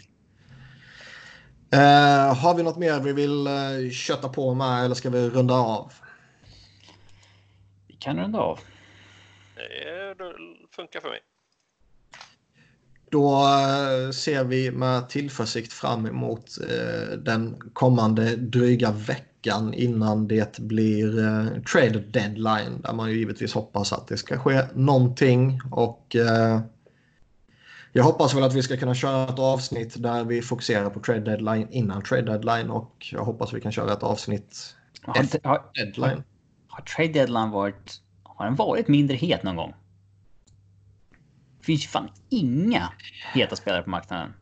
Uh, har vi något mer vi vill uh, kötta på med eller ska vi runda av? Vi kan runda av. Det funkar för mig. Då eh, ser vi med tillförsikt fram emot den kommande dryga veckan innan det blir eh, trade deadline där man ju givetvis hoppas att det ska ske någonting och eh, jag hoppas väl att vi ska kunna köra ett avsnitt där vi fokuserar på trade deadline innan trade deadline och jag hoppas vi kan köra ett avsnitt har, efter har, deadline. Har, har trade deadline varit, har den varit mindre het någon gång? Det finns ju fan inga heta spelare på marknaden.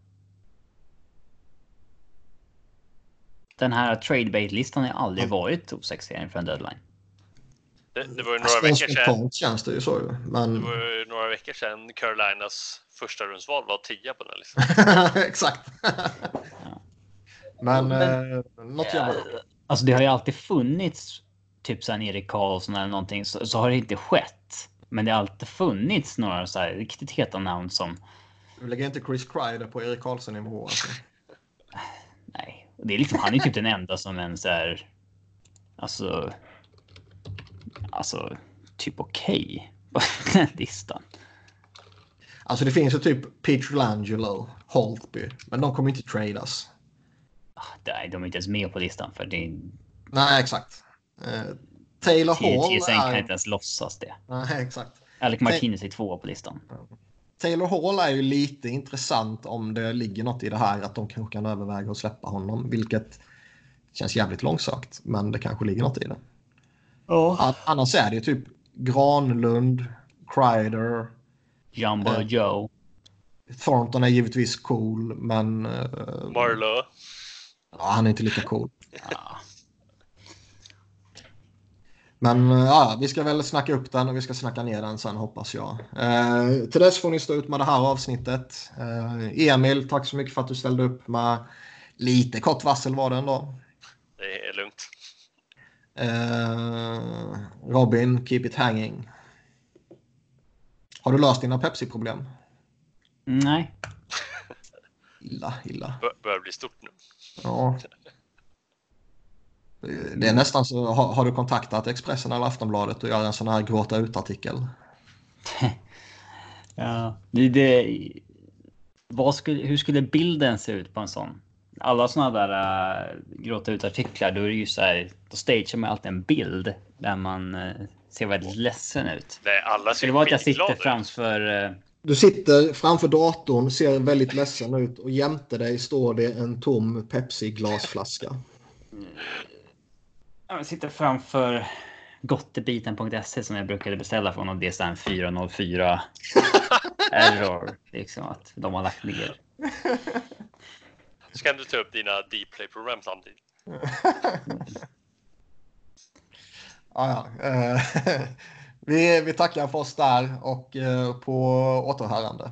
den här tradebait-listan har aldrig varit osexig inför en deadline. Det, det var ju några veckor sedan. känns det ju så. Men... Det var ju några veckor sedan Carolinas första rundsval var 10 på den listan. Exakt. ja. Men, Men eh, något ja, Alltså det har ju alltid funnits typ sen Erik Karlsson eller någonting så, så, har det inte skett. Men det har alltid funnits några så här riktigt heta namn som. Du lägger inte Chris Kreider på Erik Karlsson nivå alltså. Nej, det är liksom, han är typ den enda som ens är. Alltså. Alltså typ okej okay på den listan. Alltså det finns ju typ Peter Langelo, Holtby, men de kommer inte tradas. Ah, nej, de är inte ens med på listan för det. Är... Nej, exakt. Taylor Hall. TSN är... kan inte ens låtsas det. Nej, exakt. Alec Martinez är tvåa på listan. Taylor Hall är ju lite intressant om det ligger något i det här att de kanske kan överväga att släppa honom, vilket känns jävligt långsökt, men det kanske ligger något i det. Oh. Annars är det ju typ Granlund, Kreider, Jumbo eh, Joe. Thornton är givetvis cool, men... Eh, Marlowe. Ja, han är inte lika cool. Ja. Men eh, ja, vi ska väl snacka upp den och vi ska snacka ner den sen hoppas jag. Eh, till dess får ni stå ut med det här avsnittet. Eh, Emil, tack så mycket för att du ställde upp med lite kort varsel var det ändå. Det är lugnt. Eh, Robin, keep it hanging. Har du löst dina Pepsi-problem? Nej. Illa, illa. Börjar bli stort nu. Ja. Det är nästan så, har, har, du kontaktat Expressen eller Aftonbladet och gör en sån här gråta ut-artikel? ja, det, det, vad skulle, hur skulle bilden se ut på en sån? Alla såna där uh, gråta ut-artiklar, då är det ju så här, då stagear man alltid en bild där man uh, ser väldigt ledsen ut. Nej, alla ser det vara att jag sitter framför... Uh, du sitter framför datorn, ser väldigt ledsen ut och jämte dig står det en tom Pepsi-glasflaska. Jag sitter framför gottebiten.se som jag brukade beställa från och det är en 404 error. Liksom att de har lagt ner. Så kan du ta upp dina Dplay-program samtidigt. ah, ja. Uh, vi, vi tackar för oss där och eh, på återhörande.